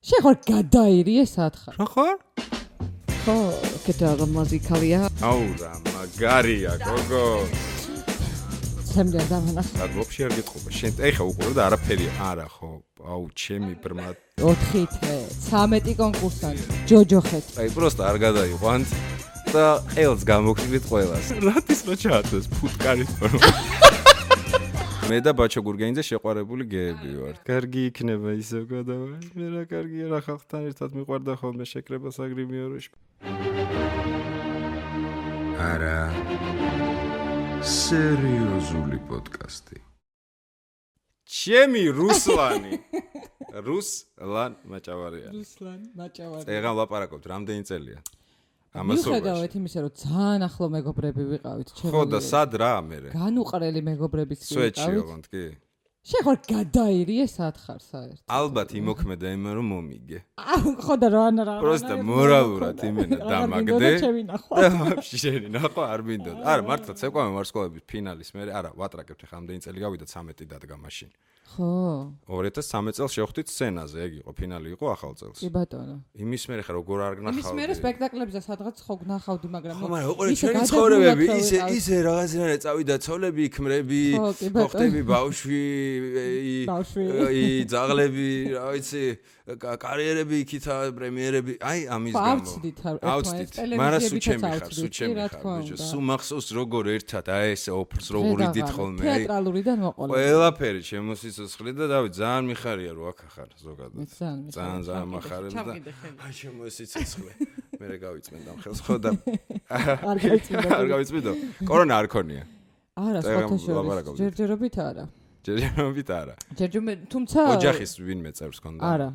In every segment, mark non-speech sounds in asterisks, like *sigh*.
შეხარ გადაირიე სათხარ. რა ხარ? ხო, კეთა მუსიკალია. აუ რა მაგარია გოგო. სამდე დამანახ. რა ვაფშე არ გეტყობა. შენ ეხა უყურებ და არაფერი არა ხო? აუ ჩემი ბრმა 4 თვე, 13 კონკურსანტი, ჯოჯოხეთ. აი პროსტა არ გადაიყვანთ და ყელს გამოგვიდეთ ყველას. რატის რო ჩაათოს ფუტკარის პრო. მე და ბაჩო გურგენიძე შეყვარებული გეები ვართ. კარგი იქნება ისე გადავა. მე რა კარგია რა ხალხთან ერთად მიყვარდა ხოლმე შეკრება საგრიმიოროში. არა სერიოზული პოდკასტი ჩემი რუსლანი. რუსლან მაჭავარია. რუსლან მაჭავარი. წეგან ლაპარაკობთ რამდენი წელია? ამასობაში. მიხედავთ იმისა, რომ ძალიან ახლო მეგობრები ვიყავით, ჩემი. ხო და სად რა მე? განუყრელი მეგობრებიც სვეჩი ვიყავით. ოღონდ კი. შეხარ გადაირიე სათხარ საერთოდ. ალბათ იმოქმედა იმენ რომ მომიგე. აუ ხო და რა არა რა. პროსტა მორალურად იმენა დამაგდე. და ვაფშე შენი ნახვა არ მინდოდა. არა მართლა ცეკვამე ვარსკვლავების ფინალის მე არა ვატრაკებთ ხა ამდენი წელი გავიდა 13 დადგა მაშინ. ხო. 2013 წელს შევხვდით სცენაზე, ეგ იყო ფინალი იყო ახალ წელს. კი ბატონო. იმის მერე ხა როგორ არ იმის გნახავდი. მერე სპექტაკლებზე სადღაც ხო გნახავდი, მაგრამ ხო, მაგრამ ისე ჩვენი ცხოვრებები ისე ისე რაღაცნაირად წავიდა ცოლები, ქმრები, ხო, ხოხტები, ბავშვი, ი ძაღლები, რა ვიცი, კა- კარიერები იქითა, პრემიერები, აი ამის გამო. ავწდით ავწდით. მაგრამ სულ ჩემი ხარ, სულ ჩემი ხარ, ბიჭო. სულ მახსოვს როგორ ერთად აი ესე ოფერს როგორ იდით ხოლმე, აი. თეატრალურიდან მოყოლა. ყველაფერი შემოსიცოცხლე და დავით ძალიან მიხარია რომ აქ ახარ ზოგადად. ძალიან ძალიან ძალიან ჩამყიდე, მახარებ და აი შემოსიცოცხლე. მე რა გავიწმენდა ხელს ხო და არ გავიწმინდა. არ გავიწმინდო. კორონა არ ქონია. არა, წეგან სხვათა შორის. ვლაპარაკობდით. ჯერჯერობით არა. ჯერჯერობით არა. ჯერჯერობით, თუმცა ოჯახის ვინმე წევს ქონდა? არა.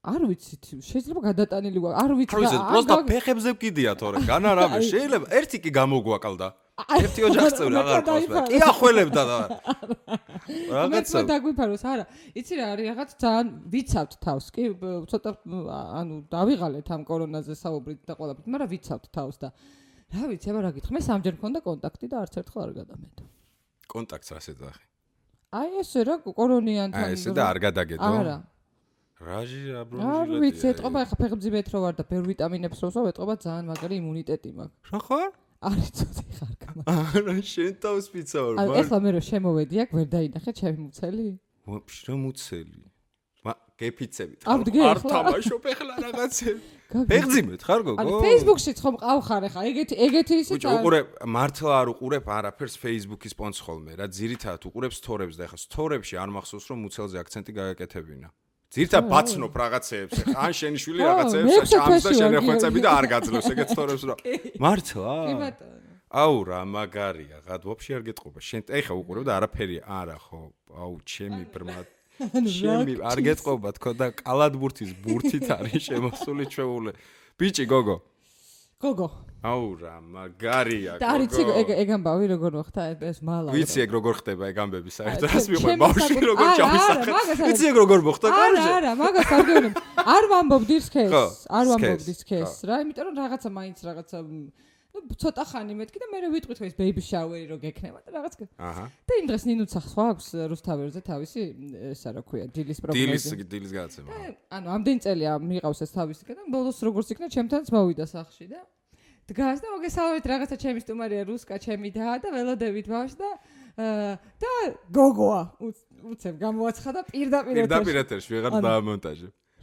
არ ვიცით, შეიძლება გადატანილი ვარ. არ ვიცი. არ პროსტა გავ- ფეხებზე ვკიდია თორე. განარავე, აი. შეიძლება ერთი კი გამოგვაკლდა. ერთი ოჯახის წევრი მე აღარ ყავს. გადაიფარა. კი ახველებდა და მე რაღაცა. თვითონ დაგვიფაროს, არა. იცი რა არის რაღაც ძალიან ვიცავთ თავს, კი, ცოტა ანუ დავიღალეთ ამ კორონაზე საუბრით და ყველაფრით, მაგრამ ვიცავთ თავს და რა ვიცი, აბა რა გითხრა, მე სამჯერ მქონდა კონტაქტი და არც ერთხელ არ გადამედო. კონტაქტს რა შეძახი? აი ესე რა კორონიანთან. აი ესე და არ გადაგედო? არა. რაჟი არ აბრუნჯილეთ. ვიცი, ეთყობა ახლა ფეხბზიბეთ რო ვარ და ბევრ ვიტამინებს რო ვსვამ, ეთყობა ძალიან მაგარი იმუნიტეტი მაქვს. რა ხარ? არის ცოტა ხარ გამა. არა, შენ თავს პიცაურ, ანუ მარ. ეხლა მე რო შემოვედი აქ, ვერ დაინახე ჩემი მუცელი? ვაფშე რა მუცელი. მა გეფიცებით. არ არ ახლა? თამაშობ ახლა რაღაცები. გაგი- ფეხძიმეთ ხარ გოგო? ანუ Facebook-შიც ხომ ყავხარ ახლა, ეგეთი ეგეთი ისიც ბიჭო, უყურებ, მართლა არ უყურებ არაფერს Facebook-ის პონც ხოლმე, რა ძირითადად უყურებ სტორებს და ეხლა სტორებში არ მახსოვს რომ მუცელზე აქცენტი გააკეთებინა. ძირითადად ბაცნობ რაღაცეებს, ეხლა ან შენი შვილი რაღაცეებს ჭამს და შენ ეხვეწები გიორგი. და არ გაძლევს ეგეთ სტორებს რა. მართლა? კი ბატონო. აუ რა მაგარია, ღად ვაფშე არ გეტყობა. შენ ეხა უყურებ და არაფერი არა ხო? აუ ჩემი ბრმა ჩემი არ გეტყობა თქო და კალადბურთის ბურთით *laughs* არის შემოსული ჩვეული. ბიჭი გოგო. გოგო. აუ რა მაგარია და არ იცი გოგო. ეგ ეგ ამბავი როგორ მოხდა ეს მალა. ვიცი ეგ როგორ ხდება ეგ ამბები საერთოდ რას ბავშვი საკუთარ- როგორ არა, ჩამის არა, სახე მაგას არ ვიცი ეგ როგორ მოხდა არა, კარზე არა, მაგას არ გეუბნები. არ ვამბობდი ხო, სქეს, არ ვამბობდი სქესს, სქეს რა, იმიტომ რომ რაღაცა მაინც რაღაცა ну ცოტა ხანი მეთქი და მე ვიტყვით ეს ბეიბი შაუერი რო გექნება და რაღაც აჰა და იმ დღეს ნინუცა სხვა აქვს რუსთავერზე თავისი ესა რა ქვია დილის დილის პროგნოზი. დილის გადაცემა ანუ ამდენი წელია მიყავს ეს თავისი და ბოლოს როგორც იქნა ჩემთანაც მოვიდა სახში და დგას და მოგესალმებით რაღაცა ჩემი სტუმარია რუსკა ჩემი და და ველოდებით ბავშვ და და გოგოა უც- უცებ გამოაცხადა პირდაპირ პირდაპირ ეთერში. ეთერში ვიღარ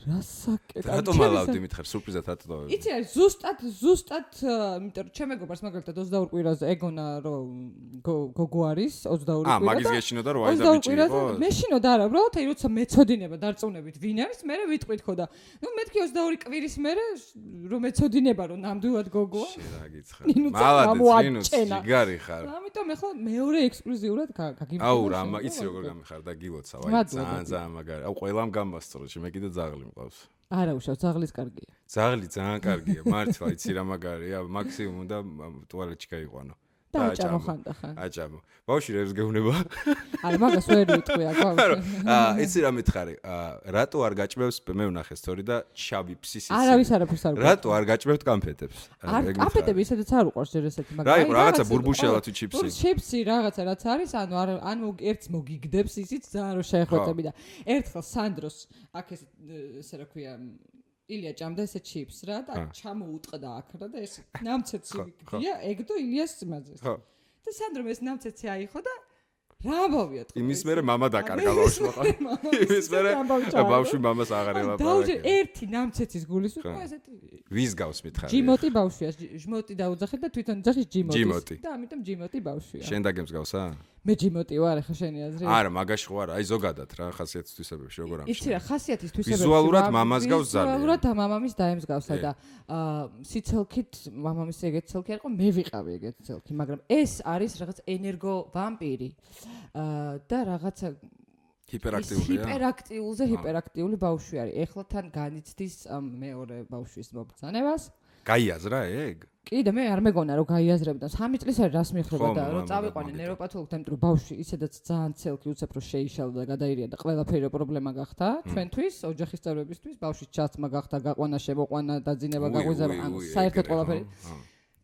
ანუ- დაამონტაჟე რა საკეთე რატომ ალავდი მითხარ სურპრიზად რატო იცი არის ზუსტად ზუსტად აა, იმიტომ რომ ჩემ მეგობარს მაგალითად 22 კვირაზე ეგონა რომ გო- გოგო არის 22 ა კვირა მაგის და გეშინოდა რომ აი და 22 ბიჭი კვირაზე იყო მეშინოდა არა უბრალოდ აი როცა მეწოდინება დარწმუნებით ვინ არის მე ვიტყვით ხო და ნუ მეთქი 22 კვირის მერე რომ მეწოდინება რომ ნამდვილად გოგოა. შე რა გიცხრა ნინუცა მალადე გამოაჩენა. ძინუც ჯიგარი ხარ ამიტომ ახლა მეორე ექსკლუზიურად გაგიმხარ აუ რა იცი როგორ გამიხარ და გილოცავ აი ძალიან ძალიან მაგარი. აუ ყველამ გამასწრო მე კიდე ძაღლი მყავს არა უშავ ძაღლის კარგია. ძაღლი ძალიან კარგია. მართლა იცი რა მაგარია მაქსიმუმ და ტუალეტში გაიყვანო და აჭამო ხანდახან. აჭამო. ბავშვი რევს გეუბნება? *laughs* არა, მაგას ვერ ვიტყვი აქ. *laughs* აა იცი რა მითხარი? აა რატო არ გაჭმევს მე ვნახე სტორი და შავი ფსისი. არავის არაფერს არ რატო არ გაჭმევთ კამფეტებს? არ ეგ აფეტები ისედაც არ უყურს ჯერ ესეთი რა იყო, აი, რაღაცა ბურბუშელა თუ ჩიფსი? ჩიფსი რაღაცა რაც არის, ანუ არ ან ერთს მოგიგდებს ისიც ძალიან რო შეხვეწები და ერთხელ სანდროს აქ ეს ესე რა ქვია ილია ჭამდა ესე ჩიფს რა და ჩამოუტყდა აქ რა და ეს ნამცეცი ხო, ხო. ვიქია ეგ და ილიას ძმაძეს ხო. და სანდრომ ეს ნამცეცი აიხო და რა ამბავია თქო იმის მერე მამა დაკარგა ბავშვმა ხო? იმის მერე ბავშვი მამას აღარ დაუჯე ელაპარაკე. ერთი ნამცეცის გულის უკვე ესეთი ვის გავს მითხარი? ჯიმოტი ბავშვია ჟმოტი დაუძახეთ და თვითონ ძახის ჯიმოტი ჯიმოტი. და ამიტომ ჯიმოტი ბავშვია შენ დაგემს გავსა? მე ჯიმოტი ვარ ახლა შენი აზრი არა, მაგაში ხო არა, აი ზოგადად რა ხასიათის თვისებებში როგორ ამში. იცი რა ხასიათის თვისებებში ვიზუალურად მამას გავს ძალიან. ვიზუალურად და მამამის დაემსგავსა და აა სიცელქით მამამის ეგეთ ცელქი არ იყო მე ვიყავი ეგეთ ცელქი მაგრამ ეს არის რაღაც ენერგო ვამპირი აა და რაღაცა ის ჰიპერაქტიულია. ჰიპერაქტიულზე ჰიპერაქტიული ბავშვი არის ეხლა თან განიცდის მეორე ბავშვის მობრძანებას გაიაზრა ეგ? კი და მე არ მეგონა რომ გაიაზრებდა. 3 წლის არის რას მიხრება ხო, და რომ წავიყვანე ნეიროპათოლოგთან იმიტომ რომ ბავშვი ისედაც ძალიან ცელკი უცებ რომ შეიშალა და გადაირია და ყველაფერი პრობლემა გახდა. ჩვენთვის ოჯახის წევრებისთვის ბავშვის ჩაცმა გახდა გაყვანა შემოყვანა დაძინება უი, ანუ საერთოდ ყველაფერი.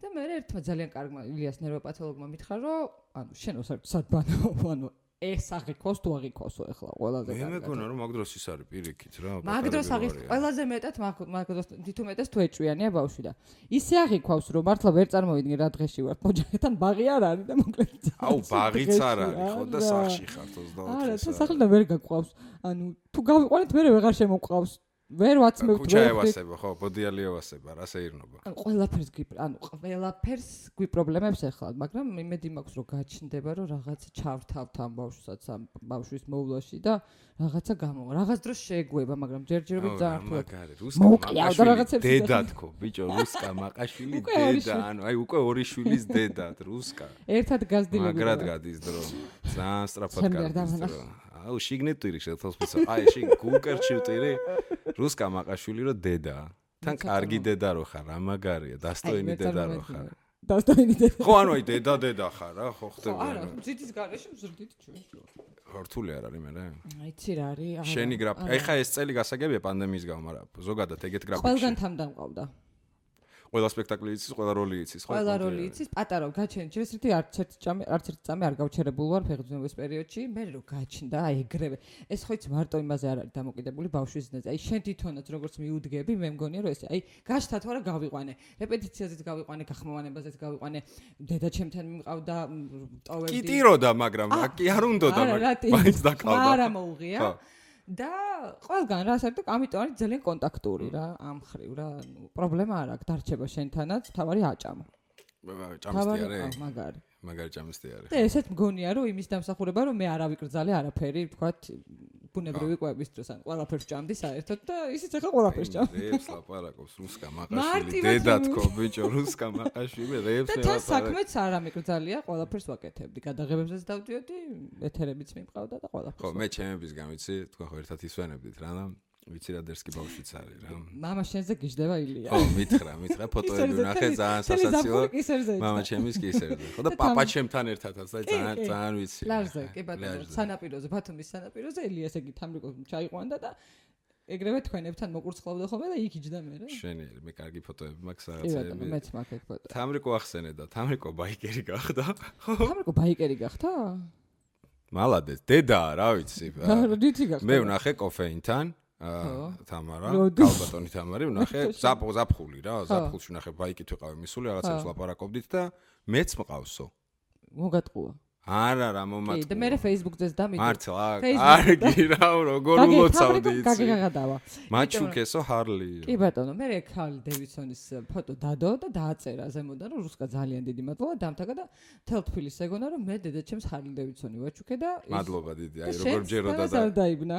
და მე ერთმა ძალიან კარგმა ილიას ნეიროპათოლოგმა მითხრა რომ ანუ შენ საერთოდ სადბანო ანუ ეს აღიქოს თუ აღიქოსო ახლა ყველაზე მე მეგონა რომ მაგ დროს ის არის პირიქით რა. მაგ დროს პატარები აღიქ ყველაზე მეტად მაგ მაგ დროს თითო მეტად თუ ეჭვიანია ბავშვი და ისე აღიქვავს რომ მართლა ვერ წარმოვიდგენ რა დღეში ვარ. ოჯახთან ბაღი არ არის და მოკლედ აუ ბაღიც არ არის ხო და სახში ხარ 24 არა თან სახლიდან ვერ გაგყავს ანუ თუ გავიყვანეთ მე ვეღარ შემოყავს ვერ ვაცმევთ ქუჩა ვერ ვხვდით. ევასება ხო, ბოდიალი ევასება, რა შეირნობა. ანუ ყველაფერს გვი ანუ ყველაფერს გვი პრობლემებს ეხლა მაგრამ იმედი მაქვს რომ გაჩნდება რომ რაღაცა ჩავთავთ ამ ბავშვსაც ამ ბავშვის მოვლაში და რაღაცა გამო რაღაც დროს შეეგუება მაგრამ ჯერჯერობით ძალიან რუსკა მოუყიავდა მაყაშვილი რაღაცებს დედა ისე. თქო ბიჭო რუსკა მაყაშვილი დედა ანუ აი უკვე ორი შვილის დედა რუსკა ერთად გაზდილები მაგრად გადის დრო ძალიან სწრაფად არ გადის დრო აუ შიგნით ტირი ფიცა აი შიგ გუკერჩი ტირი რუსკა მაყაშვილი რო დედა. თან კარგი დედა რო ხარ რა მაგარია დასტოინი დედა რო ხარ. დასტოინი დედა. ხო ანუ აი დედა დედა ხარ რა ხო ხდება არა ზიტის გარეშე მზრდით ჩვენ რთული არ არის მე რა აიცი რა არის შენი გრაფ არა. ეხა ეს წელი გასაგებია პანდემიის გამო მაგრამ ზოგადად ეგეთ გრაფიკში ყველგან თამდამყავდა ყველა სპექტაკლი იცის ყველა როლი იცის ხო? ყველა როლი იცის. პატარა გაჩენ ჯერ ერთი არც ერთი ჭამი არც ერთი წამი არ გავჩერებულ ვარ ფეხბურთის პერიოდში. მე რო გაჩნდა აი ეგრევე. ეს ხო იცი მარტო იმაზე არ არის დამოკიდებული ბავშვის ზნეზე აი შენ თვითონაც როგორც მიუდგები მე მგონია რომ ესე აი გაშთა თუ არა გავიყვანე. რეპეტიციაზეც გავიყვანე გახმოვანებაზეც გავიყვანე. დედა ჩემთან მიმყავდა მ, ტოვებდი. კი ტიროდა მაგრამ კი არ უნდოდა არა, რა მაგრამ ტირი. მაინც დაკავდა. არა მოუღია. ხო. და ყველგან რა საერთოდ ამიტომ არის ძალიან კონტაქტური რა ამ ხრივ რა ნუ პრობლემა არ აქვს დარჩება შენთანაც თავარი აჭამა ჭამსტი არის აჰ, მაგარი. მაგარი ჭამსტი არის და ესეც მგონია რომ იმის დამსახურება რომ მე არ ავიკრძალე არაფერი თქვათ ბუნებრივი კვების დროს ან ყველაფერს ჭამდი საერთოდ და ისიც ახლა ყველაფერს ჭამ რეებს ლაპარაკობს რუსკა მაყაშვილი დედა თქო ბიჭო რუსკა მაყაშვილი რეებს და თან ლაპარაკობს. საქმეც არ ამიკრძალია ყველაფერს ვაკეთებდი. გადაღებებსაც დავდიოდი ეთერებიც მიმყავდა და ხო ყველაფერს მე ჩემების გამიცი თქვენ ხო ერთად ისვენებდით რა და ვიცი რა დერსკი ბავშვიც არის რა. მამა შენზე გიждდება ილია. ხო მითხრა მითხრა ფოტოები ვნახე ძალიან სასაცილო. ეცა. ჩემის კი ისერზე ხო და თამ- ჩემთან ერთადაც და ძალიან ძალიან ვიცი. ლარზე კი ბატონო სანაპიროზე ბათუმის სანაპიროზე ელიას ეგი თამრიკოს ჩაიყვანდა და ეგრევე თქვენებთან მოკურცხლავდა ხოლმე და იქ იჯდა მე რა. შენი მე კარგი ფოტოები მაქვს რაღაცეები მეც მაქვს ეგ ფოტო. თამრიკო ახსენე და თამრიკო ბაიკერი გახდა. *laughs* თამრიკო ბაიკერი გახდა? მალადეს დედაა რა ვიცი რითი გახდა? მე ვნახე კოფეინთან თამარა კალბატონი თამარი ვნახე *laughs* ზაპ ზაფხული რა ზაფხულში ვნახე ბაიკით ვიყავი მისული რაღაცებს ლაპარაკობდით და მეც მყავსო. მოგატყუა. არა რა კი მომაწყო და მე Facebook-ზეც დამიდო მართლა კარგი რა როგორ ულოცავდი იცი გაგიღადავა მაჩუკესო ჰარლი. კი ბატონო მე ქალ დევისონის ფოტო დადო და დააწერა ზემოდან რომ რუსკა ძალიან დიდი მადლობა დამთაგა და თელ თბილისს ეგონა რომ მე დედა ჩემს ჰარლი დევისონი ვაჩუქე და მადლობა დიდი აი როგორ ჯეროდა თანაც და დაიბნა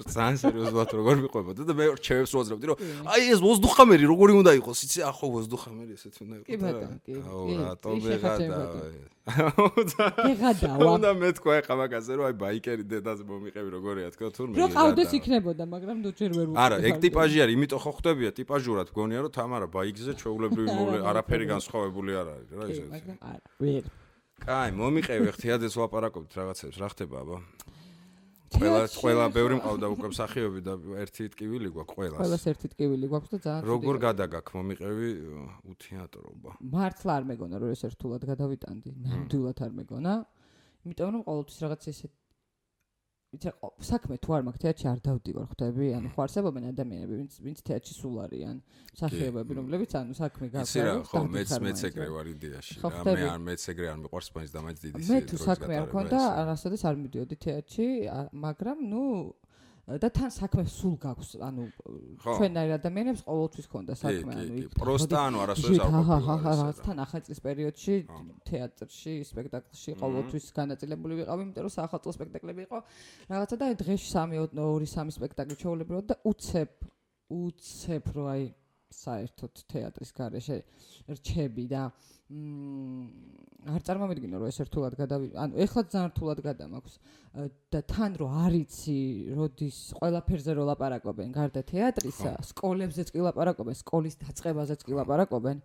ძალიან სერიოზულად როგორ მიყვებოდა და მე რჩევებს ვაძლევდი რომ აი ეს ვოზდუხამერი როგორი უნდა იყოს იცი ახო ვოზდუხამერი ესეც უნდა იყოს კი ბატონო, კი, კი, კი, შეხაჩემ ვეღადა ვეღადავა. უნდა მეთქვა ეხა მაგაზე რომ აი ბაიკერი დედას მომიყევი როგორია თქო თურმე რო ყავდეს იქნებოდა, მაგრამ ნუ ჯერ ვერ არა, ეგ ტიპაჟი არის, იმიტომ ხო ხდებია ტიპაჟურად გონია რომ თამარა ბაიკზე ჩვეულებრივი *laughs* მოვლე არაფერი განსხვავებული არ არის რა კი, ისე. მაგრამ არა, ვერ. კაი, მომიყევი ხთიადეს ლაპარაკობთ რაღაცებს, რა ხდება აბა? ყველა ყველა ბევრი მყავდა უკვე მსახიობი და ერთი ტკივილი გვაქვს ყველას. ყველას ერთი ტკივილი გვაქვს და ძალიან როგორ გადაგაქ მომიყევი უთეატრობა? მართლა არ მეგონა რომ ეს ერთულად გადავიტანდი, ნამდვილად არ მეგონა. იმიტომ რომ ყოველთვის რაღაც ესე იცი ყო- საქმე თუ არ მაქვს თეატრში არ დავდივარ ხვდები, ანუ ხო არსებობენ ადამიანები, ვინც ვინც თეატრში სულ არიან, მსახიობები, რომლებიც ანუ საქმე გაქვს. რა, ხო, მეც მეც ეგრე ვარ იდეაში რა. მე არ მეც ეგრე არ მიყვარს მაინც და მაინც დიდი მე სიძე თუ საქმე არ გატარება ქონდა, ესე. არასოდეს არ მიდიოდი თეატრში, მაგრამ ნუ და თან საქმე სულ გაქვს, ანუ ხო. ჩვენაირ ადამიანებს ყოველთვის ქონდა საქმე, ანუ იქ პროსტა ანუ არასოდეს არ ყოფილა. აჰა, ესე რაღაც რა. თან ახალწლის პერიოდში თეატრში, სპექტაკლში ყოველთვის განაწილებული ვიყავი, იმიტომ რომ საახალწლო სპექტაკლები იყო. რაღაცა და დღეში 3-2-3 სპექტაკლი ჩაოლებრო და უცებ უცებ რო აი საერთოდ თეატრის გარეშე რჩები და მ არ წარმოვიდგინო რომ ეს ერთულად გადავი ანუ ეხლა ძალიან რთულად გადამაქვს. და თან რო არიცი როდის ყველაფერზე რო ლაპარაკობენ გარდა თეატრისა სკოლებზეც კი ლაპარაკობენ სკოლის დაწყებაზეც კი ლაპარაკობენ.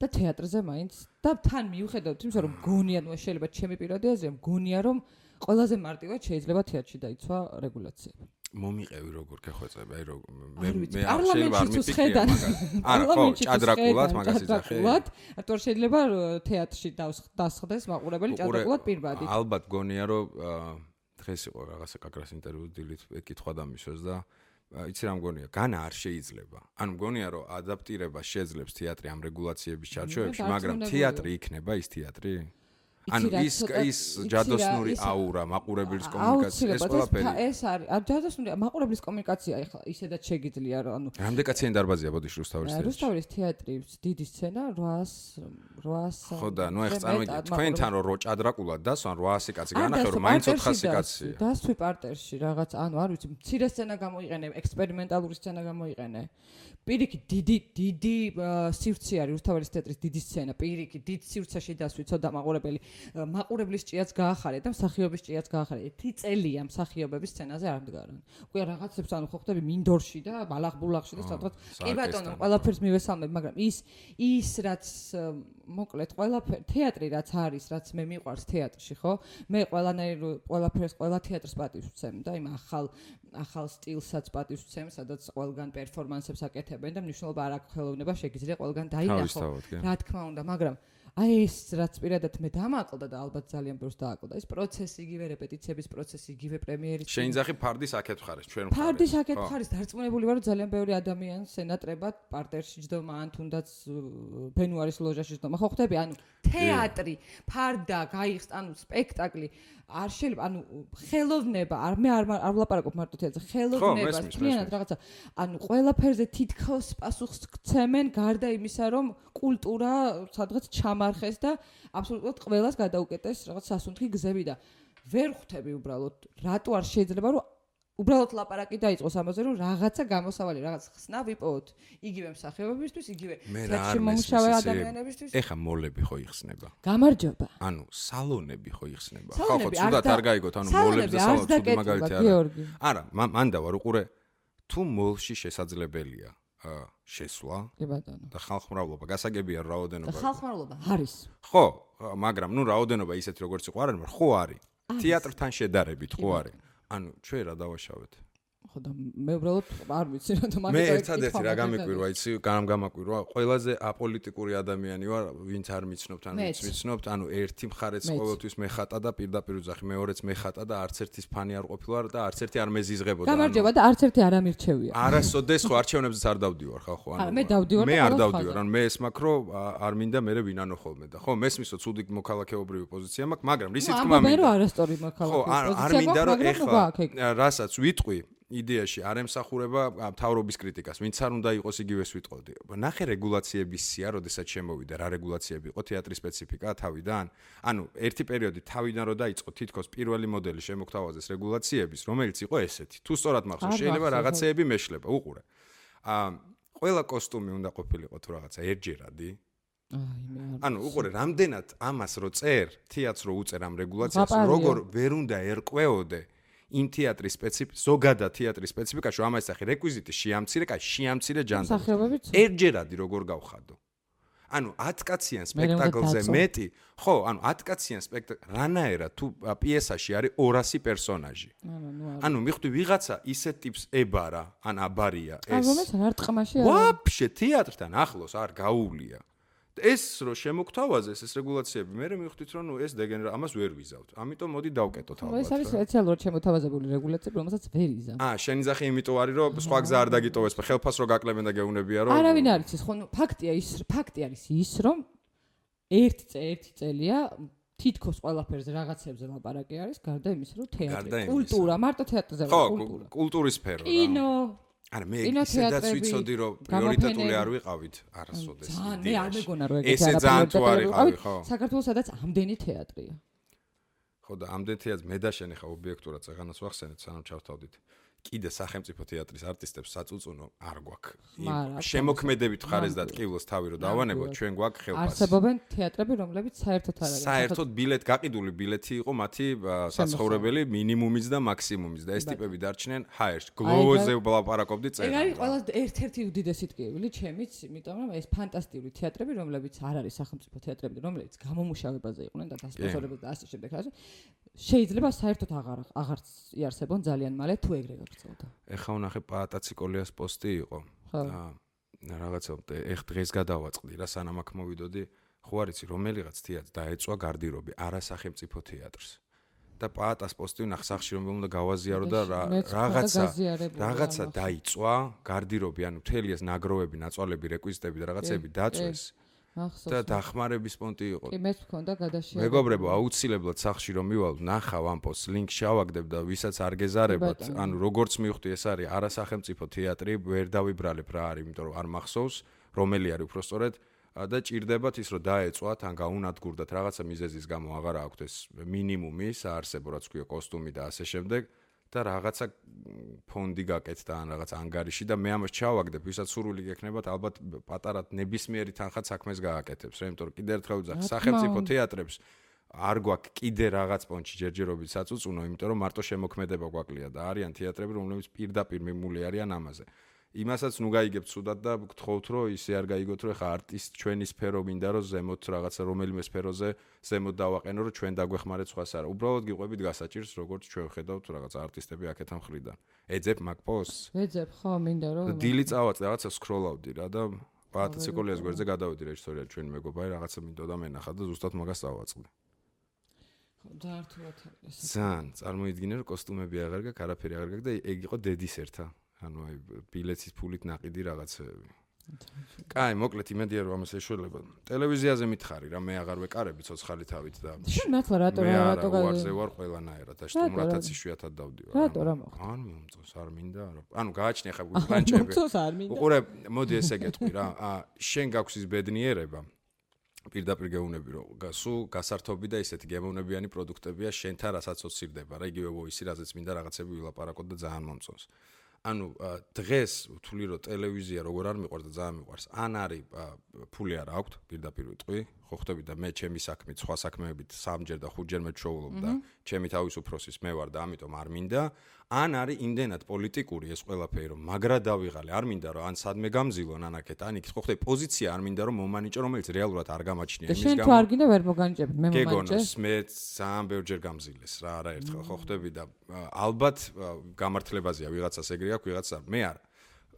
და თეატრზე მაინც და თან მიუხედავთ იმისა რომ გონია ნუ შეიძლება ჩემი პირადი აზრია მგონია რომ ყველაზე მარტივად შეიძლება თეატრში დაიცვა რეგულაციები მომიყევი როგორ გეხვეწები, აი როგორ მე არ მე არ შეიძლება არ შედან. მაგას. არა, ხო, ჭადრაკულად მაგას იძახე. ჭადრაკულად რატო შეიძლება რომ თეატრში დასხდეს მაყურებელი ჭადრაკულად პირბადით ალბათ გონია რომ აა, დღეს იყო რაღაცა კაკრას ინტერვიუ დილით ეკითხვა და მისვეს და აა, იცი რა მგონია, განა არ შეიძლება. ანუ მგონია რომ ადაპტირება შეძლებს თეატრი ამ რეგულაციების ჩარჩოებში, მაგრამ თეატრი იქნება ის თეატრი? იცი ანუ ის ის ჯადოსნური აურა, მაყურებლის კომუნიკაცია, ეს აუცილებლად ეს ყველაფერი. ეს არის ა ჯადოსნური მაყურებლის კომუნიკაცია ეხლა ისედაც შეგიძლია რომ ანუ რამდენი კაციანი დარბაზია ბოდიში რუსთავის თეატრში? რუსთავის თეატრის დიდი სცენა 800 800 ხო და ნუ ეხ წარმოგიდგენთ თქვენთან რომ რო ჭადრაკულად დასვან 800 კაცი განახე რომ მაინც პარტერში 400 დასვი, კაცია. დასვი პარტერში რაღაც ანუ არ ვიცი მცირე სცენა გამოიყენე ექსპერიმენტალური სცენა გამოიყენე პირიქით დიდი დიდი სივრცე არის რუსთავის თეატრის დიდი სცენა პირიქით დიდ სივრცეში დასვი ცოტა მაყურებელი მაყურებლის ჭიაც გაახარე და მსახიობის ჭიაც გაახარე. ერთი წელია მსახიობების სცენაზე არ მდგარან. უკვე რაღაცებს ანუ ხო ხდები მინდორში და ბალახბულახში და სადღაც კი ბატონო ყველაფერს მივესალმებ მაგრამ ის ის რაც მოკლედ ყველაფერ თეატრი რაც არის რაც მე მიყვარს თეატრში ხო? მე ყველანაირ ყველაფერს ყველა თეატრს პატივს ვცემ და იმ ახალ ახალ სტილსაც პატივს ვცემ სადაც ყველგან პერფორმანსებს აკეთებენ და მნიშვნელობა არ აქვს ხელოვნება შეგიძლია ყველგან დაინახო. რა თქმა უნდა მაგრამ აი ეს რაც პირადად მე დამაყლდა და ალბათ ძალიან ბევრს დააკლდა ეს პროცესი იგივე რეპეტიციების პროცესი იგივე პრემიერის შეინძახი ფარდის აქეთ ხარეს ჩვენ მხარეს. ფარდის აქეთ ხო. ხარის დარწმუნებული ვარ რომ ძალიან ბევრი ადამიანს ენატრებათ პარტერში ჯდომა ან თუნდაც უ, ბენუარის ლოჟაში ჯდომა ხო ხდები ანუ თეატრი ფარდა გაიხს ანუ სპექტაკლი არ შეიძლება ანუ ხელოვნება არ მე არ არ ვლაპარაკობ მარტო თეატრზე ხელოვნება მესმის. რაღაცა ანუ ყველაფერზე თითქოს პასუხს გცემენ გარდა იმისა რომ კულტურა სადღაც ჩამარხეს და აბსოლუტურად ყველას გადაუკეტეს რაღაც სასუნთქი გზები და ვერ ხვდები უბრალოდ რატო არ შეიძლება რომ უბრალოდ ლაპარაკი დაიწყოს ამაზე რომ რაღაცა გამოსავალი რაღაც ხსნა ვიპოვოთ იგივე მსახიობებისთვის იგივე მომუშავე მესმის ადამიანებისთვის ეხა მოლები ხო იხსნება? გამარჯობა ანუ სალონები ხო იხსნება? ხო ხო, ცუდად და- არ გაიგოთ, ანუ სალონი ცუდი დაკეტილა, მაგალითი არა. არა, მა- მანდა ვარ უყურე თუ მოლში შესაძლებელია შესვლა კი ბატონო და ხალხმრავლობა გასაგებია და რაოდენობა. ხალხმრავლობა არის ხო, მაგრამ ნუ რაოდენობა ისეთი როგორც იყო არ არის, მაგრამ ხო არის. თეატრთან შედარებით ხო არის. ანუ ჩვენ რა დავაშავეთ? ხო და მე უბრალოდ არ ვიცი რა და მე მაგითო ერთადერთი რა გამიკვირვა, იცი, გამ გამაკვირვა, ყველაზე აპოლიტიკური ადამიანი ვარ, ვინც არ მიცნობთ, ან ვინც მიცნობთ, ანუ ერთი მხარეც ყოველთვის მეხატა და პირდაპირ უძახი, მეორეც მეხატა და არც ერთის ფანი არ ყოფილა და არც ერთი არ მეზიზღებოდა. გამარჯობა და არც ერთი არ ამირჩევია. არასოდეს ხო არჩევნებზეც არ დავდივარ ხალხო არა, მე დავდივარ მე არ დავდივარ ანუ მე ა- არ მინდა მე ვინანო ხოლმე და ხო მესმისო ცუდი მოქალაქეობრივი პოზიცია მაქვს მაგრამ რისი თქმა მინდა რომ არასტორი ხო მოქალაქე არ არ მინდა რომ ეხლა რასაც ვიტყვი იდეაში არ ემსახურება ა, მთავრობის კრიტიკას, ვინც არ უნდა იყოს იგივეს ვიტყოდი. ნახე რეგულაციების სია, როდესაც შემოვიდა რა რეგულაციები იყო თეატრის სპეციფიკა თავიდან. ანუ ერთი პერიოდი თავიდან რო დაიწყო თითქოს პირველი მოდელი შემოგთავაზეს რეგულაციების, რომელიც იყო ესეთი. თუ სწორად მახსოვს, შეიძლება რაღაცეები მეშლება, უყურე. ა ყველა კოსტუმი უნდა ყოფილიყო თუ რაღაცა ერთჯერადი. არ ანუ უყურე, რამდენად ამას რო წერ, თეატრს რო უწერ ამ რეგულაციას, როგორ ვერ უნდა ერკვეოდე იმ თეატრის სპეციფიკა, ზოგადად თეატრის სპეციფიკაში, რომ ამას სახე რეკვიზიტი შეამცირე, კაი, შეამცირე ჯანდაბი. სახეობებიც ერთჯერადი როგორ გავხადო? ანუ 10 კაციან მე სპექტაკლზე მეტი, ხო, ანუ 10 კაციან სპექტაკლ რანაერად თუ პიესაში არის 200 პერსონაჟი. ანუ მიხვდი ვიღაცა ისეთ ტიპს ებარა, ან აბარია ეს. რომელიც არ ტყმაში არ ვაფშე თეატრთან ახლოს არ გაუვლია. ეს რო შემოგთავაზეს ეს რეგულაციები, მე მივხვდით რომ ნუ ეს დეგენერა ამას ვერ ვიზავთ. ამიტომ მოდი დავკეტოთ ხო, ეს არის ალბათ. რა. სპეციალურად შემოთავაზებული რეგულაციები, რომელსაც ვერ იზამ. აა, შენი ზახი იმიტომ არის რომ სხვა გზა არ დაგიტოვეს, ხელფას რო გაკლებენ და გეუნებია რომ არავინ არ იცის, ხო, ფაქტია ის, ფაქტი არის ის, რომ ერთი წე ერთი წელია თითქოს ყველაფერზე რაღაცებზე ლაპარაკი არის, გარდა იმისა, რომ თეატრი, კულტურა, მარტო თეატრზე ხო, არა, კულტურა. კულტურის სფერო რა. კინო, არა მე ისედაც ვიცოდი რომ პრიორიტეტული არ ვიყავით არასოდეს ძალიან მე არ მეგონა რომ ეგეთი ესე არაფერი ძალიან თუ არ პრიორიტეტული იყავი ვიყავით. ხო საქართველოს სადაც ამდენი თეატრია. ხო და ამდენ თეატრს მე და შენი ხა ობიექტურად წაღანას ვახსენეთ სანამ ჩავთავდით კიდე სახელმწიფო თეატრის არტისტებს საწუწუნო არ გვაქვს. შემოქმედებით ხარეს და ტკივილს თავი რო დავანებოთ ნამდვილად. ჩვენ გვაქვს ხელფასი. არსებობენ თეატრები, რომლებიც საერთოდ არ არის. საერთოდ ბილეთ გაყიდული ბილეთი იყო მათი საცხოვრებელი მინიმუმის და მაქსიმუმის და ეს ტიპები დარჩნენ ჰაერში. გლოზე ვლაპარაკობდი ეგ წერა. არის ყველა ერთ-ერთი უდიდესი ტკივილი ჩემიც, იმიტომ რომ ეს ფანტასტიკური თეატრები, რომლებიც არ არის სახელმწიფო თეატრები, რომლებიც გამომუშავებაზე იყვნენ და დასპონსორებად და ასე შემდეგ, ასე შეიძლება საერთოდ აღარ აღარც იარსებონ ძალიან მალე თუ ეგრე გაგწევდა. ეხა ვნახე პაატაციკოლიას პოსტი იყო. აა რაღაცა ეხ დღეს გადავაწყდი რა სანამ აქ მოვიდოდი ხო არიცი რომელიღაც თეატრს დაეწვა გარდირობი არასახელმწიფო თეატრს. და პაატას პოსტი ვნახე სახში რომ უნდა გავაზიარო და რაღაცა რაღაცა დაიწვა გარდირობი ანუ მთელი ეს ნაგროვები ნაწვალები რეკვიზიტები და რაღაცები კი, დაწვეს და დახმარების პონტი იყო. კი, მეც მქონდა გადაშია. მეგობრებო, აუცილებლად სახში რომ მივალ, ნახავ ამ პოსტს, ლინკ შავაგდებ და ვისაც არ გეზარებათ, ანუ როგორც მივხვდი ეს არის არასახელმწიფო თეატრი, ვერ დავიბრალებ რა არის, იმიტომ რომ არ მახსოვს რომელი არის უფრო სწორედ და ჭირდებათ ის რომ დაეწვათ ან გაუნადგურდათ რაღაცა მიზეზის გამო აღარა აქვთ ეს მინიმუმი საარსებო რაც ქვია კოსტუმი და ასე შემდეგ. აა და რაღაცა ფონდი გაკეთდა ან რაღაც ანგარიში და მე ამას ჩავაგდებ, ვისაც სურვილი გექნებათ, ალბათ პატარა ნებისმიერი თანხად საქმეს გააკეთებს, რა, იმიტომ რომ კიდე ერთხელ ვძახ, სახელმწიფო თეატრებს არ გვაქვს კიდე რაღაც პონჩი ჯერჯერობით საწუწუნო, იმიტომ რომ მარტო შემოქმედება გვაკლია და არიან თეატრები, რომლებიც პირდაპირ მიმული არიან ამაზე. იმასაც ნუ გაიგებთ სუდად და გთხოვთ რომ ისე არ გაიგოთ რომ ხა არტისტ ჩვენი სფერო მინდა რომ ზემოთ რაღაცა რომელიმე სფეროზე ზემოთ დავაყენო რომ ჩვენ დაგვეხმარეთ სხვას არა. უბრალოდ გიყვებით გასაჭირს როგორც ჩვენ ხედავთ რაღაცა არტისტები აქეთან მხრიდან. ეძებ მაგ პოსტს ვეძებ ხო მინდა რომ დილი წავაც რაღაცა სკროლავდი რა და პატიციკოლიას გვერდზე გადავედი რეჟისორია ჩვენი მეგობარი რაღაცა მინდოდა მენახა და ზუსტად მაგას დავაწყდი. რთულად არის. ძალიან წარმოიდგინე რომ კოსტუმები აღარ გაქვს, არაფერი აღარ გაქვს და ეგ იყო დედის ერთა. ანუ აი ბილეთის ფულით ناقიდი რაღაცეები. კაი, მოკლედ იმედია რომ ამას ეშველება. ტელევიზიაზე მითხარი რა, მე აღარ ვეკარები ცოცხალი თავით და შენ ახლა რატო რატო გავარზე ვარ ყველანაირად, აშტომრათაც იშვიათად დავდივარ. რატო რა მოხდა? ანუ მომწონს არ მინდა რა. ანუ გააჩნია ხა *laughs* პლანჭები. მომწონს არ მინდა. უყურე, მოდი ესე გეტყვი რა. შენ გაქვს ის ბედნიერება, პირდაპირ გეუბნები რომ სუ გასართობი და ისეთი გემოვნებიანი პროდუქტებია შენთან რასაც ოცირდება რა იგივე ვოისი რაზეც მინდა რაღაცები ვილაპარაკოთ და ძალიან მომწონს ანუ დღეს ვთვლი რომ ტელევიზია როგორ არ მიყვარს და ძალიან მიყვარს. ან არის ფული არ აქვს პირდაპირ ვიტყვი, ხო ხვდები და მე ჩემი საქმით, სხვა საქმეებით სამჯერ და ხუთჯერ მეჩვეულობ და ჩემი თავის უფროსის მე ვარ და ამიტომ არ მინდა. ან არის იმდენად პოლიტიკური ეს ყველაფერი რომ მაგრა დავიღალე, არ მინდა რომ ან სადმე გამზილონ ან აქეთ, ან იქ ხო ხვდები პოზიცია არ მინდა რომ მომანიჭო, რომელიც რეალურად არ გამაჩნია იმის შენ თუ გამო. არ გინდა ვერ მოგანიჭებთ მე მომანჭე. გეგონოს მე ძალიან ბევრჯერ გამზილეს რა არა ერთხელ ხო ხვდები და ალბათ გამართლებაზეა ვიღაცას ეგრე აქვს ვიღაცას არ მე არა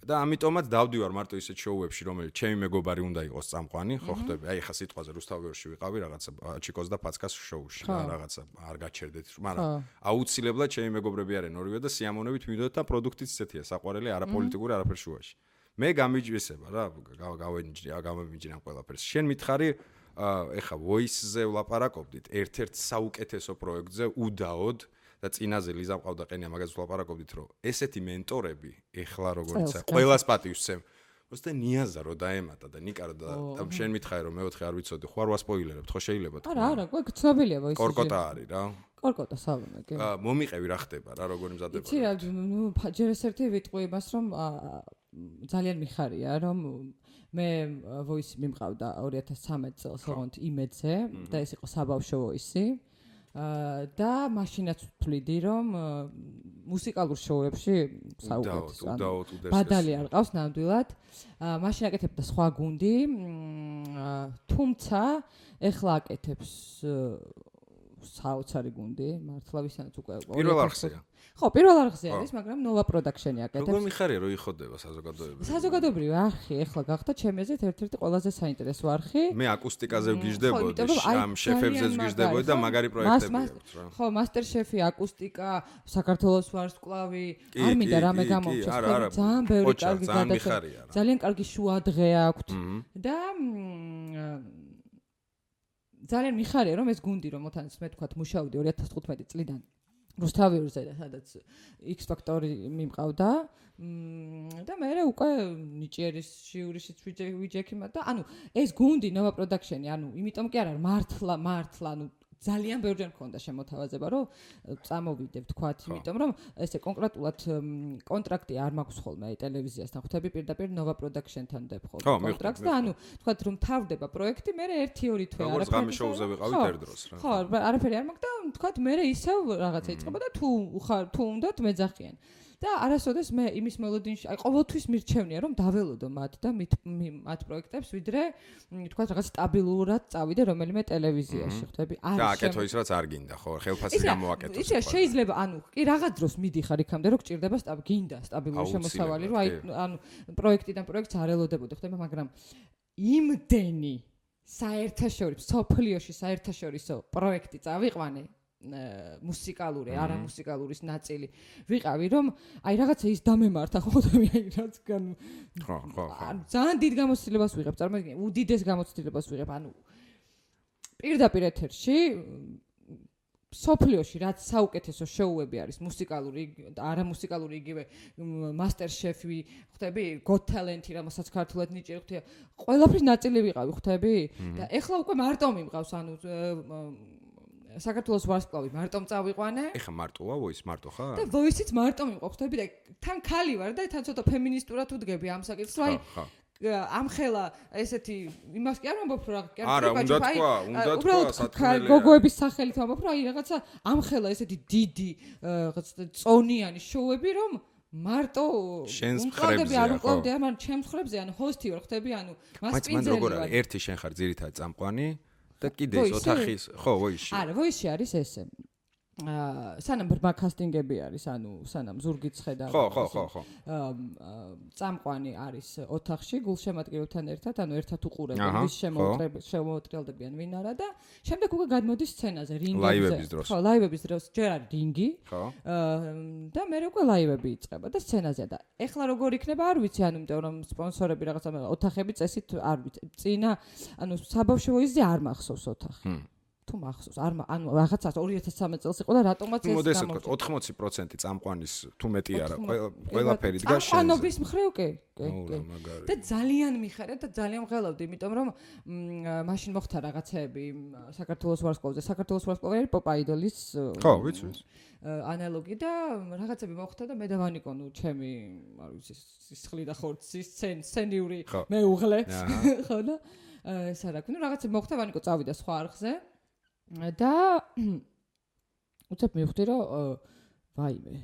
და ამიტომაც დავდივარ მარტო ისეთ შოუებში რომელიც ჩემი მეგობარი უნდა იყოს წამყვანი ხო ხვდები აი ხა სიტყვაზე რუსთავიორში ვიყავი რაღაცა ჩიკოს და ფაცკას შოუში ხო. რაღაცა არ გაჩერდეთ მაგრამ აუცილებლად ჩემი მეგობრები არიან ორივე და სიამოვნებით მივიდოთ და პროდუქტიც ისეთია საყვარელი არა პოლიტიკური არაფერ შუაში მე გამიჯვისება რა გამომიჯი ამ ყველაფერს. შენ მითხარი აა, ეხა voice-ზე ვლაპარაკობდით? ერთ-ერთ საუკეთესო პროექტზე უდაოდ და წინაზე ლიზა მყავდა ყენია მაგას ვლაპარაკობდით რომ ესეთი მენტორები ეხლა როგორიცა ყოველას პატივს სცემ მოსტე ნიაზა რო დაემატა და ნიკა რო და შენ მითხარი რომ მეოთხე არ ვიცოდი ხო არ ვასპოილერებთ ხო შეიძლება თქო არა არა გვაქვს ცნობილია მოიცი კორკოტა არის რა. კორკოტა სავონა კი. აა მომიყევი რა ხდება რა როგორი მზადება იცი რა ნუ ჯერ ეს ერთი ვიტყვი იმას რომ ძალიან მიხარია რომ მე ვოისი მიმყავდა 2013 წელს ოღონდ იმედზე და ეს იყო საბავშვო ვოისი აა და მაშინაც ვთვლიდი რომ მუსიკალურ შოუებში ანუ უდაოდ უდესეს ბადალი არ ყავს ნამდვილად. მაშინ აკეთებდა სხვა გუნდი, თუმცა ეხლა აკეთებს საოცარი გუნდი, მართლა ვისანაც უკვე პირველ 2020 არხზეა ხო, პირველ არხზე არის, მაგრამ Nova Production-ი როგორ აკეთებს. მიხარია რომ იხოდება საზოგადოება საზოგადოებრივი არხი ეხლა გახდა ჩემი აზრით ერთ-ერთი ყველაზე საინტერესო არხი. მე აკუსტიკაზე მ, ვგიჟდებოდი ხო, იმიტომ რომ აი ამ შეფებზე ძალიან ვგიჟდებოდი და მაგარი, ხო? პროექტები აქვს რა ხო, მასტერშეფი, აკუსტიკა, საქართველოს ვარსკვლავი, არ მინდა რამე გამოვჩეს, ძალიან ბევრი კარგი რა. ძალიან კარგი შუა დღე აქვთ. მჰმ. და ძალიან მიხარია რომ ეს გუნდი რომ მოთანაც მე თქვა მუშაობდი 2015 წლიდან რუსთავიურზე და სადაც X ფაქტორი მიმყავდა და მე უკვე ნიჭიერის ჟიურიშიც ვიჯე- ვიჯექიმა და ანუ ეს გუნდი Nova Production-ი ანუ იმიტომ კი არა მართლა მართლა ანუ ძალიან ბევრჯერ მქონდა შემოთავაზება რომ წამოვიდე ვთქვათ იმიტომ რომ ესე კონკრეტულად კონტრაქტი არ მაქვს ხოლმე ტელევიზიასთან ხვდები პირდაპირ Nova Production-თან დებ ხოლმე კონტრაქტს და ანუ თქვათ რომ თავდება პროექტი მე 1-2 თვე როგორც არაფერი ღამის არ შოუზე ვიყავით ერთ დროს რა. ხო რა- არაფერი არ მაქვს და თქვათ მე ისევ რაღაცა იწყება და თუ ხარ თუ უნდათ მეძახიან და არასოდეს მე იმის მელოდინში აი ყოველთვის მირჩევნია რომ დაველოდო მათ და მით მი- მათ პროექტებს ვიდრე მ, თქვათ რაღაც სტაბილურად წავიდე რომელიმე ტელევიზიაში ხვდები და არის აკეთო შემ- ის რაც არ გინდა ხო? ხელფასი გამოაკეთო რა, შეიძლება ანუ კი რაღაც დროს მიდიხარ იქამდე რომ გჭირდება სტაბ გინდა სტაბილური შემოსავალი რომ აი ანუ პროექტიდან პროექტს არ ელოდებოდი ხდება მაგრამ იმდენი საერთაშორისო სოფლიოში საერთაშორისო პროექტი წავიყვანე მუსიკალური, არა მუსიკალურის ნაწილი. ვიყავი რომ აი რაღაცა ის დამემართა ხოლმე აი რაც გან ხო ხო ხო. ანუ ძალიან დიდ გამოცდილებას ვიღებ, წარმოიდგინე, უდიდეს გამოცდილებას ვიღებ, ანუ პირდაპირ ეთერში სოფლიოში რაც საუკეთესო შოუები არის მუსიკალური და არა მუსიკალური იგივე მასტერ შეფი ხვდები გოთ ტალენტი რომელსაც ქართულად ნიჭიერი ხვდია ყველაფრის ნაწილი ვიყავი ხვდები? და ეხლა უკვე მარტო მიმყავს ანუ საქართველოს ვარსკვლავი მარტო წავიყვანე? ეხა მარტოა ვოის მარტო ხარ და ვოისიც მარტო მიმყავს ხვდები და თან ქალი ვარ და თან ცოტა ფემინისტურად ვდგები ამ საკითხს. აი ამხელა ესეთი იმას კი არ ვამბობ რა კი ვთქვი, უნდა აი, თქვა, უნდა თქვა, უბრალოდ სათქმელია. გოგოების სახელით ვამბობ რომ აი რაღაცა ამხელა ესეთი დიდი რაღაც წონიანი შოუები რომ მარტო უმკლავდები, მხრებზეა, არ უმკლავდი მაგრამ ჩემს ხრებზე ანუ ჰოსტი ვარ ხდები ანუ მაინც მან მასპინძელი როგორ ვარ. არის ერთი შენ ხარ ძირითადად წამყვანი და კიდე ის ვოისი? ოთახის ხო ვოიში არა ვოისი არის ესე სანამ ბრმა კასტინგები არის ანუ სანამ ზურგიც ხედა ხო ხო ხო ხო წამყვანი არის ოთახში გულშემატკივრებთან ერთად, ანუ ერთად უყურებენ აჰა, ვის შემოუტრებ შემოუტრელდებიან ვინ არა და შემდეგ უკვე გადმოდის სცენაზე რინგზე. ლაივების დროს. ხო, ლაივების დროს ჯერ არის რინგი. ხო აა, და მე უკვე ლაივები იწყება და სცენაზე და ეხლა როგორ იქნება არ ვიცი ანუ იმიტომ რომ სპონსორები რაღაცა ოთახები წესით არ ვიცი წინა ანუ საბავშვო ვიზზე არ მახსოვს ოთახი ჰმ. თუ მახსოვს? არ ანუ რაღაცა 2013 წელს იყო და რატომაც ეს თქვა 80% წამყვანის თუ მეტი არა 80 ყველა- ყველაფერი დგას შენზე. წამყვანობის მხრივ კი კი რა და ძალიან მიხარია და ძალიან მღელავდი, იმიტომ რომ მაშინ მოხდა რაღაცეები მ, საქართველოს ვარსკვლავზე. საქართველოს ვარსკვლავი არის პოპ აიდოლის ხო ვიცი ვიცი. ანალოგი და რაღაცები მოხდა და მე და ვანიკო ნუ ჩემი არ ვიცი სისხლი და ხორცი სცენ სცენიური ხო. მეუღლე აჰა. *laughs* ხო და ა, ეს არა ნუ რაღაცები მოხდა ვანიკო წავიდა სხვა არხზე და *clears throat* უცებ მივხვდი რომ ვაიმე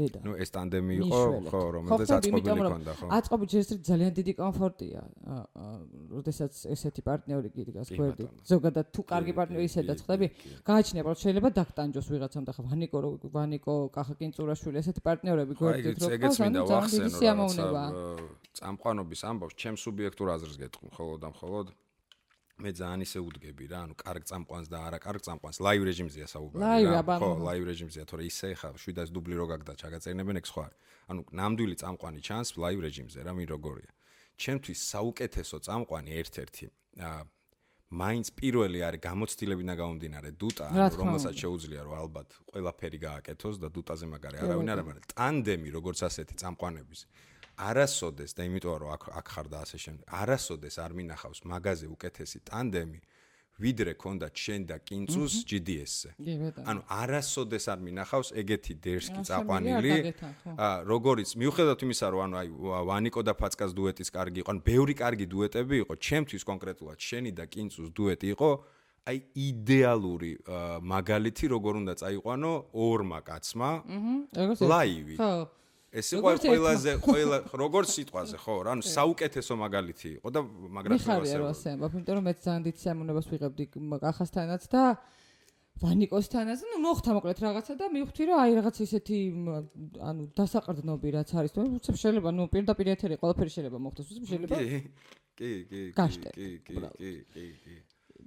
დედა ნუ ეს ტანდემი იყო ხო რომელზეც აწყობილი რომ ქონდა ხო? აწყობი ჯერ ძალიან დიდი კომფორტია. აა, აა, როდესაც ესეთი პარტნიორი გიდგას ბატონო. ზოგადად თუ კარგი პარტნიორი ისედაც ხდები, გააჩნია, რომ შეიძლება დაგტანჯოს ვიღაცამ და ხა ვანიკო ვანიკო კახა კინწურაშვილი ესეთი პარტნიორები გვერდით რო მინდა ანუ ძალიან დიდი აა, წამყვანობის ამბავს ჩემ სუბიექტურ აზრს გეტყვი მხოლოდ და მხოლოდ მე ძალიან ისე უდგები რა ანუ კარგ წამყვანს და არა კარგ წამყვანს. ლაივ რეჟიმზეა საუბარი რა ხო ლაივ რეჟიმზეა თორე ისე ხა შვიდას დუბლი რო გაგდა ჩაგაწერინებენ ეგ სხვა ანუ ნამდვილი წამყვანი ჩანს ლაივ რეჟიმზე რა მინ როგორია. ჩემთვის საუკეთესო წამყვანი ერთ-ერთი აა მაინც პირველი არის გამოცდილებინა გამომდინარე დუტა, რომელსაც შეუძლია რომ ალბათ ყველაფერი გააკეთოს და დუტაზე მაგარი არავინ არ არის, მაგრამ ტანდემი როგორც ასეთი წამყვანების არასოდეს და იმიტომ რომ აქ აქ ხარ და ასე შემდეგ, არასოდეს არ მინახავს მაგაზე უკეთესი ტანდემი, ვიდრე ქონდა შენ და კინწუს GDS-ზე. კი ბატონო ანუ არასოდეს არ მინახავს ეგეთი დერსკი წაყვანილი. სამი არ გაგეთან, ხო. ა როგორიც მიუხედავად იმისა რომ ანუ აი ვა- ვანიკო და ფაცკას დუეტის კარგი იყო, ანუ ბევრი კარგი დუეტები იყო, ჩემთვის კონკრეტულად შენი და კინწუს დუეტი იყო აი იდეალური მაგალითი როგორ უნდა წაიყვანო ორმა კაცმა აჰა როგორც ლაივი. ხო ეს იყო როგორც ერთმა. ყველაზე ყველა როგორც სიტყვაზე ხო რა ანუ საუკეთესო მაგალითი იყო და მაგრამ მიხარია რომ ასე ამბობ, იმიტომ რომ მეც ძალიან დიდ სიამოვნებას ვიღებდი კახასთანაც და ვანიკოსთანაც, ну, მოხდა მოკლედ რაღაცა და მივხვდი რომ აი რაღაც ისეთი მ, ანუ დასაყრდნობი რაც არის, თუ უცებ შეიძლება, ну, პირდაპირ ეთერი ყველაფერი შეიძლება მოხდეს, უცებ შეიძლება კი კი კი გაშტერთ, კი კი უბრალოდ. კი კი კი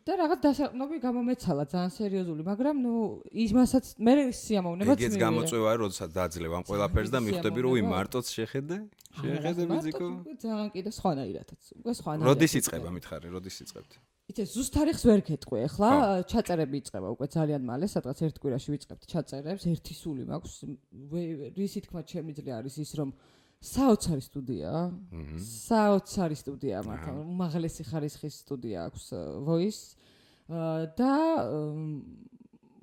და რაღაც დასაყრდნობი გამომეცალა ძალიან სერიოზული, მაგრამ ну, იმასაც მე სიამოვნებაც ეგეც გამოწვევა როდესაც დაძლევ ამ ყველაფერს და მიხვდები რომ სიამოვნება. მარტოც შეხედე? შეხედე ბიძიკო ძალიან კიდე სხვანაირადაც, უკვე სხვანაირად. როდის იწება მითხარი როდის იწებთ იცი ზუსტ თარიღს ვერ გეტყვი ახლა ჩაწერები იწყება უკვე ძალიან მალე სადღაც ერთ კვირაში ვიწყებთ ჩაწერებს ერთი სული მაქვს რისი თქმა შემიძლია არის ის რომ საოცარი სტუდიაა საოცარი სტუდია მართლა უმაღლესი ხარისხის სტუდია აქვს voice. და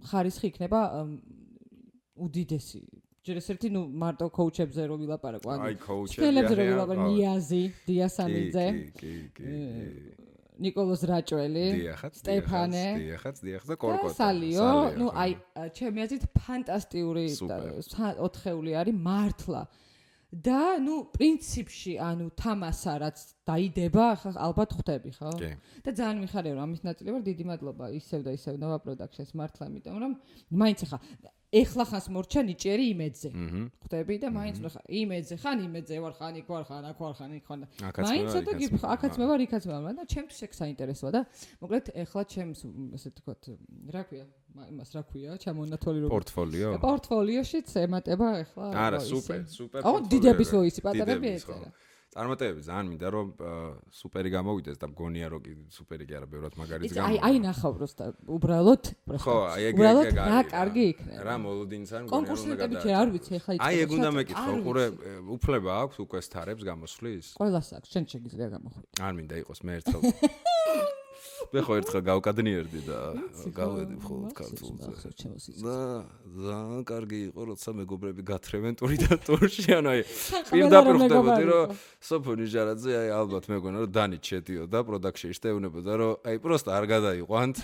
ხარისხი იქნება უდიდესი. ჯერ ეს ერთი ნუ მარტო კოუჩებზე რო ვილაპარაკო ანუ კოუჩები ჩქელებზე რო არიან, ვილაპარაკო ნიაზი დიასამიძე კი კი კი ნიკოლოზ რაჭველი სტეფანე დიახაც დიახაც და კორკოტა სალიო, ნუ ხო. აი ჩემი აზრით ფანტასტიკური ოთხეული არის მართლა. და ნუ პრინციპში ანუ თამასა რაც დაიდება, ხა ალბათ ხვდები, ხო? და ძალიან მიხარია რომ ამის ნაწილი ვარ, დიდი მადლობა ისევ და ისევ Nova Productions მართლა, იმიტომ რომ მაინც ხა ეხლა ხანს მორჩა ნიჭიერი იმედზე. ხვდები და მაინც ნუ ხა იმედზე ხან იმედზე ვარ ხან იქ ვარ ხან აქ ვარ ხან იქ ხან მაინც ცოტა იქაც გიფ მე ვარ. აქაც მე ვარ იქაც მე ვარ და ჩემთვის ეგ საინტერესოა და მოკლედ ეხლა ჩემს ესე თქვათ რა ქვია მა- იმას რა ქვია ჩამონათვალი როგორ პორტფოლიო პორტფოლიოშიც ემატება ეხლა არა სუპერ სუპერ აუ დიდების voice-ი პატარები ეწერა წარმატებები ძალიან მინდა რომ სუპერი გამოვიდეს და მგონია რომ კი სუპერი კი არა ბევრად მაგარიც იცი აი გამოვიდა. აი ნახავ პროსტა უბრალოდ ხო, აი ეგ ეგ რა კარგი იქნება. რა მოლოდინს არ მგონია რომ კონკურსლეტები გადააჭრა. არ ვიცი ეხლა აი ეგ უნდა მეკითხო ყურე უფლება აქვს უკვე სტარებს გამოსვლის? ყველას აქვს შენ შეგიძლია გამოხვიდე არ მინდა იყოს მე ერთხელ *laughs* მე ხო ერთხელ გავკადნიერდი და გავედი მხოლოდ ქართულზე. და ძალიან კარგი იყო როცა მეგობრები გათრევენ ტური და *laughs* ტურში. ანუ აი პირდაპირ ხდებოდი რომ სოფონი ჟარაძე აი ალბათ მეგონა რომ დანით შედიოდა პროდაქშენში და ეუბნებოდა რომ აი პროსტა არ გადაიყვანთ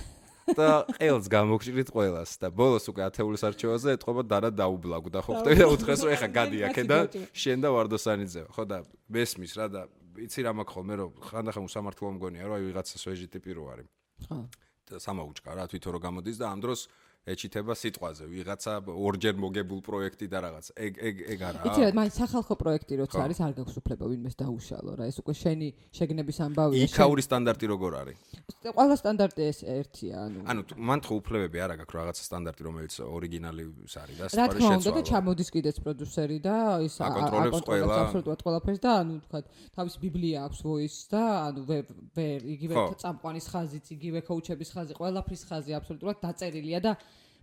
*laughs* და ყელს გამოგჭრით ყველას და ბოლოს უკვე ათეულის არჩევაზე ეთყობა დანა დაუბლაგდა ხო ხტები და *laughs* უთხრეს რომ ეხა გადი აქედან შენ და ვარდოსანიძე ხო და მესმის რა და იცი რა მაქვს ხოლმე რომ ხანდახან უსამართლო მგონია რომ აი ვიღაცა სვეჟი ტიპი რო არის. ხო. და სამაუჭკა რა თვითონ რო გამოდის და ამ დროს ეჩითება სიტყვაზე ვიღაცა ორჯერ მოგებულ პროექტი და რაღაც. ეგ ეგ ეგ არა. იცი რა მაინც სახალხო პროექტი როცა არის არ გაქვს უფლება ვინმეს დაუშალო რა. ეს უკვე შენი შეგნების ამბავია იქაური სტანდარტი როგორ არის? ყველა სტანდარტი ეს ერთია ანუ ანუ მან ხო უფლებები არა გაქვს რაღაცა სტანდარტი რომელიც ორიგინალი არის და რა სწორი თქმა უნდა და შეცვალა ჩამოდის კიდეც პროდიუსერი და ის აკონტროლებს ყველა. აბსოლუტურად ყველაფერს და ანუ თქვა თავისი ბიბლია აქვს voice და ანუ ვერ ვერ იგივე წამყვანის ხაზიც იგივე კოუჩების ხაზი ყველაფრის ხაზი აბსოლუტურად დაწერილია და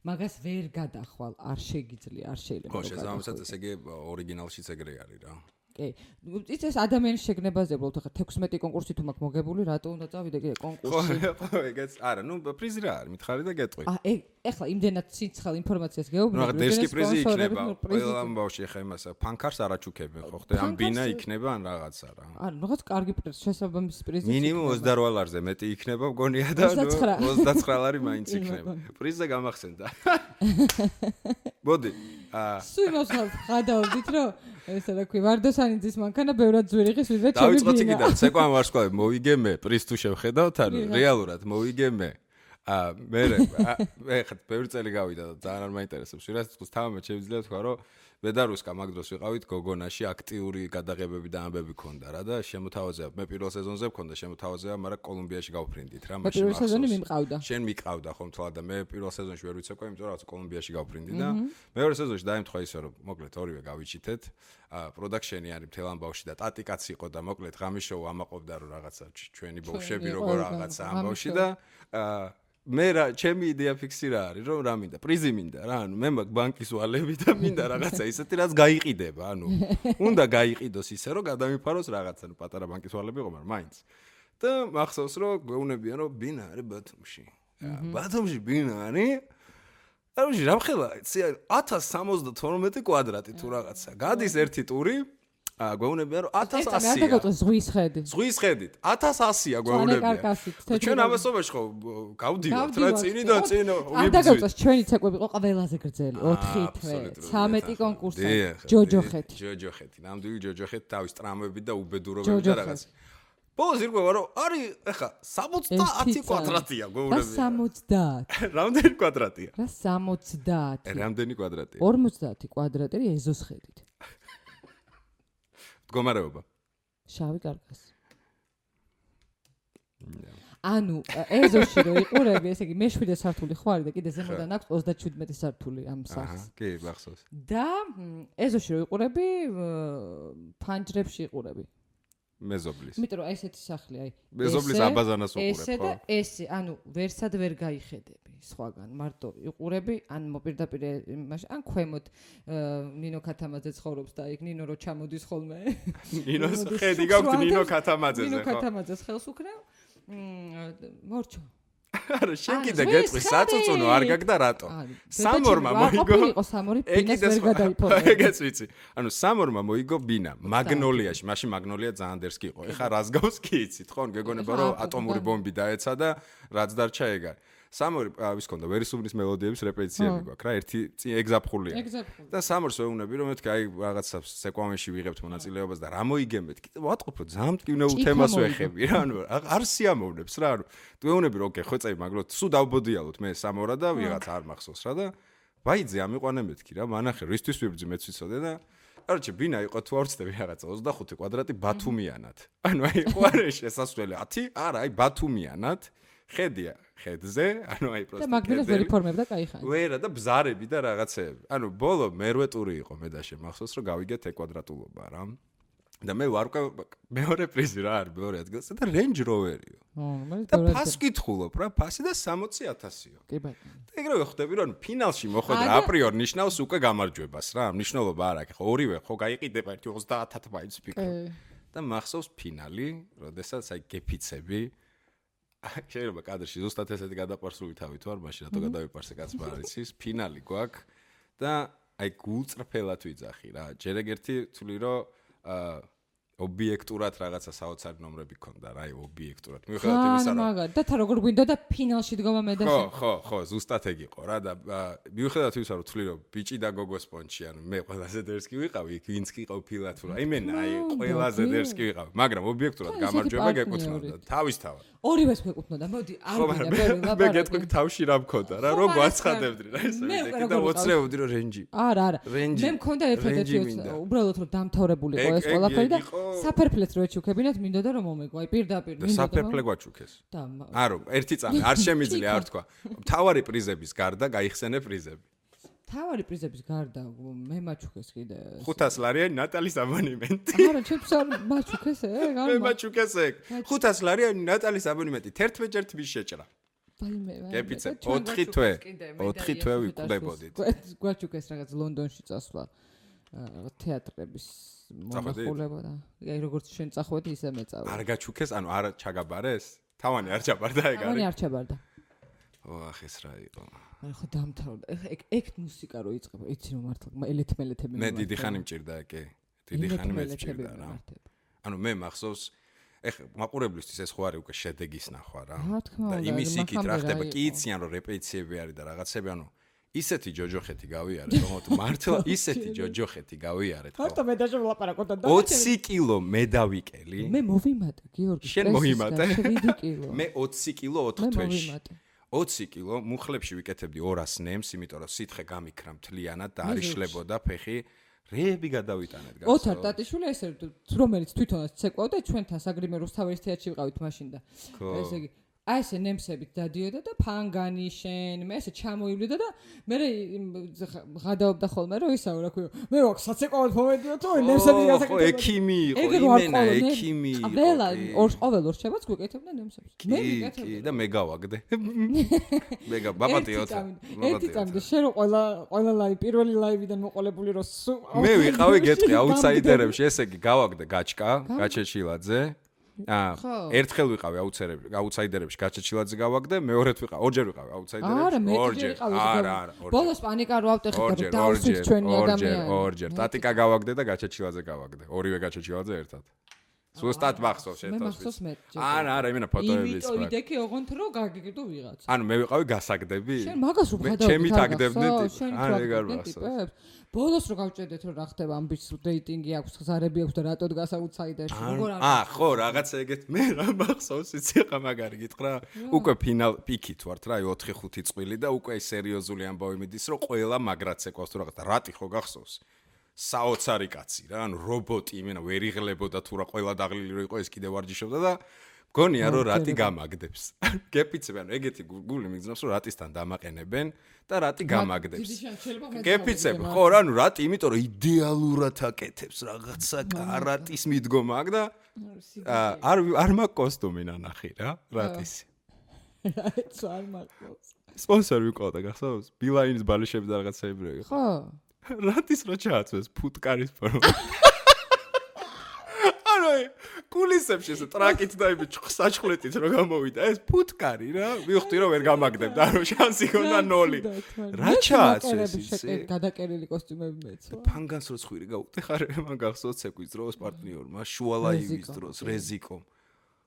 მაგას ვერ გადახვალ არ შეგიძლია არ შეიძლება ხო შესაბამისად გადახვიდე. ესე იგი ორიგინალშიც ეგრე არის რა კი. იცი ეს ადამიანის შეგნებაზე უბრალოდ ახლა 16 კონკურსი თუ მაქვს მოგებული რატო უნდა წავიდე კიდე ხო კონკურსში ხო ეგეც არა ნუ პრიზი რა არის მითხარი და გეტყვი. ა ეგ ეხლა იმდენად სიცხალ ინფორმაციას გეუბნები რა დერსკი პრიზი იქნება ყველა ამბავში ხა იმას ფანკარს არაჩუქებენ ხო ხტე ამ ბინა იქნება ან რაღაცა რა არა რაღაც კარგი პრიზი შესაბამის პრიზი მინიმუმ 28 ლარზე მეტი იქნება მგონია და ნუ 29. 29 ლარი მაინც იქნება. პრიზზე გამახსენდა. *laughs* მოდი აა სულ მოსხალ გადავდით რომ ესა რა ქვია ვარდოსანიძის მანქანა ბევრად ძვირიღის ვიდრე ჩემი დავიწყოთ ბინა. იქიდან. *laughs* ცეკვა ვარსკვლავი. მოვიგე მე პრიზ თუ შევხედავთ? ანუ რეალურად მოვიგე მე. ა მე მე ხეთ ბევრი წელი გავიდა და ძალიან არ მაინტერესებს. ვიღაც თქოს თამამად შეიძლება თქვა რომ მე და რუსკა მაგ დროს ვიყავით გოგონაში აქტიური გადაღებები და ამბები ქონდა რა და შემოთავაზება მე პირველ სეზონზე მქონდა შემოთავაზება მაგრამ კოლუმბიაში გავფრინდით რა მე პირველ სეზონი მიმყავდა. შენ მიყავდა ხომ თვალა და მე პირველ სეზონში ვერ ვიცოდი, იმიტომ რომ კოლუმბიაში გავფრინდი და მეორე სეზონში დაემთხვა ისე რომ მოკლედ ორივე გავიჩითეთ. ა პროდაქშენი არის მთელ ამბავში და ტატიკაც იყო და მოკლედ ღამის შოუ ამაყობდა რომ რაღაცა ჩვენი ბავშვები როგორ რაღაცა ამბავში შოუ. და აა მე რა ჩემი იდეა ფიქსი რა არის რომ რა მინდა? პრიზი მინდა რა ანუ მე მაგ ბანკის ვალები და მინდა რაღაცა ისეთი რაც გაიყიდება ანუ უნდა გაიყიდოს ისე რომ გადამიფაროს რაღაცა ანუ პატარა ბანკის ვალები იყო მაგრამ მაინც. და მახსოვს რომ გვეუბნებიან რომ ბინა არის ბათუმში ბათუმში ბინა არის ანუ რა ხელა? იცი 1072 კვადრატი თუ რაღაცა. გადის ერთი ტური გვეუბნებიან რომ მე არ 1100-ია დაგავწეს ზღვის ხედი. ზღვის ხედით 1000-ია მწვანე გვეუბნებიან ჩვენ კარკასით. ამასობაში ხო გავდივართ რა წინიდან წინ არ ვიბრძვით. დაგავწეს ჩვენი ცეკვები იყო ყველაზე გრძელი, 4 თვე, აბსოლუტურად, 13 დიახ, კონკურსი, ჯოჯოხეთი. ჯოჯოხეთი ნამდვილი ჯოჯოხეთი თავის ტრამვებით და უბედურობებით და რაღაც ბოლოს ირკვევა რომ არის ეხა 70 ერთი კვადრატია და გვეუბნებიან 70. *laughs* რამდენი კვადრატია რა 70? რამდენი კვადრატია 50 კვადრატი ეზოს ხედით. მდგომარეობა შავი კარკასი. ანუ ეზოში რო იყურები, ესე იგი მე-7 სართული ხო არის და კიდე ზემოდან აქვს 37 სართული ამ აჰა სახლს. კი მახსოვს და ეზოში რო იყურები, ფანჯრებში იყურები. მეზობლის იმიტომ რომ ესეთი სახლი აი. მეზობლის ესე, აბაზანას ესე უყურებ და ხო ესე, ანუ ვერსად ვერ გაიხედები სხვაგან, მარტო იყურები, ან მოპირდაპირ იმაში, ან ქვემოთ ნინო ქათამაძე ცხოვრობს და იქ ნინო რო ჩამოდის ხოლმე. *laughs* ნინოს *laughs* ხედი ვადებს, ნინო ნინო ქათამაძეზე ხო ქათამაძეს ხელს უკრევ. მ მორჩო. არა შენ კიდე გეტყვი საწუწუნო არ გაგ და რატო სამორმა მოიგო მოიგო სამორი ბინას ვერ გადაიფორე. *laughs* ეგეც ვიცი. ანუ სამორმა მოიგო ბინა მაგნოლიაში, მაშინ მაგნოლია ძალიან დერსკი იყო. ეხა რას გავს კი იცით, ხო? გეგონება რომ ატომური ბომბი დაეცა და რაც დარჩა ეგ არის. სამორი ა, ვის ქონდა ვერისუბნის მელოდიების რეპეტიციები გვაქვს რა, ერთი წინ ეგზაფხულია. ეგზაქტული. და სამორს ვეუბნები რომ მეთქი აი რაღაცა სეკვამეში ვიღებთ მონაწილეობას და რა მოიგებთ კიდე ვატყობ რომ ძალიან მტკივნეულ ჭიქა თემას ვეხები რა ანუ არ სიამოვნებს რა ანუ ვეუბნები რომ ოკეი ხო წაი მაგრამ სულ დავბოდიალოთ მე სამორა და ვიღაც არ მახსოვს რა და ვაიძე ამიყვანე მეთქი რა მანახე რისთვის ვიბძი მეც ვიცოდე და კაროჩე ბინა იყო თუ არ ვცდები რაღაცა 25 კვადრატი ბათუმიანად. *laughs* ანუ აი იყო არა შესასვლელი 10 არა აი ბათუმიანად ხედია ხედზე, ანუ აი პროსტა. და მაგბილეს ვერ იფორმებდა кайხანი. ვერა და ბზარები და რაღაცეები. ანუ ბოლო მერვე ტური იყო მე და შემახსოვს რომ გავიგეთ ეკვადრატულობა რა. და მე ვარ მეორე პრიზი რა არის მეორე ადგილზე და Range Rover-იო. და ფას გითხულობ რა, ფასი და 60000-იო. კი ბატონო. და ეგრევე ხვდები რომ ფინალში მოხვედრა აპრიორ ნიშნავს უკვე გამარჯვებას რა, მნიშვნელობა არ აქვს. ორივე ხო გაიყიდება ერთი 30-ად მაინც ფიქრობ. და მახსოვს ფინალი, როდესაც აი გეფიცები შეიძლება კადრში ზუსტად ესეთი გადაყვარსული თავით ვარ, მაშინ რატო გადავიპარსე კაც არ იცის, ფინალი გვაქვს და აი გულწრფელად ვიძახი რა. ჯერ ეგერთი თვლი რომ აა ობიექტურად რაღაცა საოცარი ნომრები ქონდა რა, აი ობიექტურად. მიუხედავად იმისა, რომ მაგარ და თა როგორ გვინდა და ფინალში დგომა მე და ხო, ხო, ხო, ზუსტად ეგ იყო რა და მიუხედავად იმისა, რომ თვლი რომ ბიჭი და გოგო სპონჩი, ანუ მე ყველაზე დერსკი ვიყავი, იქ ვინც კი იყო ფილათურა. აი მე აი ყველაზე და კი. ვიყავი, მაგრამ ობიექტურად გამარჯვება გეკუთვნოდა თავისთავად. ორივეს მეყუთნოდა. მოდი, არ ვიდა, მაგრამ ბევრი მე- გეტყვი თავში რა მქონდა რა, რო გვაცხადებდი რა ესე მე და როგორ ვოცნებობდი რომ რენჯი. არა, არა. რენჯი- მე მქონდა ერთადერთი უბრალოდ რომ დამთავრებული იყო ეგ- ეს ყველაფერი და საფერფლეც რო ეჩუქებინათ, მინდოდა რომ მომეგო. აი პირდაპირ და მინდოდა. საფერფლე გვაჩუქეს. და არო, ერთი წამი არ *laughs* შემიძლია არ თქვა. მთავარი პრიზების გარდა გაიხსენე პრიზები. თავარი პრიზების გარდა მე მაჩუქეს კიდე. 500 ლარიანი ნატალის აბონემენტი. არა, ჩემს არ მაჩუქეს ეგ, არ მე მა- მაჩუქეს ეგ. 500 ლარიანი ნატალის აბონემენტი 11 ჯერ თბის შეჭრა. და ჩვენ ოთხი გვაჩუქეს თვე, კიდე, მე და ოთხი იახი თვე ხეთაშვილს. ვიკვდებოდით. გვ- გვაჩუქეს რაღაც ლონდონში წასვლა აა, თეატრების მონახულება და აი როგორც შენ წახვედი ისე მეწავე. არ გაჩუქეს, ანუ არ ჩაგაბარეს? თავანი არ ჩაბარდა ეგ არის. არ ჩაბარდა. ოახ ეს რა იყო. მაგრამ ხო დამთავრდა. ეგ ეგ მუსიკა რო იწყება, იცი რომ მართლა ელეთმელეთები. მე დიდი ხანი მჭირდა ეგ. დიდი ხანი მე მჭირდა რა. ანუ მე მახსოვს ეხ მაყურებლისთვის ეს ხო არის უკვე შედეგის ნახვა რა. და იმის იქით რა ხდება, კი იციან რომ რეპეტიციები არის და რაღაცები, ანუ ისეთი ჯოჯოხეთი გავიარეთ, *laughs* რომ მართლა ისეთი ჯოჯოხეთი გავიარეთ. ხო. მარტო მე დაჟე ვლაპარაკოთ და 20 კილო მე დავიკელი. მე მოვიმატე, გიორგი. შენ მოიმატე? 7 *laughs* კილო. მე 20 კილო 4 მე თვეში. მოვიმატე. 20 კილო მუხლებში ვიკეთებდი 200 ნემს, იმიტომ რომ სითხე გამიქრა მთლიანად და არ იშლებოდა ფეხი. რეები გადავიტანეთ ოთარ ტატიშვილი ესე რომელიც თვითონაც ცეკვავდა ჩვენთან საგრიმე რუსთავის თეატრში ვიყავით მაშინ და ესე იგი აი ესე ნემსებით დადიოდა და ფანგანი შენ მე ესე ჩამოივლიდა და მე ღადაობდა ხოლმე რომ ისაო რა ქვია მე ვაკ საცეკვავად მომედია თუ ნემსები ხო, გასაკეთებდა ექიმი იყო, იმენა ექიმი იყო. ყველა ორ ყოველ ორ შევაც გვეკეთებდა ნემსებს მე ვიკეთებდი და მე გავაგდე. *laughs* მე გა ბაბატიოთ. ერთი წამი შენ რო ყველა ყველა ლაივ პირველი ლაივიდან მოყოლებული რო მე ვიყავი გეტყვი *laughs* გამდიდები. აუთსაიდერებში, ესე იგი გავაგდე გაჩკა, გაჩეჩილაძე. აა, ერთხელ ვიყავი აუთსაიდერებში, აუთსაიდერებში გაჩეჩილაძე გავაგდე, მეორედ ვიყავ, ორჯერ ვიყავი აუთსაიდერებში. მე ორჯერ. ვიყავი არა, არა, ორჯერ. ბოლოს პანიკა რო ორჯერ, რომ დავსვით ორჯერ, ჩვენი ორჯერ, ადამიანი ორჯერ. ტატიკა გავაგდე და გაჩეჩილაძე გავაგდე. ორივე გაჩეჩილაძე ერთად. ზუსტად მახსოვს მე ერთად. მახსოვს მე არა, არა, იმენა ფოტოებიც იმიტომ მაქვს. იდექი ოღონდ რო გაგიგდო ვიღაც ანუ მე ვიყავი გასაგდები? შენ მაგას მე გადავდი ჩემი თაგდებდი ტიპი. არა, ეგ არ მახსოვს. ბოლოს რო გავჭედეთ რომ რა ხდება ამბის რეიტინგი აქვს ზარები აქვს და რატო დგას აუთსაიდერში როგორ არ აა, ხო, რაღაცა ეგეთ მე რა მახსოვს, იცი ხა მაგარი გითხრა. უკვე ფინალ პიკით ვართ რა, 4-5 წვილი და უკვე სერიოზული ამბავი მიდის, რომ ყველა მაგრაც ეკავს თუ რაღაცა. რატი ხო გახსოვს? საოცარი კაცი რა, ანუ რობოტი, იმენა ვერ იღლებოდა თუ რა ყველა დაღლილი რო იყო ეს კიდე ვარჯიშობდა და მგონია რომ რატი გამაგდებს. *laughs* გეპიცები, ანუ ეგეთი გუ- გული მიგზნობს რომ რატისთან დამაყენებენ და რატი გამაგდებს. გეპიცები, ხო რა, ანუ რატი, იმიტომ რომ იდეალურად აკეთებს რაღაცა კარატის მიდგომა აქვს და არ არ მაქვს კოსტუმი ნანახი რა, რატის. რაც არ მახსოვს სპონსორი ვიყავდა გახსოვს? ბილაინის ბალიშები და რაღაცაები რო იყო. ხო რატის რო ჩააცვეს ფუტკარის ფორმა. ანუ კულისებში ეს ტრაკით და იმი საჩხლეტით რო გამოვიდა ეს ფუტკარი რა მივხვდი რომ ვერ გამაგდებდა ანუ შანსი ქონდა ნოლი რა ჩააცვეს იცი? გადაკერილი კოსტიუმები მეცვა ფანგანს რო ხვირი გაუტეხარ მაგ ახსოვს ცეკვის დროს პარტნიორმა შუალაივის რეზიკო. დროს რეზიკომ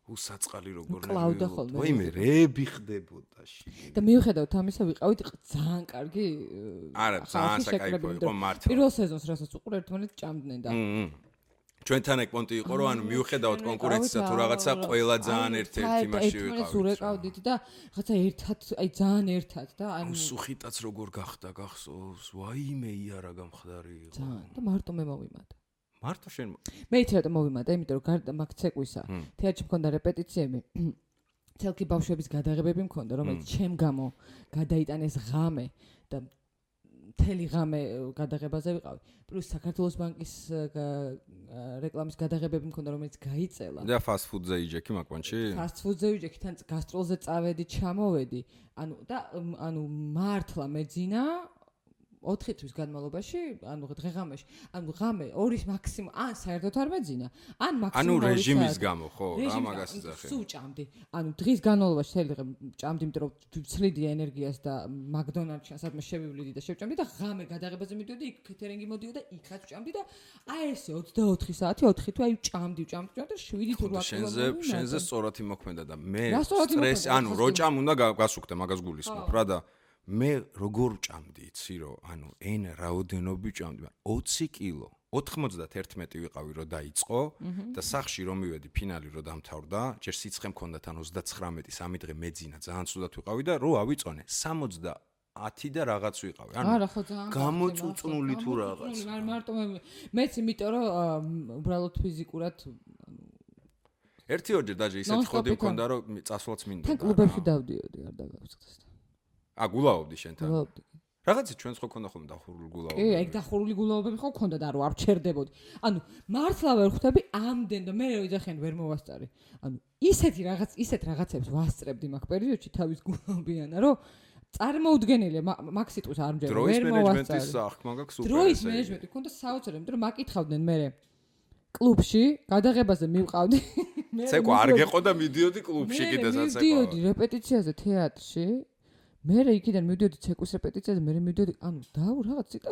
უსაწყალი როგორ კლავდა ხოლმე ვაიმე რეები ხდებოდა ში და მიუხედავად ამისა ვიყავით ძალიან კარგი არა, ძალიან საკაიფო იყო, მართლა. პირველ სეზონს რასაც უყურე ერთმანეთს ჭამდნენ და ჩვენთან ეგ პონტი იყო რომ ანუ მიუხედავად კონკურენციისა თუ რაღაცა ყველა ძალიან ერთ-ერთი მასში ერთმანეთს ვიყავით ურეკავდით და რაღაცა ერთად აი ძალიან ერთად და ანუ სუხიტაც როგორ გახდა გახსოვს ვაიმე იარა გამხდარი იყო ძალიან და მარტო მე მოვიმატე მარტო შენ მე იცი რატომ მოვიმატე იმიტომ რომ გარდა მაგ ცეკვისა თეატრში მქონდა რეპეტიციები. *clears throat* თელკი ბავშვების გადაღებები მქონდა რომელიც ჩემ გამო გადაიტანეს ღამე და მთელი ღამე გადაღებაზე ვიყავი. პლუს საქართველოს ბანკის რეკლამის გადაღებები მქონდა რომელიც გაიწელა. და ფასტ ფუდზე იჯექი მაკვანში ფასტ ფუდზე ვიჯექი თან გასტროლზე წავედი ჩამოვედი. ანუ და ანუ მართლა მეძინა 4 თვის განმავლობაში, ანუ დღეღამეში, ანუ ღამე ორის მაქსიმუმ, ან საერთოდ არ მეძინა, ან ანუ მაქსიმუმ ორი რეჟიმის გამო ხო რა მაგას იძახე სულ ჭამდი. ანუ დღის განმავლობაში დღე ჭამდი, იმიტომ რომ ვცლიდი ენერგიას და მაკდონალდში სადმე შევივლიდი და შევჭამდი და ღამე გადაღებაზე მიდიოდი, იქ კეთერინგი მოდიოდა, იქაც ჭამდი და აი ესე 24 საათი 4 თვე აი ჭამდი, ჭამდი, ჭამდი და 7 თუ 8 შენზე შენზე სწორად იმოქმედა და მე იმოქმედა, ანუ როჭამ უნდა გა- გასუქდე მაგას გულისხმობ რა და მე როგორ ჭამდი იცი რომ ანუ ენ რაოდენობი ჭამდი. მაგრამ 20 კილო. 91 ვიყავი რომ დაიწყო და სახში რომ მივედი ფინალი რომ დამთავრდა ჯერ სიცხე მქონდა თან 39 სამი დღე მეძინა ძალიან ცუდად ვიყავი და რო ავიწონე 60 10 და რაღაც ვიყავი. ანუ არა ხო ძალიან გამოწუწნული თუ რაღაც. მარ- მარტო მე მეც იმიტომ რომ უბრალოდ ფიზიკურად ერთი ორჯერ დაჟე Non-stop ხოდი მქონდა რომ წასვლაც მინდა თან კლუბებში დავდიოდი არ დაგავიწყდეს ა გულაობდი შენთან გულაობდი. რაღაცა ჩვენს ხო ქონდა ხოლმე დახურული გულაობი კი ეგ დახურული გულაობები ხო ქონდა და რო არ ჩერდებოდი ანუ მართლა ვერ ხვდები ამდენ და მე ვიძახენ ვერ მოვასწარი. ანუ ისეთი რაღაც ისეთ რაღაცებს ვასწრებდი მაგ პერიოდში თავის გულაობიანა რომ წარმოუდგენელია მა- მაგ სიტყვის არ მჯერა დროის ვერ მენეჯმენტის მოვასწარი. სახმა გაქვს სუპერ დროის ესე იგი. მენეჯმენტი ქონდა საოცარი იმიტომ რომ მაკითხავდნენ მე. კლუბში გადაღებაზე მივყავდი. *laughs* მე ცეკვა არ გეყო და მიდიოდი კლუბში კიდე მივდიოდი საცეკვაო რეპეტიციაზე თეატრში მე იქიდან მივდიოდი ცეკვის რეპეტიციაზე მე მივდიოდი ანუ დაუ რაღაც ციტა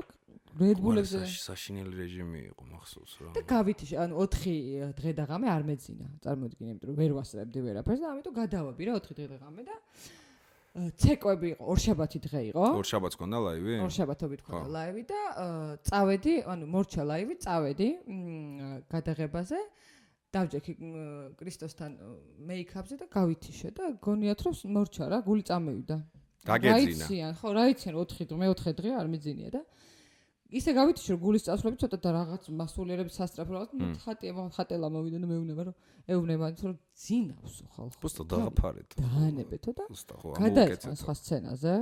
რედბულებზე საშინელი რეჟიმი იყო მახსოვს რა. და გავითიშე ანუ 4 დღე და ღამე არ მეძინა წარმოიდგინე იმიტომ რომ ვერ ვასწრებდი ვერაფერს და ამიტომ გადავაბი რა 4 დღე და ღამე და ცეკვები იყო ორშაბათი დღე იყო. ორ შაბათს ქონდა ლაივი? ორშაბათობით ხო. ქონდა ლაივი და წავედი ანუ მორჩა ლაივი წავედი გადაღებაზე დავჯექი კრისტოსთან მეიქაპზე და გავითიშე და გონიათ რომ მორჩა რა გული წამევიდა გაგეძინა. რაიციან ხო რა იციან? 4 დღე მე 4 დღე არ მიძინია და ისე გავითიშე რომ გულის წასვლები ცოტა და რაღაც მასულიერების სასწრაფო რაღაც ხატია ხატელა მოვიდა და მეუბნება რომ ეუბნება რომ ძინავსო ხალხო უბრალოდ დაღაფარეთ. დაანებეთო და გადაიწყენ სხვა სცენაზე.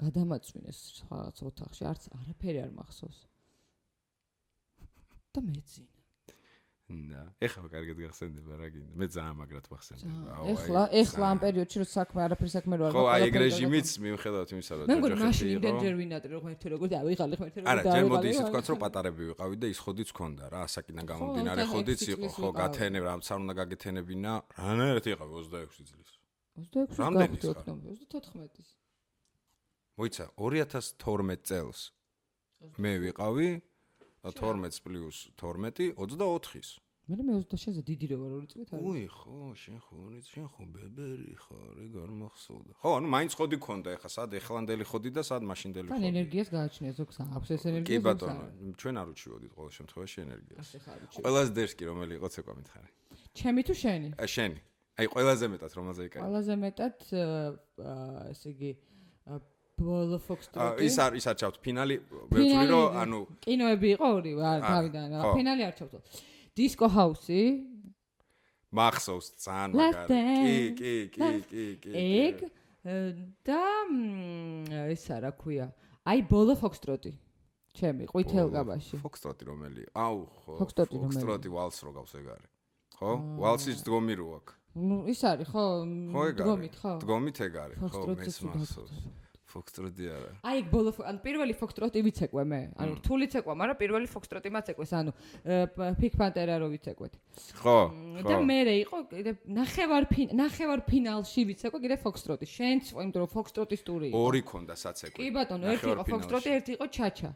გადამაწვინეს რაღაც ოთახში არც არაფერი არ მახსოვს. და მეძინა და ეხლა კარგად გახსენდება რა გინდა. მე ძალიან მაგრად მახსენდება აუ, ეხლა ეხლა ამ პერიოდში რომ საქმე არაფერი საქმე რო არ ხო აი ეგ რეჟიმიც მიუხედავად იმისა რომ მე მგონი ჯოჯოხეთი მაშინ იყო. იმდენჯერ ვინატრე რომ ღმერთი როგორ დავიღალი ღმერთი როგორ არა, ჯერ მოდი ისე თქვა რომ პატარები ვიყავით და ის ხოდიც ქონდა რა, ასაკიდან გამომდინარე ხოდიც იყო, ხო, გათენებ, რამც არ უნდა გაგეთენებინა, რანაირად იყავი? 26 წლის. 26 რამდენი ხარ? ოქტომბერი 34-ის მოიცა 2012 წელს მე ვიყავი 12 პლუს 12 24-ის. მე მე 26-ზე დიდი რო ვარ ორი წლით არის უი, ხო, შენ ხო, ორი შენ ხო ბებერი ხარ, ეგ არ მახსოვდა. ხო, ანუ მაინც ხოდი ქონდა ეხა, სად ეხლანდელი ხოდი და სად მაშინდელი თან ხოდი. ენერგიას გააჩნია ზოგს აქვს ეს ენერგია კი ბატონო, ჩვენ არ უჩივოდით ყოველ შემთხვევაში ენერგიას. ყველაზე დერსკი რომელი იყო ცეკვა მითხარი. ჩემი თუ შენი ა შენი. აი ყველაზე მეტად რომელზე იკარი. ყველაზე მეტად აა, ესე იგი აა, ბოლო ა, ფოქსტროტი ის არ ის არ ჩავთ ფინალი ვეცვლი რომ ანუ კინოები იყო ორი არ თავიდან რა ფინალი არ ჩავთვალ დისკო ჰაუსი მახსოვს ძალიან მაგარი. კი, კი, კი, კი, კი. ეგ და მ, ესა რა ქვია აი ბოლო ფოქსტროტი ჩემი ყვითელგაბაში ფოქსტროტი რომელი? აუ, ხო. ფოქსტროტი რომელი? ფოქსტროტი ვალს რო გავს ეგ არის. ხო? ვალსის დგომი რო აქვს. ნუ ის არის ხო დგომით ხო დგომით ეგ არის. ხო, მეც მახსოვს. ფოქსტროტი არა. აი ბოლო ანუ პირველი ფოქსტროტი ვიცეკვე მე. ანუ რთული ცეკვა მაგრამ პირველი ფოქსტროტი მაცეკვეს ანუ ფიქ პანტერა რო ვიცეკვეთ. ხო, და ხო. მე იყო კიდე ნახევარ ნახევარ ფინალში ვიცეკვე კიდე ფოქსტროტი შენც იყო იმიტომ რომ ფოქსტროტის ტური იყო. ორი ქონდა საცეკვი. კი ბატონო ერთი იყო ფოქსტროტი ერთი იყო ჩაჩა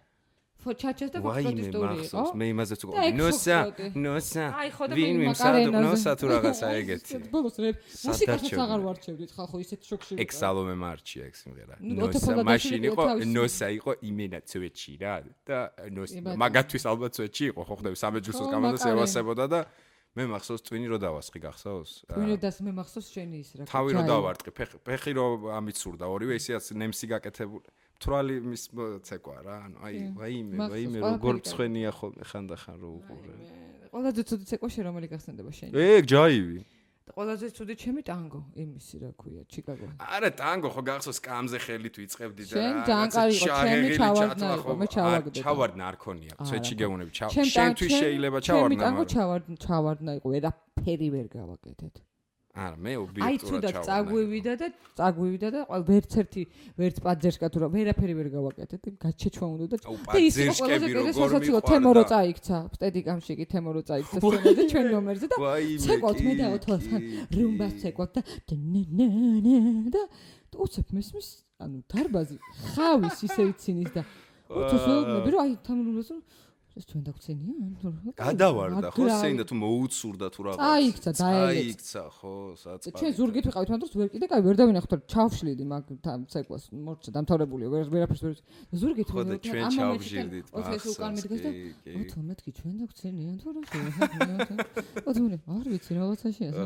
ფო ჩაჩას და ტური იყო მე იმაზეც ეგ ნოსა, ნოსა. აი ხო და ვინ მე ვიმსადო ნოსა თუ რაღაცა ეგეთი. ბოლოს რე მუსიკასაც აღარ ვარჩევდით ხალხო ისეთ შოქში ეგ სალომე მარჩია ეგ სიმღერა. ნოსა მაშინ იყო ნოსა იყო იმენა ცვეჩი რა და ნოსა ბატონო. მაგათვის ალბათ ცვეჩი იყო ხო ხდები სამეჯლისოს კამანდას ევასებოდა და მე მახსოვს ტვინი რო დავასხი გახსოვს? თქვენ დას მე მახსოვს შენი ის რა თავი რო დავარტყი, ფეხი ფეხი რო ამიცურდა ორივე ისეაც ნემსი გაკეთებული. თვრალი მის ცეკვა რა, ანუ აი ვაიმე, ვაიმე როგორ მცხენია ხოლმე ხანდახან რო უყურე. ყველაზე ცუდი ცეკვა შე რომელი გახსენდება შენი ეგ ჯაივი. და ყველაზე ცუდი ჩემი ტანგო იმისი რა ქვია ჩიკაგო არა ტანგო ხო გახსოვს კამზე ხელით ვიწყებდი და შენ კარგი იყო, ჩემი ჩავარდნა იყო, ხო, მე ჩავაგდე. ჩავარდნა არ ქონია ხო. გეუნები ჩავ შენთვის შეიძლება ჩემი ჩავარდნა ტანგო მაგრამ- ჩავარდნა ჩავარდნა იყო ვერაფერი ვერ გავაკეთეთ არა მე აი ობიექტურად თუდად ჩავარდნა წაგვივიდა და წაგვივიდა და ვერც ერთი ვერც პაძერს კათურა ვერაფერი ვერ გავაკეთეთ გაჩეჩვა უნდა და და ის იყო ყველაზე კიდე სასაცილო თემო რო წაიქცა. სტედიკამში კი თემო რო წაიქცა სცენაზე ჩვენ ნომერზე და ცეკვავთ მე და ოთოსთან რუმბას ცეკვავთ და და უცებ მესმის ანუ დარბაზი ხავის ისე იცინის და ოთოს ველოდნები რომ აი თამრულოს რომ ეს ჩვენ დაგცენია გადავარდა ხო სეინდა თუ მოუცურდა თუ რაღაც. წაიქცა, დაელეც. წაიქცა ხო საწყარი ჩვენ ზურგით ვიყავით მაგრამ ვერ კიდე კაი ვერ დავინახოთ რომ ჩავშლიდი მაგ ცეკვას მორჩა დამთავრებული ვერ ვერაფერს ვერ ზურგით ხო და ჩვენ ჩავჟირდით ოთოს უკან მახსოვს მიდგეს და ოთო მეთქი ჩვენ დაგცენიან თუ რა შეიძლება ოთო მე არ ვიცი რაღაცაში ეს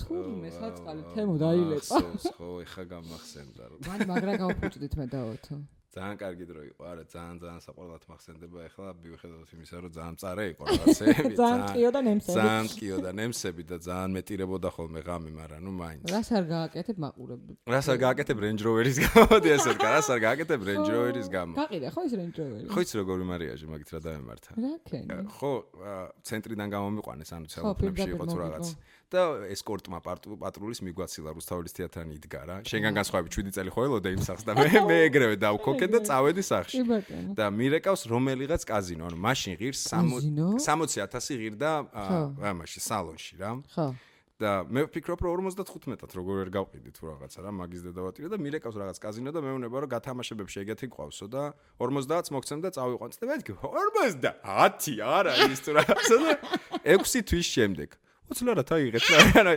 თურმე საწყალი თემო დაილეწა მახსოვს ხო ეხა გამახსენდა რომ მან მაგრა გავფუჭდით მე და ოთო ძალიან კარგი დრო იყო არა ძალიან ძალიან საყვარლად მახსენდება ეხლა მიუხედავად იმისა რომ ძალიან მწარე იყო რაღაცები *laughs* ძალიან ტყიო და ნემსები. ძალიან ტყიო და ნემსები და ძალიან მეტირებოდა ხოლმე ღამე მაგრამ ნუ მაინც. რას არ გააკეთებ მაყურებ რას არ გააკეთებ Range Rover-ის გამოდი ასე ვთქვა რას არ გააკეთებ Range Rover-ის გამო? გაყიდა ხო ის რენჯოვერი ხო იცი როგორი მარიაჟი მაგით რა დავემართა რა ქენი? ხო ცენტრიდან გამომიყვანეს ანუ ცელოფნებში იყო თუ რაღაც. და ესკორტმა პატრულის მიგვაცილა რუსთაველის თეატრთან იდგა რა შენგან განსხვავებით 7 წელი ხო ელოდა იმ სახს და მე მე ეგრევე დავქოკე და წავედი ბატონო და მირეკავს რომელიღაც კაზინო ანუ მაშინ ღირს კაზინო? 60000 ღირდა ამაში სალონში რა. ხო. და მე ვფიქრობ რომ 55-ად როგორ ვერ გავყიდი თუ რაღაცა რა მაგის დედავატირა და მირეკავს რაღაც კაზინო და მეუბნება რომ გათამაშებებში ეგეთი ყავსო და 50-ს მოგცემ და წავიყვანს. და მეთქი 50 არა ის თუ რაღაცა *laughs* და 6 თვის შემდეგ უცლარად აიღეთ რა არა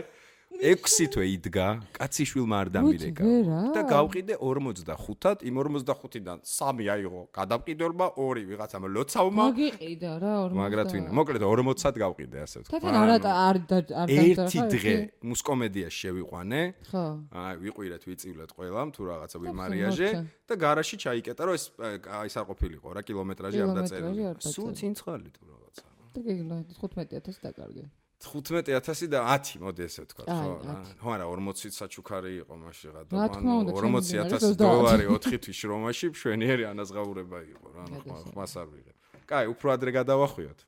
6 თვე იდგა, კაციშვილმა არ დამირეკა. და გავყიდე 45-ად, იმ 45-დან 3 აიღო გადამყიდველმა, 2 ვიღაცამ ლოცავმა, მაგიყიდა რა 40. მაგრამ თვინა, მოკლედ 40-ად გავყიდე ასე ვთქვა. თათან არ არ არ ერთი დღე მუსკომედიაში შევიყვანე. ხო აი, ვიყვირეთ, ვიწივლეთ ყველამ თუ რაღაცა ვიმარიაჟე და გარაში ჩაიკეტა, რომ ეს აი ეს არ ყოფილიყო რა, კილომეტრაჟი არ დაწერილი. სულ წინცხალი თუ რაღაცა. და გიგნა 15000 დაკარგე 15000 და 10, მოდი ესე ვთქვა, ხო? 10. ხო, არა, 40 საჩუქარი იყო მაშინ რა, დინარი 40000 30. დოლარი 4 თვის შრომაში მშვენიერი ანაზღაურება იყო რა, ხმას არ ვიღებ. კაი, უფრო ადრე გადავახვიოთ.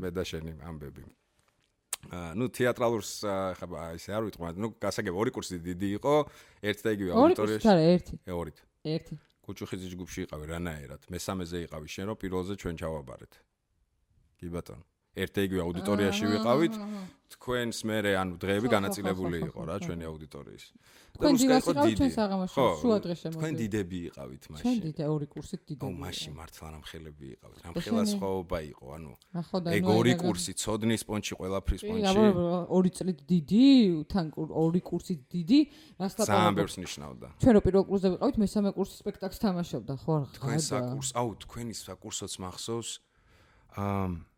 მე და შენი ამბები. აა, ნუ თეატრალურს ხა ესე არ ვიტყვი, ნუ გასაგებ ორი კურსი დიდი იყო, ერთ და იგივე ორი კურსი აუდიტორიაში. არა ერთი ორით. ერთი კუჩუხიძის ჯგუფში იყავი რანაერად. მესამეზე იყავი შენ, რომ პირველზე ჩვენ ჩავაბარეთ. კი ბატონო. ერთ და იგივე აუდიტორიაში ვიყავით. თქვენს მერე ანუ დღეები განაწილებული იყო რა ჩვენი აუდიტორიის. თქვენ დილას იყავით დიდი. ჩვენ საღამოში, შუა დღეს თქვენ შემოდი. დიდები იყავით ჩვენ მაშინ. დიდე ორი კურსით დიდი ო მაშინ მართლა რამხელები იყავით. რამხელა სხვაობა იყო, ანუ ეგ ორი კურსი, ცოდნის პონჩი, ყველაფრის პონჩი. აბა ორი წლით დიდი თან ორი კურსით დიდი რას ძალიან ლაპარაკობ ბევრს ნიშნავდა. ჩვენ რო პირველ კურსზე ვიყავით მესამე კურსის სპექტაკლს თამაშობდა ხო რა თქვენ საკურს, აუ თქვენი საკურსოც მახსოვს. აა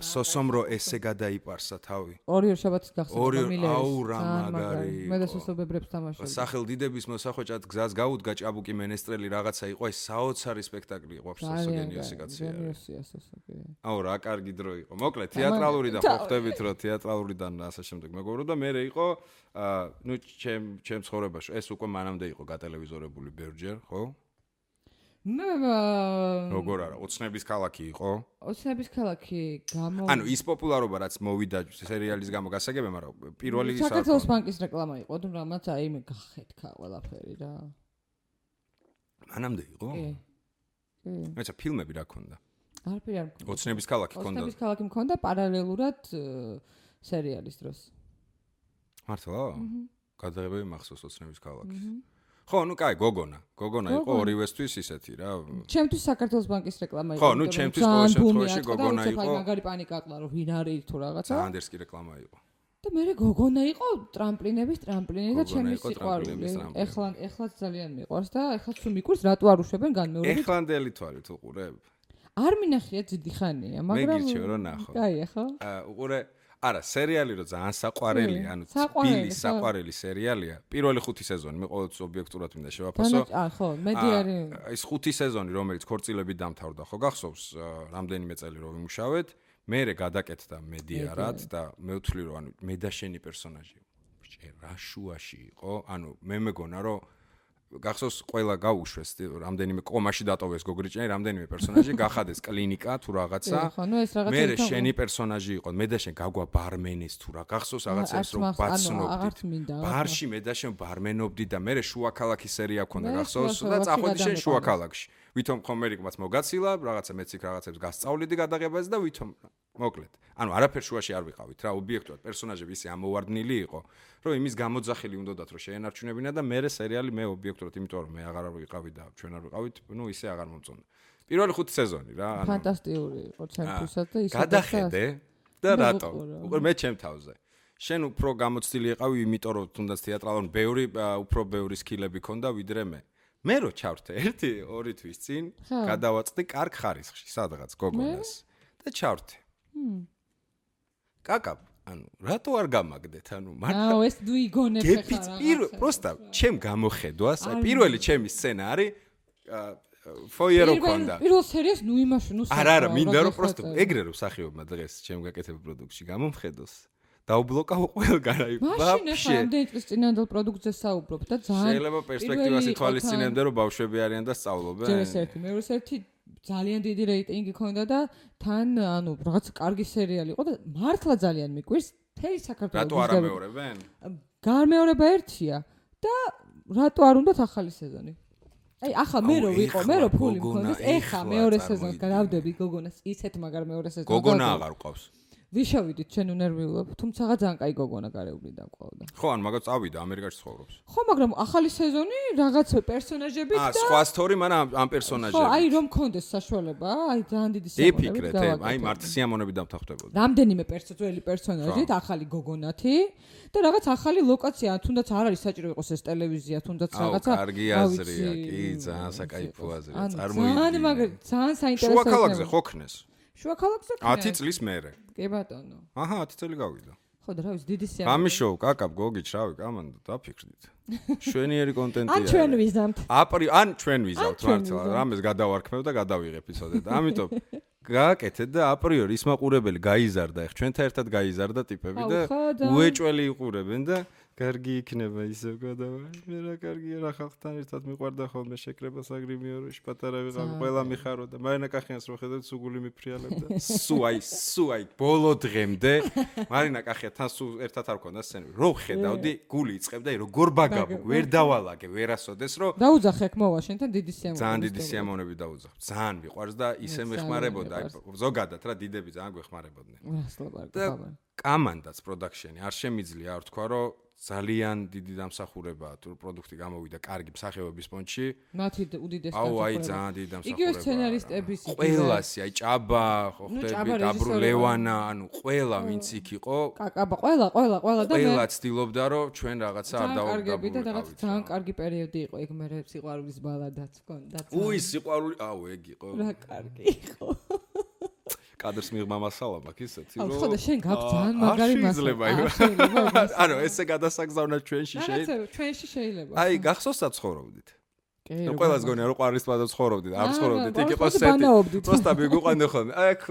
სოსომრო ესე გადაიპარსა თავი. ორი ორ შაბათს გახსოვს ორი ორ- მილერის. აუ, რა მაგარი მე და იყო. სოსობებრებს თამაშობდა სახელდიდების მოსახვეჭად გზას გაუდგა ჭაბუკი მენესტრელი რაღაცა იყო ეს საოცარი სპექტაკლი იყო სოსოგენიოსი კაცი არის. გენიოსია სოსოგე აუ რა კარგი დრო იყო. მოკლედ თეატრალურიდან და- ხვდებით რომ თეატრალურიდან ასე შემდეგ მეგობრო და მე იყო აა ნუ ჩემ ჩემ ცხოვრებაში ეს უკვე მანამდე იყო გატელევიზორებული ბევრჯერ, ხო? მე როგორ არა, ოცნების ქალაქი იყო. ოცნების ქალაქი გამო ანუ ის პოპულარობა რაც მოვიდა სერიალის გამო გასაგებია, მაგრამ პირველი ის არ საქართველოს ბანკის რეკლამა იყო თუ რამაც აი მე გახეთქა ყველაფერი რა მანამდე იყო? კი კი მეცა ფილმები რა ქონდა? არაფერი არ მქონდა ოცნების ქალაქი ქონდა. ოცნების ქალაქი მქონდა პარალელურად სერიალის დროს მართლა? გადაღებები მახსოვს ოცნების ქალაქის. ხო, ნუ კაი, გოგონა. გოგონა იყო ორივესთვის ისეთი რა. ჩემთვის საქართველოს ბანკის რეკლამა იყო ხო, რომ ჩემთვის ყოველ შემთხვევაში და გოგონა იყო. მაგარი პანიკა აწყდა რომ ვინ არის თუ რაღაცა სანდერსკი რეკლამა იყო. და მე გოგონა იყო ტრამპლინების ტრამპლინი და ჩემი სიყვარული ეხლა ეხლა ძალიან მიყვარს და ეხლა თუ მიკურს რატო არ უშვებენ განმეორებით ეხლანდელი თვალით უყურებ. არ მინახია ძიდი ხანია მაგრამ გირჩევ, რომ ნახო. კაი ახლა აა უყურე არა, სერიალი რო ძალიან საყვარელი, ანუ ხო. საყვარელი სერიალია. პირველი ხუთი სეზონი მე ყოველთვის ობიექტურად მინდა შევაფასო. აა ხო მედი აა, არის ეს ხუთი სეზონი რომელიც ქორწილებით დამთავრდა, ხო გახსოვს რამდენიმე წელი რო ვიმუშავეთ, მე გადაკეთდა მედიარად და მე ვთვლი რომ ანუ მე და შენი პერსონაჟი რა შუაში იყო, ანუ მე მეგონა რომ გახსოვს ყველა გაუშვეს რამდენიმე კომაში დატოვეს გოგრიჭიანი რამდენიმე პერსონაჟი *laughs* გახადეს კლინიკა თუ რაღაცა. მე შენი პერსონაჟი იყო მე და შენ გაგვა ბარმენის თუ რა გახსოვს რაღაცა არც ეს რომ აღარც ბარში მე და შენ ბარმენობდი და მე შუა ქალაქის სერია ქონდა გახსოვს და წახვედი შენ შუა ქალაქში ვითომ ხომერიკმაც მოგაცილა რაღაცა მეც იქ რაღაცებს გასწავლიდი გადაღებაზე და ვითომ მოკლედ ანუ არაფერ შუაში არ ვიყავით რა ობიექტურად პერსონაჟები ისე ამოვარდნილი იყო რომ იმის გამოძახილი უნდათ რომ შეენარჩუნებინა და მე სერიალი მე ობიექტურად იმიტომ რომ მე აღარ ვიყავი და ჩვენ არ ვიყავით ნუ ისე აღარ მომწონდა პირველი ხუთი სეზონი რა ანუ ფანტასტიკური იყო ჩემთვისაც და ისე გადახედე და რატო? უყურე მე ჩემ თავზე. შენ უფრო გამოცდილი იყავი, იმიტომ რომ თუნდაც თეატრალურ ბევრი უფრო ბევრი სკილები ქონდა ვიდრე მე. მე რო ჩავრთე ერთი ორი თვის წინ, გადავაწყდი კარგ ხარისხში, სადღაც გოგონას და ჩავრთე. კაკა, ანუ რატო არ გამაგდეთ? ანუ მართლა აუ ეს ნუ იგონებ გეფიც პირველ პროსტა ჩემ გამოხედვას, აი პირველი ჩემი სცენა არის ფოიერო ქონდა. პირველ სერიას ნუ იმაში ნუ არა არა მინდა რომ პროსტო ეგრე რომ სახიობმა დღეს ჩემ გაკეთებულ პროდუქტში გამომხედოს დაუბლოკავ ყველგან აი მაშინ ახლა ამდენი წლის წინანდელ პროდუქტზე საუბრობ და ძალიან შეიძლება პერსპექტივას პირველი ითვალისწინებდე რომ ბავშვები არიან და სწავლობენ. ჯერ ეს ერთი მეორე ერთი ძალიან დიდი რეიტინგი ქონდა და თან ანუ რაღაც კარგი სერიალი იყო და მართლა ძალიან მიკვირს თეი საქართველოს რატო არ ამეორებენ? გამეორება ერთია და რატო არ უნდათ ახალი სეზონი? აი ახლა მე რო ვიყო მე რო ფული მქონდეს ეხლა მეორე სეზონს გავდები გოგონას ისეთ მაგარ მეორე სეზონს გოგონა აღარ ყავს ვიშავიდით ჩვენ უნერვიულობ, თუმცა ძალიან კაი გოგონა გარეული დაყავდა. ხო, ან მაგას წავიდა ამერიკაში ცხოვრობს. ხო, მაგრამ ახალი სეზონი რაღაც პერსონაჟებით აა, და სხვა სტორი მან ამ ამ ხო, აი რომ კონდეს საშუალება, აი ძალიან დიდი სიამოვნებით. იფიქრეთ, ე, აი მართ სიამონები დამთავრდებოდა. რამდენიმე პერსონაჟი პერსონაჟით, ახალი გოგონათი და რაღაც ახალი ლოკაცია, თუნდაც არ არის საჭირო იყოს ეს ტელევიზია, თუნდაც აუ, რაღაცა. კარგი რა აზრია, კი, ძალიან საკაიფო აზრია, წარმოიდგინე. ძალიან მაგ ძალიან საინტერესო. შუა ქალაქზე ხო ქნეს? შუა ქალაქზე? 10 წლის მერე. კი ბატონო. აჰა, 10 წელი გავიდა. ხო და რა ვიცი, დიდი სიამოვნებით. გამიშოუ, კაკა, გოგი, შრავი, კამანდო, დაფიქრდით. *laughs* შვენიერი კონტენტია. ან ჩვენ ვიზამთ. აპრი ან ჩვენ ვიზავთ მართლა რამეს გადავარქმევ და გადავიღებ იცოდე და ამიტომ *laughs* გააკეთეთ და აპრიორი ის მაყურებელი გაიზარდა ეხ ჩვენთან ერთად გაიზარდა ტიპები და- უეჭველი იყურებენ და კარგი იქნება ისევ გადავა მე რა კარგია რა ხალხთან ერთად მიყვარდა ხოლმე შეკრება საგრიმიოროში პატარა ძალიან. ყველა მიხარო და მარინა კახიანს რო ხედავთ სუგული მიფრიალებდა. *laughs* სუ აი სუ აი ბოლო დღემდე *laughs* მარინა კახია თან სულ ერთად არ ქონდა სცენები. რო ხედავდი გული იწებდა აი როგორ ბაგაბო ვერ დავალაგე ვერასოდეს რო დაუძახე აქ მოვა შენთან დიდი სიამოვნებით. ძალიან დიდი სიამოვნები დაუძახ. ძალიან მიყვარს და ისე მეხმარებოდა, აი ზოგადად რა დიდები ძალიან გვეხმარებოდნენ. და კამანდაც პროდაქშენი არ შემიძლია არ თქვა რომ ძალიან დიდი დამსახურებაა თუ პროდუქტი გამოვიდა კარგი მსახიობების პონჩი. მათი դ- უდიდეს აუ აი დამსახურება. ძალიან დიდი დამსახურება. იგივე სცენარისტების იგივე. ყველასი, აი ჭაბა, ხო ხდები, რეჟისორი ლევანა, ანუ ყველა ვინც იქ იყო, კაკაბა, ყველა, ყველა, ყველა და მე ყველა ცდილობდა რომ ჩვენ რაღაცა არ ძალიან კარგები და რაღაც ძალიან კარგი პერიოდი იყო იქ მე სიყვარულის ბალადაც ჰქონდა. უი სიყვარული, აუ ეგ იყო. რა კარგი იყო. კადრს მიღმა მასალა მაქვს ისეთი რომ ხო და შენ გაქვს ძალიან მაგარი მასალა *laughs* ანუ ესე გადასაგზავნა ჩვენში შეიძლება ჩვენში შეიძლება აი გახსოვს საცხოვრობდით ну ყველას გონია რომ ყარის პლაზა ცხოვრობდით, არ ცხოვრობდით, იქ იყო სეტი. პროსტა მიგვიყვანე ხოლმე. აი აქ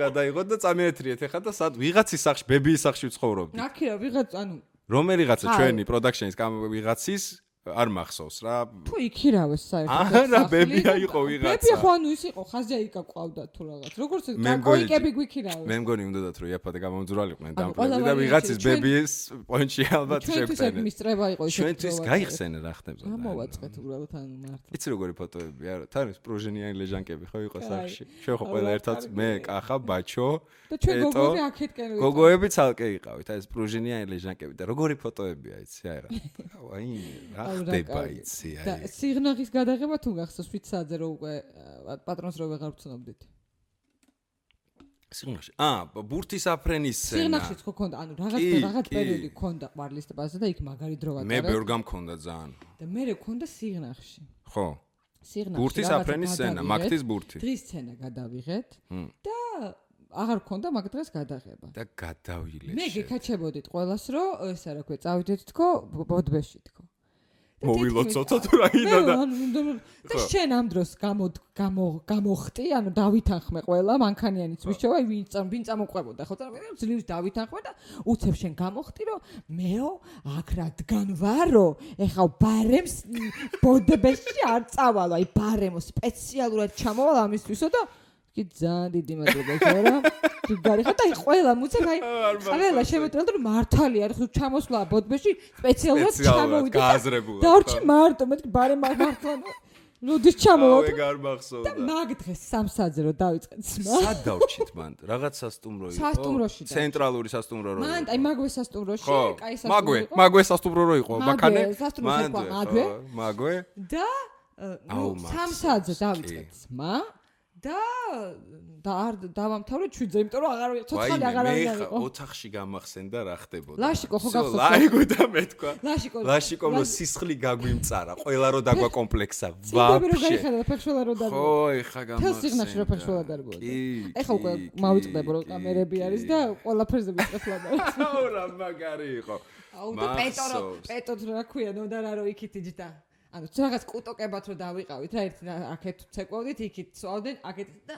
გადაიღოთ და წამეეთრიეთ ეხლა და სად ვიღაცის სახში, ბებიის სახში ცხოვრობდით. აქ რა ვიღაც ანუ რომელიღაცა ჩვენი პროდაქშნის ვიღაცის არ მახსოვს რა. თუ იქირავეს საერთოდ. არა, ბებია და- იყო ვიღაცა. ბებია ხო ანუ ის იყო ხაზია იქა ყავდა თუ რაღაც. როგორც მე მგონი- კოიკები გვიქირავეს. მე მგონი უნდათ რომ იაფად გამომძვრალიყვნენ დამპლები ყველა და ვიღაცის ბებიის პონჩი ალბათ ჩვენთვის ეგ შეფთენე. მისწრება იყო ისე. ჩვენთვის გაიხსენე რა ხდება. გამოვაწყეთ უბრალოდ ანუ მართლა. იცი როგორი ფოტოები არა თან ის პროჟენიანი ლეჟანკები ხო იყო სახში ჩვენ ხო ყველა ერთად მე კახა ბაჩო და ჩვენ გოგოები აქეთკენ ვიყავით. გოგოები ცალკე იყავით აი ეს პროჟენიანი ლეჟანკები და როგორი ფოტოებია იცი აი რა აუ, *laughs* აი რა ხდება იცი და აი სიღნაღის გადაღება თუ გახსოვს ვით საათზე რო უკვე ა, პატრონს რო ვეღარ ვცნობდით. სიღნაღში აა ბურთის აფრენის სცენა სიღნაღშიც ხო ქონდა ანუ რაღაც რაღაც პერიოდი ქონდა ყვარლის ტბაზე და იქ მაგარი დრო მე ვატარებ. ბევრ გამქონდა ძალიან და მე ქონდა სიღნაღში. ხო სიღნაღში. ბურთის აფრენის სცენა მაგთის ბურთი დღის სცენა გადავიღეთ და აღარ ქონდა მაგ დღეს გადაღება. და გადავილე მე გეკაჩებოდით ყოველას რომ ესა რა ქვია წავიდეთ თქო ბოდბეში თქო. მოვილოცოთ თითქმის- თუ რა მე იქნა და და შენ ამ დროს გამო გამო გამოხტი, ანუ დავითანხმე ყველა მანქანიანიც ვიშოვა, ვინ წამ ვინ წამოყვებოდა ხო? და ძლივს დავითანხმე და უცებ შენ გამოხტი რომ მეო აქ რა დგან ვარო, ეხა ბარემს ბოდბეში არ წავალ, აი ბარემო სპეციალურად ჩამოვალ ამისთვისო და კი ძალიან დიდი მადლობა შორა. თუ გარიხა და ყველა მუცებ აი *laughs* ყველა შემეტრალ რომ მართალია რა ხო ჩამოსვლა ბოდბეში სპეციალურად ჩამოვიდა. და- გააზრებულად, დარჩი ხო. მარტო მეთქი ბარე მართლა აუ ჩამოვა და მახსოვდა მაგ დღეს სამსაძე რო დავიწყეთ სმა სად დავჭით მან რაღაც სასტუმრო იყო. სასტუმროში ცენტრალური სასტუმრო რო მან აი მაგვე სასტუმროში კაი მაგვე სასტუმრო იყო. მაგვე სასტუმრო რო იყო მაგვე, მანდ, მაგვე. მაგვე? და სამსაძე კი. დავიწყეთ სმა და და არ დავამთავრე ჩვიდზე, იმიტომ რომ აღარ ცოცხალი აღარ არის იყო. ოთახში გამახსენდა რა ხდებოდა. ლაშიკო ხო გახსოვდა? ლაიგო და მეთქვა. ლაშიკო. ლაშიკომ რო სისხლი გაგვიმწარა, ყველა რო დაგვა კომპლექსა. ვაფშე. რო გაიხადა ფეხშველა რო დაგვა. ხო, ეხა გამახსენდა. თელ სიღნაში რო ფეხშველა დაგვა. კი. ეხა უკვე მავიწყდება რომ კამერები არის და ყველა ფერზე მიწფლადა. აუ რა მაგარი იყო. აუ და პეტო რო პეტო რა ქვია, ნუ და რა რო იქით იჯდა. ანუ რაღაც კუტოკებად რო დავიყავით რა ერთი აქეთ ცეკვავდით იქით სვავდნენ აქეთ და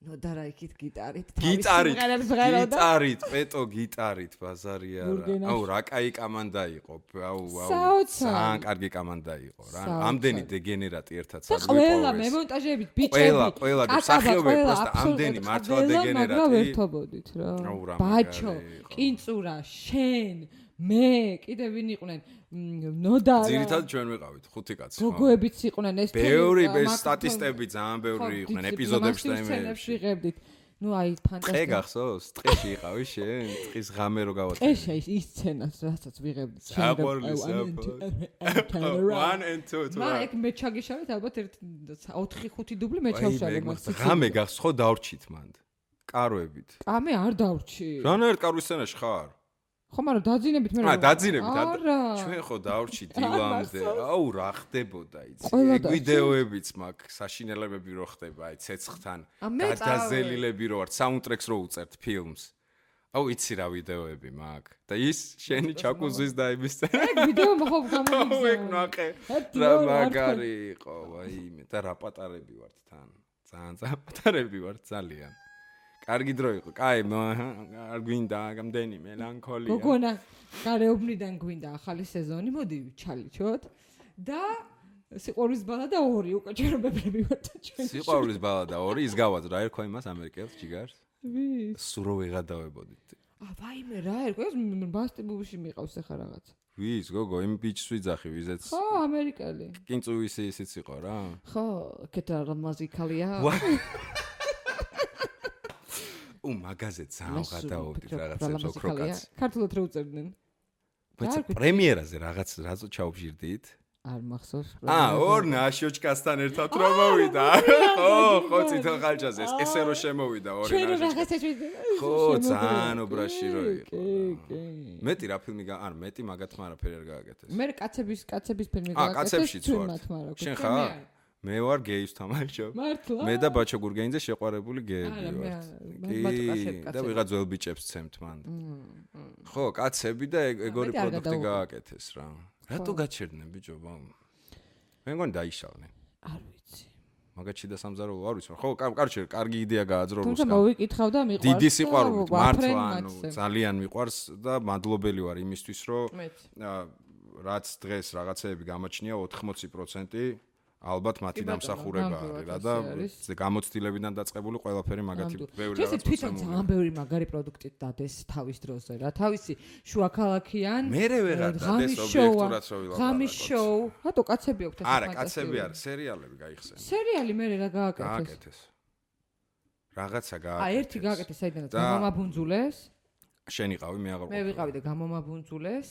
ნუ და რა იქით გიტარით. გიტარით გიტარით პეტო გიტარით ბაზარი არა. გურგენაში. აუ რა კაი კამანდა იყო? აუ აუ ძალიან კარგი კამანდა იყო რა. ამდენი დეგენერატი ერთად და ყველა მემონტაჟებით ბიჭები. ყველა, ყველა, მსახიობები, პროსტა აბსოლუტურად ამდენი მართლა დეგენერატი. მაგრამ ვერთობოდით რა რა ბაჩო კინწურა შენ მე კიდე ვინ იყვნენ ნოდა რა. ძირითადად ჩვენ ვიყავით ხუთი კაცი გოგოებიც იყვნენ ეს ბევრი სტატისტები ძალიან ბევრი იყვნენ ეპიზოდებში და სცენებს იმეებში ვიღებდით ნუ აი ტყე ფანტასტიკური გახსოვს? ტყეში იყავი შენ? ტყის ღამე რო გავატარე. ტყეში ის სცენას რასაც ვიღებდი საყვარელი One and two, Oh, one and two two. მა ეგ მე ჩაგიშავეთ ალბათ ერთ 4-5 დუბლი მე მე მას ღამე გახს ხო დავრჩით მანდ. კაროებით. კამე არ დავრჩი რანაირ კარვის სცენაში ხარ? ხო მაგრამ დაძინებით მე აა დაძინებით და არა ჩვენ ხო *laughs* დავრჩით არ დილამდე. აუ რა ხდებოდა იცი? ეგ ვიდეოებიც მაქვს, საშინელებები რო ხდება, აი მე გადაზელილები რო ვარ, საუნდტრეკს რო უწერთ ფილმს. აუ იცი რა ვიდეოები მაქვს. და ის შენი ჩაკუზის და იმის ეგ ვიდეო მოხო აუ ეგ ნახე. რა მაგარი იყო, ვაიმე და რა პატარები ვართ თან. ძალიან ძალიან პატარები ვართ ძალიან. კარგი დრო იყო. კაი, არ გვინდა გამდენი მელანქოლია. გოგონა გარეუბნიდან გვინდა ახალი სეზონი მოდი ჩალიჩოთ და სიყვარულის ბალა და ორი უკვე ჩერობები ვართ ჩვენ სიყვარულის ბალადა ორი ის გავაძრა ერქვა იმას ამერიკელს ჯიგარს. ვის სურო ვეღადავებოდით. ა ვაიმე რა ერქვა ეს მასტიბუში მიყავს ახლა რაღაც ვის გოგო იმ ბიჭს ვიძახი ვიზეც ხო ამერიკელი კინწუისი ისიც იყო რა. ხო კეთა რა მაზიკალია ვა. უ მაგაზე ძალიან ღადაობდით რაღაცებს ოქროკაც. ქართულად რა უწერდნენ բայց რა გვიქ- პრემიერაზე რაღაც რაზო ჩაუბჟირდით? არ მახსოვს აა, ორ ნაშოჩკასთან ერთად რომ მოვიდა. *laughs* ხო, ხო, წითელ ხალჭაზე ეს ესე რო შემოვიდა ორი ჩვენ ნაშოჩკა. რაღაცას ხო, ძალიან ობრაში რო იყო. კი კი მეტი რა ფილმი გა არ მეტი მაგათმა არაფერი არ გააკეთეს. მე კაცების კაცების ფილმი აა, კაცებშიც ჩვენ ვარ. მათმა რა შენ გვქონდა, ხარ? მე არ. მე ვარ გეის თამაშო. მართლა მე და ბაჩო გურგენიძე შეყვარებული გეები ვართ. ბატო კაცები, და კაცები. ვიღა ძველ ბიჭებს ცემთ მან. ხო, კაცები და ეგ- ეგორი პროდუქტი გააკეთეს რა. რატო გაჩერდნენ ბიჭო? მე მგონი დაიშალნენ. არ ვიცი მაგაჩი და სამზარეულო არ ვიცი. ხო, კარ- კარჩე, კარგი იდეა გააძრო თუმცა რუსკა. მოვიკითხავ და მიყვარს დიდი სიყვარულით ვაფრენ მართლა ანუ ძალიან მიყვარს და მადლობელი ვარ იმისთვის რომ რაც დღეს რაღაცეები გამოჩნია 80% ალბათ მათი დამსახურება არის რა და გამოცდილებიდან დაწყებული ყველაფერი მაგათი ბევრი ეს რაღაც თვითონ მოცემული. ძალიან ბევრი მაგარი პროდუქტი დადეს თავის დროზე რა. თავისი შუა ქალაქიან მერე ვეღარ აა, დადეს ობიექტურად შოუა, რო ღამის შოუ. რატო კაცები აქვს არა, კაცები არის, სერიალები გაიხსენ. სერიალი მე რა გააკეთეს? გააკეთეს. რაღაცა გააკეთეს. ერთი გააკეთეს საიდანაც და- გამომაბუნძულეს. შენ იყავი, მე აღარ მე ვიყავი და გამომაბუნძულეს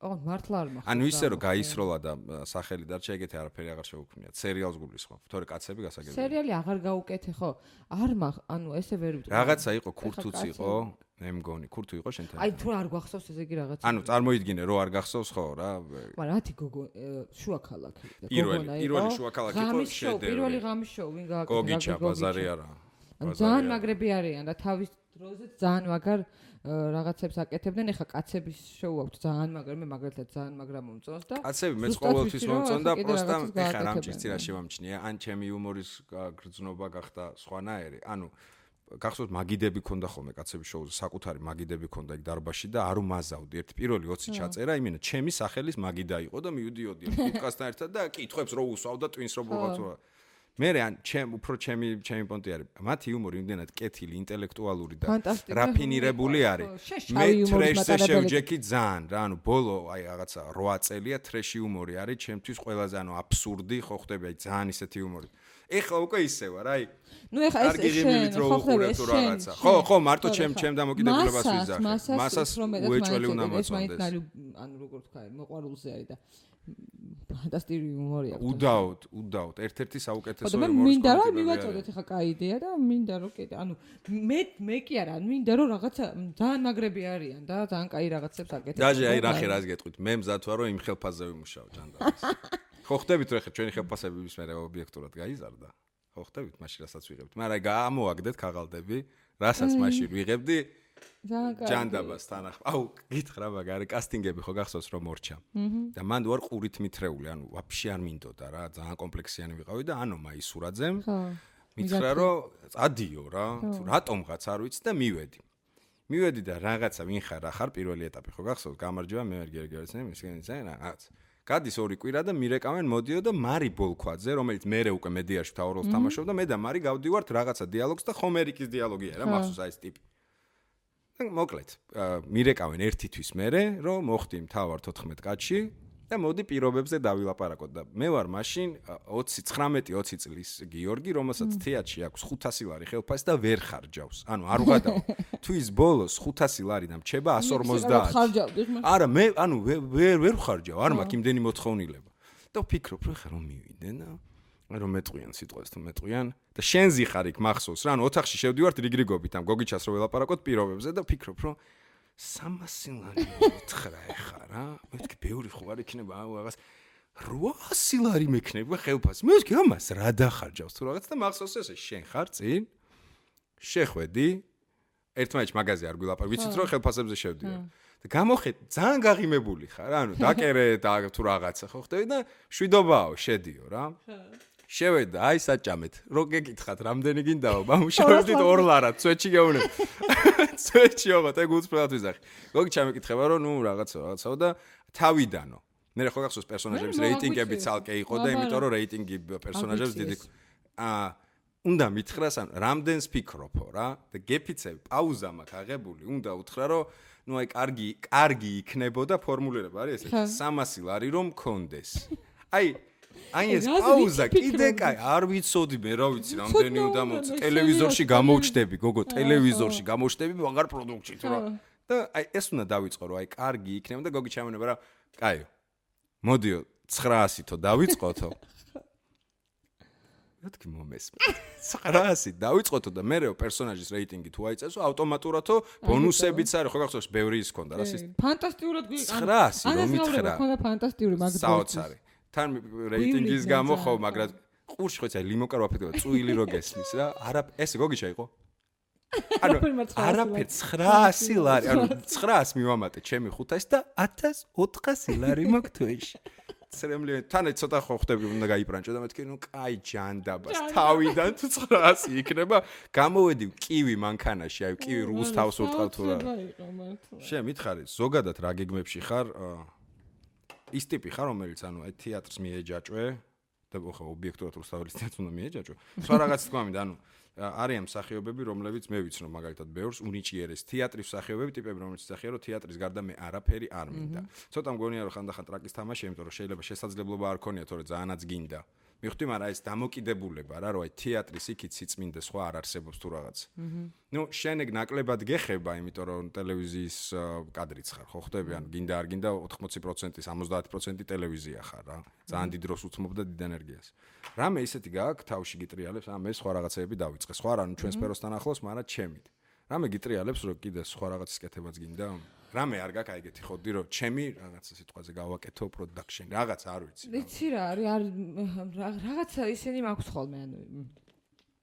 ო მართლა არ მახსოვს ანუ ისე რომ გაისროლა და სახელი დარჩა ეგეთი არაფერი აღარ შევუქმნიათ. სერიალს გულისხმობ. თორე კაცები გასაგებია. სერიალი აღარ გაუკეთე ხო არ მახ ანუ ესე ვერ ვიტყვი რაღაცა იყო ქურთუც იყო, მე მგონი, ქურთუ იყო შენთან. აი თუ არ გვახსოვს ესე იგი რაღაც ანუ წარმოიდგინე რომ არ გახსოვს ხო რა. მაგრამ რათი გოგო შუა ქალაქი და პირველი- გოგონა პირველი იყო. შუა ქალაქი იყო შოუ, შედევრი. პირველი ღამის შოუ ვინ გააკეთა გოგიჩა ბაზარი არა. ანუ ძალიან მაგრები არიან და თავის დროზე ძალიან მაგარ რაღაცებს აკეთებდნენ. ეხა კაცების შოუ აქვს ძალიან მაგარ მე მაგალითად ძალიან მაგრა მომწონს და კაცები მეც ყოველთვის მომწონდა პროსტა ეხა რა გააკეთებენ. მჭირს რა შევამჩნია ან ჩემი იუმორის გრძნობა გახდა სხვანაირი? ანუ გახსოვთ მაგიდები ქონდა ხოლმე კაცების შოუზე საკუთარი მაგიდები ქონდა იქ დარბაში და არ უმაზავდი ერთ პირველი 20 ჩაწერა იმენა ჩემი სახელის მაგიდა იყო და მივდიოდი. *laughs* ამ პოდკასტთან ერთად და კითხვებს რო უსვავ და twins რო ბრუღაცო მე ან ჩემ უფრო ჩემი ჩემი პონტი არის მათი იუმორი იმდენად კეთილი ინტელექტუალური და რაფინირებული ხო, არის მე ტრეშზე შევჯექი ძალიან რა ანუ ბოლო აი რაღაცა 8 წელია ტრეში იუმორი არის ჩემთვის ყველაზე ანუ აბსურდი ხო ხდება აი ძალიან ისეთი იუმორი ეხლა უკვე ისე ვარ აი ნუ ეხა ეს შენ ხო ეს თუ შენ, რაღაცა. ხო, ხო, მარტო ხო, ჩემ- ჩემ დამოკიდებულებას ვიზახებ. მასას უეჭველი უნდა ეგ, ეს მაინც მოწონდეს. ნალი ანუ როგორ თქვა მოყვარულზე არის და ფანტასტიკური იუმორი აქვს. უდაოდ, უდაოდ, ერთ-ერთი საუკეთესო მე იუმორის მინდა რომ მივაწოდოთ ეხა კაი იდეა და მინდა რომ კიდე ანუ მე მე კი არა მინდა რომ რაღაცა ძალიან მაგრები არიან და ძალიან კაი რაღაცებს აკეთებენ დაჟე აი რა ხე რას გეტყვით. მე მზად ვარ რომ იმ ხელფასზე ვიმუშაო ჯანდაბას *laughs* ხო ხდებით რომ ეხლა ჩვენი ხელფასები ის მე ობიექტურად გაიზარდა? ხო ხდებით? მაშინ რასაც ვიღებთ. მაგრამ აი გამოაგდეთ ქაღალდები რასაც მაშინ ვიღებდი ჯანდაბას თანახ აუ გითხრა მაგარი კასტინგები ხო გახსოვს რომ მორჩა და მანდ ვარ ყურით მithრეული ანუ ვაფშე არ მინდოდა რა ძალიან კომპლექსიანი ვიყავი და ანუ მაისურაძემ ხო მითხრა რომ ადიო რა თუ რატომღაც არ ვიცი და მივედი. მივედი და რაღაცა ვინ ხარ რა ხარ პირველი ეტაპი ხო გახსოვს გამარჯობა მე ვერ გერგერცენ მისგენი ზენ რაღაც გადის ორი კვირა და მირეკავენ მოდიო და მარი ბოლქვაძე რომელიც მეરે უკვე მედიაში თავროლს თამაშობდა მე და მარი გავდივართ რაღაცა დიალოგს და ხომერიკის დიალოგია რა მახსოვს აი ეს ტიპი მოკლედ მირეკავენ ერთი თვის მერე რომ მოხდი მთავარ 14 კაცში და მოდი პირობებზე დავილაპარაკოთ და მე ვარ მაშინ 20 19-20 წლის გიორგი, რომელსაც თეატრში აქვს 500 ლარი ხელფასი და ვერ ხარჯავს. ანუ არ ვღადავ. *laughs* თვის ბოლოს 500 ლარი და მჩება 150. ხარჯავდი ხმა. არა, მე ანუ ვე- ვერ ვერ ხარჯავ, არ მაქვს იმდენი მოთხოვნილება. და ვფიქრობ, რომ ხა რომ მივიდენ რომ მეტყვიან სიტყვას თუ მეტყვიან და შენზი ხარ იქ მახსოვს რა, ანუ ოთახში შევდივართ რიგრიგობით ამ გოგიჩას რო ველაპარაკოთ პირობებზე და ვფიქრობ, რომ 300 ლარი უთხრა ეხა რა. მე ვთქი, ბევრი ხო არ იქნება აუ რაღაც 800 ლარი მექნება ხელფასი. მე ვთქი, ამას რა დახარჯავს თუ რაღაც და მახსოვს ესე შენ ხარ წინ შეხვედი ერთმანეთს მაღაზია არ გვილაპარ, ვიცით რომ ხელფასებზე შევდივარ. და გამოხეთ, ძალიან გაღიმებული ხარ, ანუ დაკერე და თუ რაღაცა ხო ხდები და შვიდობაო, შედიო რა. შევედა, აი საჭამეთ. რო გეკითხათ, რამდენი გინდაო? ბამუშავებდით *laughs* ორ ლარად, წვეთში გეუნებ. წვეთში *laughs* ოღონდ ეგ უცფრად ვიზახი. გოგი ჩამეკითხება, რომ ნუ რაღაცა, რაღაცაო და თავიდანო. მე ხო გახსოვს პერსონაჟების რეიტინგები ცალკე იყო და იმიტომ რომ რეიტინგი პერსონაჟებს დიდი აა უნდა მითხრას ან რამდენს ფიქრობო რა და გეფიცე პაუზა მაქვს აღებული უნდა უთხრა რომ ნუ აი კარგი კარგი იქნებოდა ფორმულირება არის ესეთი 300 ლარი რომ მქონდეს აი აი ეს პაუზა კიდე კაი, არ ვიცოდი მე რა ვიცი, რამდენი უნდა მოცე. ტელევიზორში გამოვჩდები, გოგო, ტელევიზორში გამოვჩდები, აღარ პროდუქტში თუ რა. და აი ეს უნდა დავიწყო, რომ აი კარგი იქნება და გოგი ჩამონება რა. კაიო. მოდიო 900-ო დავიწყოთო. *laughs* მეთქი მომესმე. *laughs* 900 დავიწყოთო და მერეო პერსონაჟის რეიტინგი თუ აიწესო ავტომატურათო ბონუსებიც არის, ხო გახსოვს, ბევრი ის ქონდა რა სისტემა. ფანტასტიკურად გვიყანა. 900 რომ ითხრა. მქონდა ფანტასტიკური მაგ საოცარი. თან რეიტინგის გამო ხო მაგრამ ყურში ხო იცი ლიმონკარო აფეთქება წუილი რო გესმის რა არა ესე გოგიჩა იყო *laughs* ანუ არაფერმა 900 არაფერ 900 ლარი ანუ 900 მივამატე ჩემი 500 და 1400 ლარი მაქვს თვეში ცრემლი თან ცოტა ხო ხდები უნდა გაიბრანჭო და მეთქი ნუ კაი ჯანდაბას თავიდან თუ 900 იქნება გამოვედი კივი მანქანაში აი კივი რუს თავს ურტყავ თუ რა შენ მითხარი ზოგადად რა გეგმებში ხარ ის ტიპი ხარ რომელიც ანუ აი თეატრს მიეჯაჭვე და ხო ობიექტურად რუსთაველის თეატრს უნდა მიეჯაჭვე. სხვა რაღაც თქვა მინდა ანუ არიან მსახიობები რომლებიც მე ვიცნობ მაგალითად ბევრს უნიჭიერეს თეატრის მსახიობები ტიპები რომელიც სახია რომ თეატრის გარდა მე არაფერი არ მინდა. ცოტა მგონია რომ ხანდახან ტრაკის თამაში იმიტომ რომ შეიძლება შესაძლებლობა არ ქონია თორე ძალიანაც გინდა მიხდი მაგრამ ეს დამოკიდებულება რა რომ აი თეატრის იქით სიწმინდე სხვა არ არსებობს თუ რაღაც. ну შენ ეგ ნაკლებად გეხება იმიტომ რომ ტელევიზიის კადრიც ხარ ხო ხდები? ან გინდა არ გინდა 80%-ის 70% ტელევიზია ხარ რა. ძალიან დიდ დროს უთმობ და დიდ ენერგიას. რამე ისეთი გააქვს თავში გიტრიალებს ამ ეს სხვა რაღაცეები დავიწყე. სხვა რა ნუ ჩვენ სფეროსთან ახლოს მაგრამ ჩემით. რამე გიტრიალებს რომ კიდე სხვა რაღაცის კეთებაც გინდა რამე არ გაქვს აი ეგეთი ხოდი რომ ჩემი რაღაცა სიტყვაზე გავაკეთო პროდაქშენი რაღაც არ ვიცი. ვიცი რა არის არ რა- რაღაცა ისინი მაქვს ხოლმე ანუ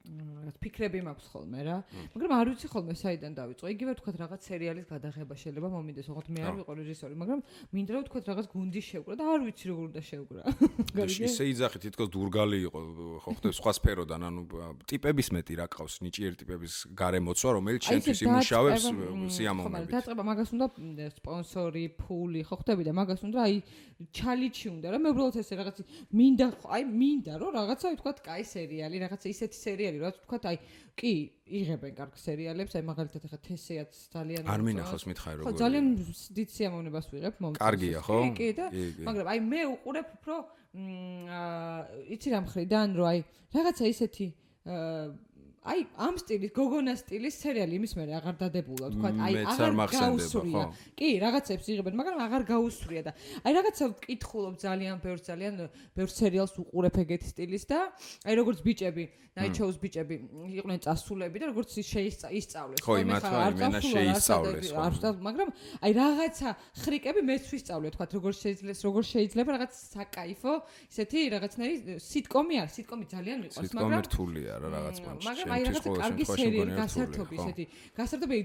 რაღაც ფიქრები მაქვს ხოლმე რა. მაგრამ არ ვიცი ხოლმე საიდან დავიწყო. იგივე თქვა რაღაც სერიალის გადაღება შეიძლება მომიდეს ოღონდ მე არ ვიყო რეჟისორი მაგრამ მინდა რომ თქვა რაღაც გუნდი შევკრა და არ ვიცი როგორ უნდა შევკრა *laughs* ისე იძახი თითქოს დურგალი იყო ხო ხდები სხვა სფეროდან ანუ ტიპების მეტი რა ყავს ნიჭიერი ტიპების გარემოცვა რომელიც შენთვის იმუშავებს სიამოვნებით. დაწყება მაგას უნდა სპონსორი, ფული, ხო ხდები და მაგას უნდა აი ჩალიჩი უნდა რა მე უბრალოდ ესე რაღაც მინდა აი მინდა რომ რაღაცა ვთქვა კაი სერიალი, რაღაცა ისეთი სერიალი რაც ვთქვა აი კი იღებენ კარგ სერიალებს, აი მაგალითად ახლა თესეაც ძალიან არ მინახავს მითხარი ხო როგორ ძალიან დიდ სიამოვნებას ვიღებ მომწონს. კარგია, ხო? კი კი და მაგრამ აი მე უყურებ უფრო მ, აა, იცი რა მხრიდან რომ აი რაღაცა ისეთი აა, აი ამ სტილის გოგონა სტილის სერიალი იმის მერე აღარ დადებულა თქვა აი აღარ ხო. კი რაღაცებს იღებენ მაგრამ აღარ გაუსვრია და აი რაღაცა ვკითხულობ ძალიან ბევრ ძალიან ბევრ სერიალს უყურებ ეგეთი სტილის და აი როგორც ბიჭები ნაიჩოუს ბიჭები იყვნენ წასულები და როგორც ის შეისწა ისწავლეს ხო, იმათ არ იმენა შეისწავლეს, ხო. ვსწავლ, მაგრამ აი რაღაცა ხრიკები მეც ვისწავლე თქვა როგორ შეიძლება როგორ შეიძლება რაღაც საკაიფო ისეთი რაღაცნაირი სიტკომი არის სიტკომი ძალიან მიყვარს სიტკომი მაგრამ რთულია რა რაღაც პანჩი მაგრამ აი რაღაცა კარგი სერიალი გასართობი ისეთი გასართობი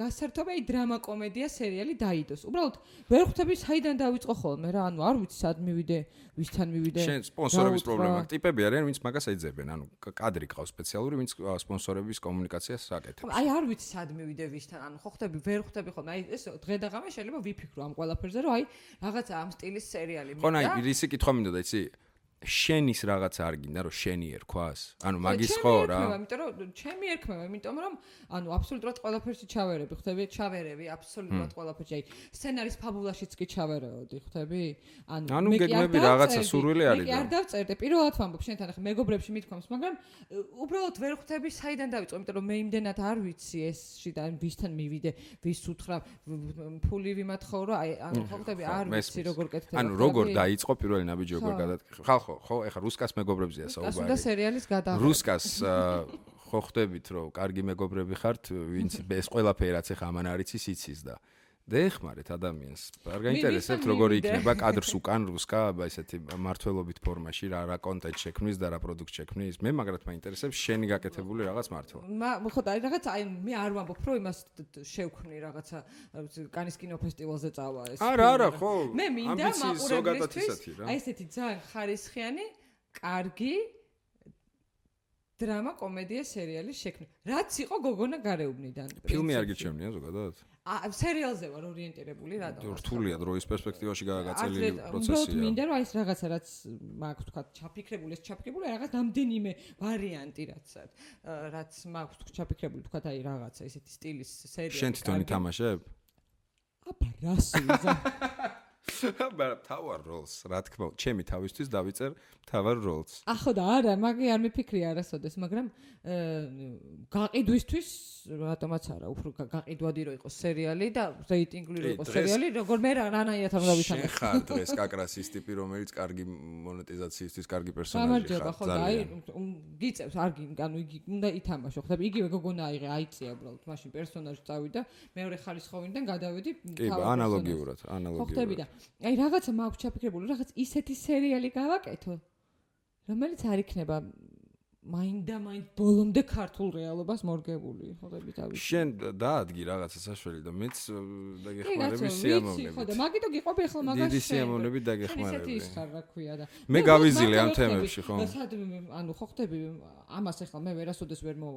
გასართობი აი დრამა კომედია სერიალი დაიდოს უბრალოდ ვერ ხვდები საიდან დავიწყო ხოლმე რა ანუ არ ვიცი სად მივიდე ვისთან მივიდე შენ სპონსორების პრობლემა ტიპები არიან, ვინც მაგას ეძებენ. ანუ კადრი ყავს სპეციალური, ვინც სპონსორების კომუნიკაციას აკეთებს. აი არ ვიცი სად მივიდე ვისთან ანუ ხო ხდები ვერ ხვდები ხოლმე აი ეს დღე და ღამე შეიძლება ვიფიქრო ამ ყველაფერზე რომ აი რაღაცა ამ სტილის სერიალი ხო, აი, მინდა. რისი კითხვა მინდოდა, იცი? შენის რაღაც არ გინდა რომ შენი ერქვას? ანუ ხო, მაგის ჩემი ერქმევა, რა? იმიტომ რომ ჩემი ერქმევა, იმიტომ რომ ანუ აბსოლუტურად ყველაფერში ჩავერები, ხვდები? ჩავერები აბსოლუტურად ყველაფერში. აი, სცენარის ფაბულაშიც კი ჩავერეოდი, ხვდები? ანუ ანუ მე გეგმები რაღაცა სურვილი მე არის და. არ დავწერდი, პირველად ვამბობ შენთან ახლა მეგობრებში მithქვამს, მაგრამ უბრალოდ ვერ ხვდები საიდან დავიწყო, იმიტომ რომ მე იმდენად არ ვიცი ეს შიდა ვისთან მივიდე, ვის უთხრა, ფული ვიმათხოვრო, აი ანუ ხო ხვდები, არ ვიცი როგორ კეთდება. ანუ როგორ დაიწყო პირველი ნაბიჯი როგორ გადადგა? ხალხო, ხო, ეხა რუსკას მეგობრებზია გასულ და საუბარი. სერიალის გადაღება. რუსკას აა, ხო ხვდებით რომ კარგი მეგობრები ხართ, ვინც ეს ყველაფერი რაც ეხა ამან არის ის იცის და დაეხმარეთ ადამიანს. არ გაინტერესებთ მისთან როგორ მივიდე. იქნება კადრს უკან რუსკა, აბა ესეთი მართლობით ფორმაში რა რა კონტენტ შექმნის და რა პროდუქტ შექმნის. მე მაგრად მაინტერესებს შენი გაკეთებული რაღაც მართლა. მა ხო და რაღაც აი მე არ ვამბობ რომ იმას შევქმნი რაღაცა კანის კინოფესტივალზე წავა ეს არა, არა, მაგრამ ხო, მე მინდა მაყურებლისთვის აი ესეთი ძალიან ხარისხიანი კარგი დრამა კომედია სერიალი შექმნი რაც იყო გოგონა გარეუბნიდან ფილმი არ გიჩვენია ზოგადად? ა სერიალზე ვარ ორიენტირებული რატომ რთულია დროის პერსპექტივაში გაგაწელილი უბრალოდ პროცესია. მინდა რომ აი ეს რაღაცა რაც მაქვს თქვა ჩაფიქრებული ეს ჩაფიქრებული რაღაც რამდენიმე ვარიანტი რაც ა, რაც მაქვს თქვა ჩაფიქრებული თქვა აი რაღაცა ესეთი სტილის სერიალი შენ თვითონ ითამაშებ? აბა რა სულზა *laughs* *laughs* მაგრამ თავარ როლს, რა თქმა უნდა, ჩემი თავისთვის დავიწერ თავარ როლს. ახო და არა მაგი არ მიფიქრია არასოდეს მაგრამ აა, გაყიდვისთვის რატომაც არა უფრო გა- გაყიდვადი რო იყოს სერიალი და რეიტინგული რო კი, იყოს სერიალი როგორ მე რა რანაირად არ შენ დავიტანე ხარ დღეს კაკრასის ტიპი, რომელიც კარგი მონეტიზაციისთვის კარგი პერსონაჟი გამარჯობა ხარ. ხო და აი გიწევს არ გი ანუ იგი უნდა ითამაშო ხო და იგივე გოგონა აიღე აიწია უბრალოდ მაშინ პერსონაჟი წავიდა მეორე ხალისხოვინიდან გადავედი კი, მთავარ ანალოგიურად, პერსონაჟს. ხო ანალოგიურად. და აი რაღაცა მაქვს ჩაფიქრებული რაღაც ისეთი სერიალი გავაკეთო რომელიც არ იქნება მაინდა მაინც ბოლომდე ქართულ რეალობას მორგებული ხოდები თავის შენ დაადგი რაღაცა საშველი და მეც დაგეხმარები ვიცი სიამოვნებით. ხო და მაგიტო გიყვები ახლა მაგას დიდი სიამოვნებით შენ დაგეხმარები. ისეთი ის ხარ რა ქვია და მე გავიზილე ამ თემებში, ხო? სად მ- ანუ ხო ხტები ამას ახლა მე ვერასოდეს ვერ მო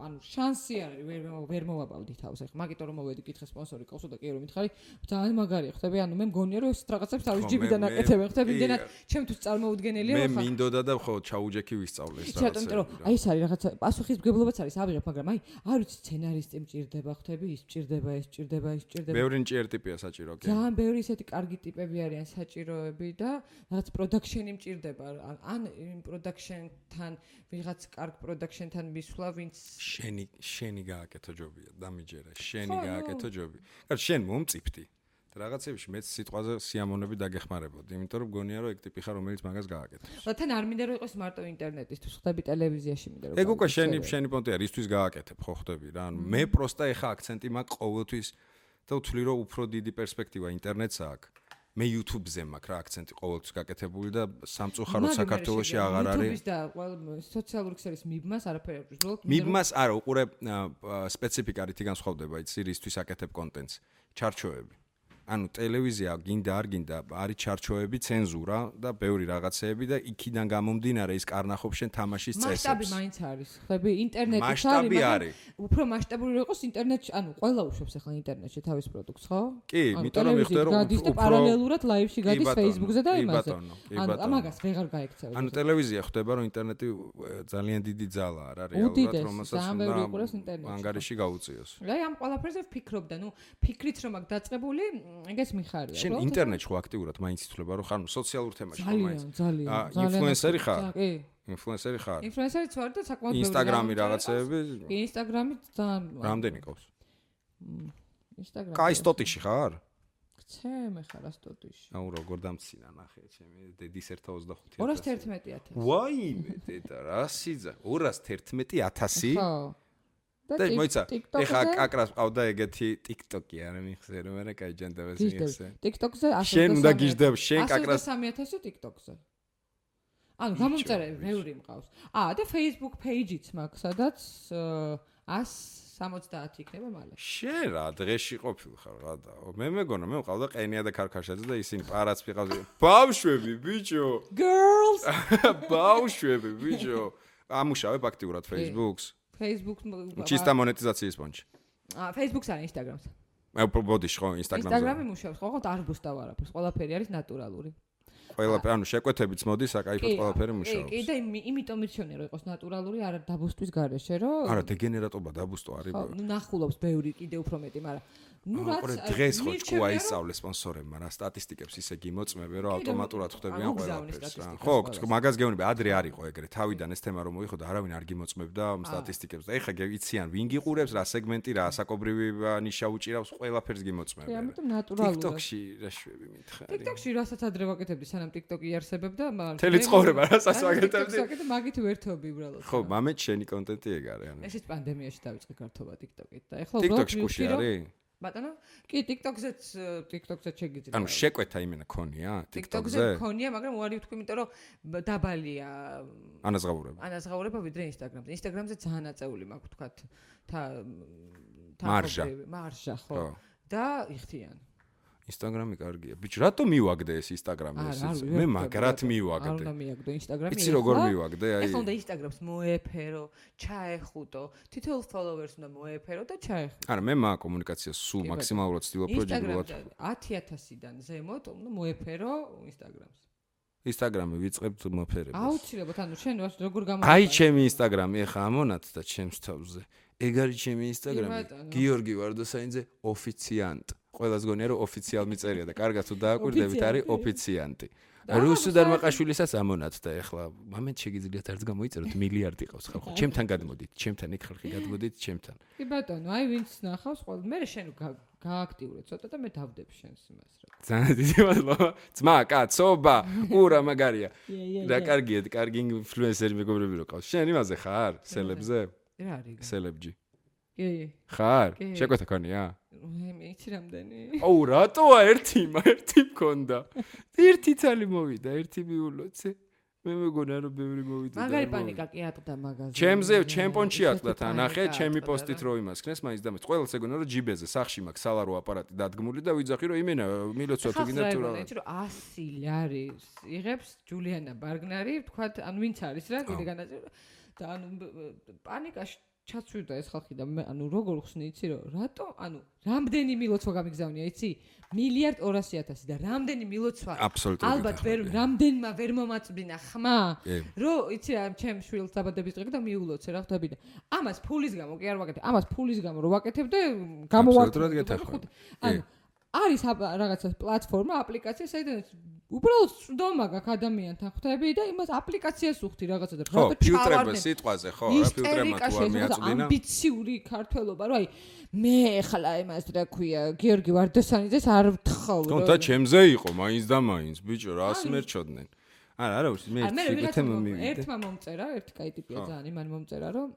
ანუ შანსი არის ვერ ვერ მოვაბავდი თავს ახლა. მაგიტო რომ მოვედი კითხე სპონსორი ყავსო და კი რომ მითხარი ძალიან მაგარია ხტები. ანუ მე მგონია რომ ეს რაღაცებს თავის ჯიბიდან მე- მე- აკეთებენ. ხტები კი, იმდენად ჩემთვის წარმოუდგენელია მე ხო ხა მინდოდა და ხო ჩაუჯექი ვისწავლე ეს იმიტომ რომ აი ეს არის რაღაცა პასუხისმგებლობაც არის ავიღებ მაგრამ აი არ ვიცი სცენარისტი მჭირდება ხტები ის მჭირდება ეს მჭირდება ის მჭირდება ბევრი ნჭიერ ტიპია საჭირო კი. ძალიან ბევრი ისეთი კარგი ტიპები არიან საჭიროები და რაღაც პროდაქშენი მჭირდება ან- იმ პროდაქშენთან ვიღაც კარგ პროდაქშენთან მისვლა ვინც შენი შენი გააკეთო ჯობია დამიჯერა შენი გააკეთო ჯობი. კარგი შენ მომწიფდი. რაღაცებში მეც სიტყვაზე სიამონები დაგეხმარებოდი, იმიტომ რომ გონია რომ ეგ ტიპი ხარ, რომელიც მაგას გააკეთებს. თან არ მინდა რომ იყოს მარტო ინტერნეტის, თუ ხდები ტელევიზიაში მინდა რომ. ეგ უკვე შენი შენი პონტია, რისთვის გააკეთებ, ხო ხდები რა. ანუ მე პროსტა ეხა აქცენტი მაქვს ყოველთვის და ვთვლი რომ უფრო დიდი პერსპექტივა ინტერნეტს აქვს. მე YouTube-ზე მაქვს რა აქცენტი ყოველთვის გაკეთებული და სამწუხაროდ საქართველოში აღარ არის. YouTube-ის და ყველა სოციალური ქსელის მიბმას არაფერი არ ვუძლოთ. მიბმას არა, უყურე სპეციფიკა რითი განსხვავდება, იცი, რისთვის აკეთებ კონტენტს. ჩარჩოები. ანუ ტელევიზია გინდა არ გინდა არის ჩარჩოები ცენზურა და ბევრი რაღაცეები და იქიდან გამომდინარე ის კარნახობს შენ თამაშის მასშტაბი წესებს. მაინც არის ხდები ინტერნეტიც არის მასშტაბი მაგრამ უფრო მასშტაბური იყოს ინტერნეტში ანუ ყველა უშვებს ახლა ინტერნეტში თავის პროდუქტს ხო? კი, იმიტომ რომ მიხდე, რომ გადის და პარალელურად ლაივში გადის Facebook-ზე და იმაზე. ანუ ამაგას ვეღარ გაიქცევ ანუ ტელევიზია ხვდება რომ ინტერნეტი ძალიან დიდი ძალაა რა რეალურად რომელსაც ინტერნეტში, ანგარიში გაუწიოს. აი ამ ყველაფერზე ვფიქრობდა ნუ ფიქრით რომ აქ დაწყებული ეგეც მიხარია. შენ უბრალოდ ინტერნეტში ხო აქტიურად მაინც ითვლება რომ ხარ სოციალურ თემაში ხო მაინც. ძალიან ძალიან ძალიან ინფლუენსერი ხარ? კი. ინფლუენსერი ხარ? ინფლუენსერიც ვარ და საკმაოდ ბევრი ინსტაგრამი რაღაცეები ინსტაგრამი ძალიან რამდენი ყავს? ინსტაგრამი კაი სტოტიში ხარ? ცემე ხარ ასტოტიში აუ როგორ დამცინა ნახე ჩემი დედის 125 211.000 ვაიმე დედა რა სიძა? 211000 ხო და მოიცა. ეხა კაკრას ყავდა ეგეთი TikTok-ი არა მიხსე რომ არა კაი ჯანდავას მიხსე TikTok-ზე 100 შენ უნდა გიждდებ შენ კაკრას 3000 TikTok-ზე. ანუ გამომწერე ბევრი მყავს. ა და Facebook page-იც მაქვს სადაც 170 იქნება მალე. შენ რა დღეში ყოფილხარ რა და? მე მეგონა მე მყავდა ყენია და ქარქაშაძე და ისინი პარაც ფიყავს ბავშვები ბიჭო! Girls! *laughs* ბავშვები ბიჭო! ამუშავებ აქტიურად Facebook-ს Facebook ჩისტა მონეტიზაციის პონჩი აა Facebook-ს არა Instagram-ს მე უფრო ბოდიში ხო Instagram-ზე Instagram-ი მუშაობს, ხო, ხო, არ ბუსტავ არაფერს, ყველაფერი არის ნატურალური. ყველაფერი, ანუ შეკვეთებიც მოდის, აკაიფოთ ყველაფერი კი, მუშაობს. კი და იმი- იმიტომ მირჩენია რომ იყოს ნატურალური, არა დაბუსტვის გარეშე, რომ არა, დეგენერატობა დაბუსტო არის. ხო, ნახულობს ბევრი კიდე უფრო მეტი, მაგრამ ნუ რაც დღეს ხო ჭკუა რომ- ისწავლე სპონსორებმა რა სტატისტიკებს ისე გიმოწმები რომ ავტომატურად აღგზავნი ყველაფერს რა. ხო, მაგას გეუბნები, ადრე არისო ეგრე, თავიდან ეს თემა რომ მოიხო და არავინ არ გიმოწმებდა სტატისტიკებს და ეხლა გეიციან ვინ გიყურებს, რა სეგმენტი, რა საკობრივი ნიშა უჭირავს, ყველაფერს გიმოწმები. ამიტომ ნატურალურად. TikTok-ში რა შვები მითხარი. TikTok-ში რასაც ადრე ვაკეთებდი, სანამ TikTok-ი იარსებებდა, მაგრამ მთელი ცხოვრება რასაც ვაკეთებდი. Ვაკეთე, მაგით ვერთობი უბრალოდ. ხო, მამეთ შენი კონტენტი ეგ არის ანუ. ესეც პანდემიაში დავიწყე გართობა TikTok-ით და ეხლა TikTok-ში კუში რომ- არის? ბატონო? კი, TikTok-ზეც TikTok-ზეც შეგიძლია. ანუ შეკვეთა იმენა ქონია TikTok-ზე TikTok-ზე? მქონია, მაგრამ უარი ვთქვი, იმიტომ რომ დაბალია ანაზღაურება. ანაზღაურება ვიდრე Instagram-ზე. Instagram-ზე ძალიან აწეული მაქვს თქვათ თა მარჟა. მარჟა, ხო. და იხთიან. ინსტაგრამი კარგია. ბიჭო, რატო მივაგდე ეს არა, ეს? არ მე მაგრად არ მივაგდე. უნდა მიაგდო Instagram-ი. იცი როგორ მივაგდე? აი ეხლა უნდა Instagram-ს მოეფერო, ჩაეხუტო, თითოეულ followers უნდა მოეფერო და ჩაეხუტო. არა, მე მა კომუნიკაციას სულ მაქსიმალურად ვცდილობ Instagram-ზე 10000-დან ზემოთ უნდა მოეფერო Instagram-ს. ინსტაგრამი ვიწყებთ მოფერებას. აუცილებლად, ანუ შენ როგორ აი გამოიყენე? ჩემი ინსტაგრამი ახლა ამონათ და ჩემს თავზე. ეგ არის ჩემი ბატონო. გიორგი ვარდოსაინძე ოფიციანტ. ყველას გონია რომ ოფიციალ მიწერია და კარგად თუ დააკვირდებით არის ოფიციანტი. და რუსუ აბა, დარმაყაშვილისაც ამონათ და ეხლა მომენტ შეგიძლიათ არც გამოიწეროთ მილიარდი ყავს ხალხო. *laughs* ჩემთან გადმოდით, ჩემთან იქ ხალხი გადმოდით ჩემთან. კი ბატონო, აი ვინც ნახავს ყოველ მე შენ გა- გააქტიურე ცოტა და მე დავდებ შენს იმას რა. ძალიან დიდი მადლობა. ძმა, კაცობა, ურა მაგარია. *laughs* რა კარგია, კარგი ინფლუენსერი მეგობრები რო ყავს. შენ იმაზე ხარ? სელებზე? რა არის? სელებჯი. კი. ხარ? შეკვეთა ქონია? მეიცი რამდენი? აუ რატოა ერთი, ერთი მქონდა. ერთი ცალი მოვიდა, ერთი მიულოცე. მე მეგონა რომ ბევრი მოვიდა. მაგარი პანიკა კი ატყდა მაგაზე. ჩემზე, ჩემპონჩი ატყდათ, ანახე, ჩემი პოსტით რო იმასქნეს, მაინც დამეც. ყველას ეგონა რომ ჯიბეზე, სახში მაქვს სალარო აპარატი დადგმული და ვიძახი რომ იმენა მილოცვა თუ გინდა თუ რა. ხო, 100 ლარი იღებს ჯულიანა ბარგნარი, თქვა, ან ვინც არის რა, კიდე განაწილო. და ანუ პანიკაში ჩაცვიდა ეს ხალხი და მე ანუ როგორ ხსნი იცი რომ რატო ანუ რამდენი მილოცვა გამიგზავნია იცი მილიარდ 200.000 და რამდენი მილოცვა ალბათ ვერ რამდენმა ვერ მომაწვდინა ხმა რომ იცი რა ჩემ შვილს დაბადების დღე და მიულოცე რა ხვდები და ამას ფულის გამო კი არ ვაკეთებ ამას ფულის გამო რომ ვაკეთებ და გეთახმები. ანუ არის რაღაცა პლატფორმა აპლიკაცია საიდანაც უბრალოდ წვდომა გაქვს ადამიანთან ხვდები და იმას აპლიკაციას უხდი რაღაცა და ხო, რაღაცა ფილტრება ჩავარდნე. სიტყვაზე, ხო, რა ფილტრებმა თუ არ მიაწვდინა. ამბიციური ქართველობა რომ აი მე ახლა იმას რა ქვია გიორგი ვარდოსანიძეს არ ვთხოვ თქო და ჩემზე იყო მაინც და маინც ბიჭო რა ასმერჩოდნენ არა არა ვიცი მე ერთმა მომწერა ერთი კაი ტიპია ხო. ძალიან იმან მომწერა რომ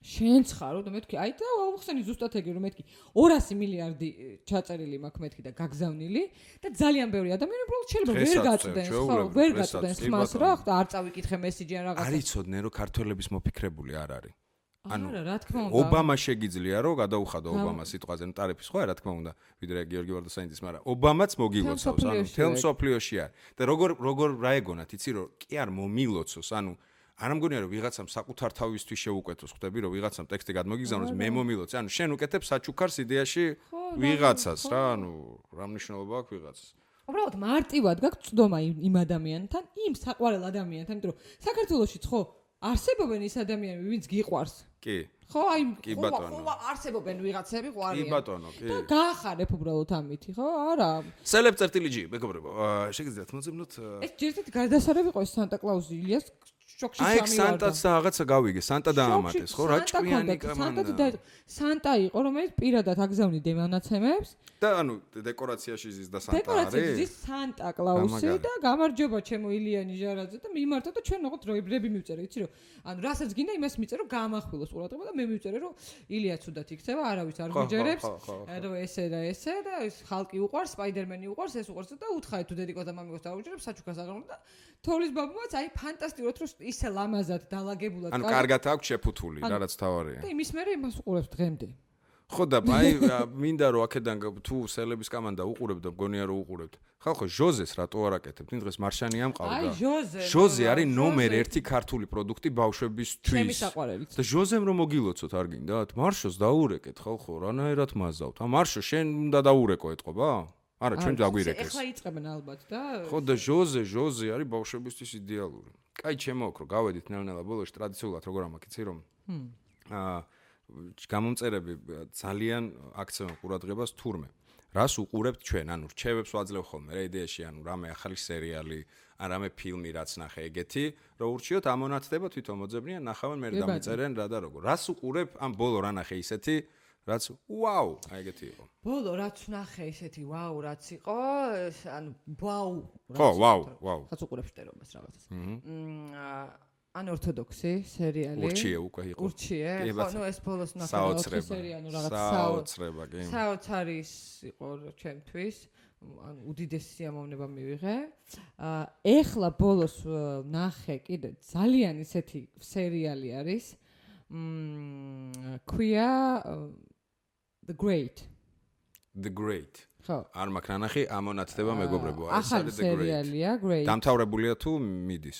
შენც ხარო და მეთქი აი და აუხსენი ზუსტად ეგრე რომ მეთქი 200 მილიარდი ჩაწერილი მაქვს მეთქი და გაგზავნილი და ძალიან ბევრი ადამიანი უბრალოდ შეიძლება ვერ გაწვდენს ხო ვერ გაწვდენს ხმას რა და არ წავიკითხე მესიჯი ან რაღაცა. არ იცოდნენ რომ ქართველების მოფიქრებული არ არის. ანუ რა თქმა უნდა. ობამა შეგიძლია რომ გადაუხადო ობამა სიტყვაზე. ტარიფის ხო რა თქმა უნდა ვიდრე გიორგი ვარდოსაინძის მაგრამ ობამაც მოგილოცავს ანუ თელ ეგ. მსოფლიოში არის. და როგორ როგორ რა ეგონათ იცი რომ კი არ მომილოცოს ანუ არ მგონია რომ ვიღაცამ საკუთარ თავისთვის შეუკვეთოს ხვდები რომ ვიღაცამ ტექსტი გადმოგიგზავნოს მე მომილოცე ანუ შენ უკეთებ საჩუქარს იდეაში ხო, ვიღაცას ხო. რა ანუ რა მნიშვნელობა აქვს ვიღაცას? უბრალოდ მარტივად გაქვს წვდომა იმ ადამიანთან იმ საყვარელ ადამიანთან იმიტომ რომ საქართველოსიც ხო არსებობენ ის ადამიანები ვინც გიყვარს. კი. ხო აი კი, ხო, ბატონო. ხო, არსებობენ ვიღაცები კი ყვარიან ბატონო კი. და გაახარებ უბრალოდ ამითი ხო არა. სელებ წერტილიჯი მეგობრებო. აა, შეგიძლიათ მოძებნოთ ეს ჯერჯერობით გარდასარევი იყო ეს სანტა კლაუსი ილიას შოქში აი ეგ სამივარდა. სანტაც და რაღაცა გავიგე სანტა დაამატეს ხო? რა ჭკვიანი ჰქონდათ, სანტა კამანა. და სანტა იყო რომელიც პირადად აგზავნიდა მონაცემებს და ანუ დეკორაციაში ზის და სანტა დეკორაციები არის ზის სანტა კლაუსი და გამარჯობა ჩემო ილია ნიჟარაძე და მიმართა და ჩვენ ოღონდ დროიბრები მივწერე იცი რომ ანუ რასაც გინდა იმას მიწერ რომ გამახვილოს ყურადღება და მე მივწერე რომ ილია ცუდად იქცევა არავის არ მიჯერებს ხო. რომ ესე და ესე და ეს ხალკი უყვარს სპაიდერმენი უყვარს ეს უყვარს და უთხარი თუ დედიკოს და მამიკოს დაუჯერებს საჩუქას აღარ და თოლის ბაბუაც აი ფანტასტიკურად რომ ისე ლამაზად დალაგებულად ანუ კარგად- აქვს შეფუთული რა რაც თავარია. და იმის მერე იმას უყურებს დღემდე. ხო და აი მინდა რომ აქედან თუ სელების კამანდა უყურებ და მგონია რომ უყურებთ ხალხო ჟოზეს რატო არ აკეთებთ იმ დღეს მარშანი აი ამყავდა ჟოზე ჟოზე არის ნომერ 1 ქართული პროდუქტი ბავშვებისთვის. და ჟოზემ რომ მოგილოცოთ არ გინდათ მარშოს დაურეკეთ ხალხო რანაირად მაზავთ? ა მარშო შენ უნდა დაურეკო ეთყობა არა, ჩვენ დაგვირეკეს. ეხლა იწებენ ალბათ და ხო და ჟოზე, ჟოზე არის ბავშვებისთვის идеალური. კაი, შემოაქრო, გავედით ნელ-ნელა ბოლოში ტრადიციულად როგორ ამაკიცი რომ აა გამომწერები ძალიან აქცევენ ყურადღებას თურმე. რას უყურებთ ჩვენ? ანუ რჩევებს ვაძლევ ხოლმე რა იდეაში, ანუ რამე ახალი სერიალი, ან რამე ფილმი რაც ნახე ეგეთი, რომ ურჩიოთ ამონათდება თვითონ მოძებნიან, ნახავენ მე დამიწერენ რა და როგორ. რას უყურებ ამ ბოლო რა ნახე ისეთი, აა რაც ვაუ, აი ეგეთი იყო. ბოლო რაც ნახე ისეთი ვაუ რაც იყო ანუ ვაუ ხო, ვაუ, ვაუ. ხაც უყურებ შტერობას რაღაცას მმ ან ორთოდოქსი სერიალი ურჩიე უკვე იყო. ურჩიე ხო ნუ ეს ბოლოს ნახე საოცრება. სერიალი ანუ რაღაც საო საოცრება, კი. საოცარის იყო ჩემთვის ან უდიდესი სიამოვნება მივიღე. აა ეხლა ბოლოს ნახე კიდე ძალიან ისეთი სერიალი არის. მმ ქვია The Great. The Great. ხო. არ მაქვს ნანახი, ამონათდება მეგობრებო. ეს არის The Great. სერიალია Great. დამთავრებულია თუ მიდის?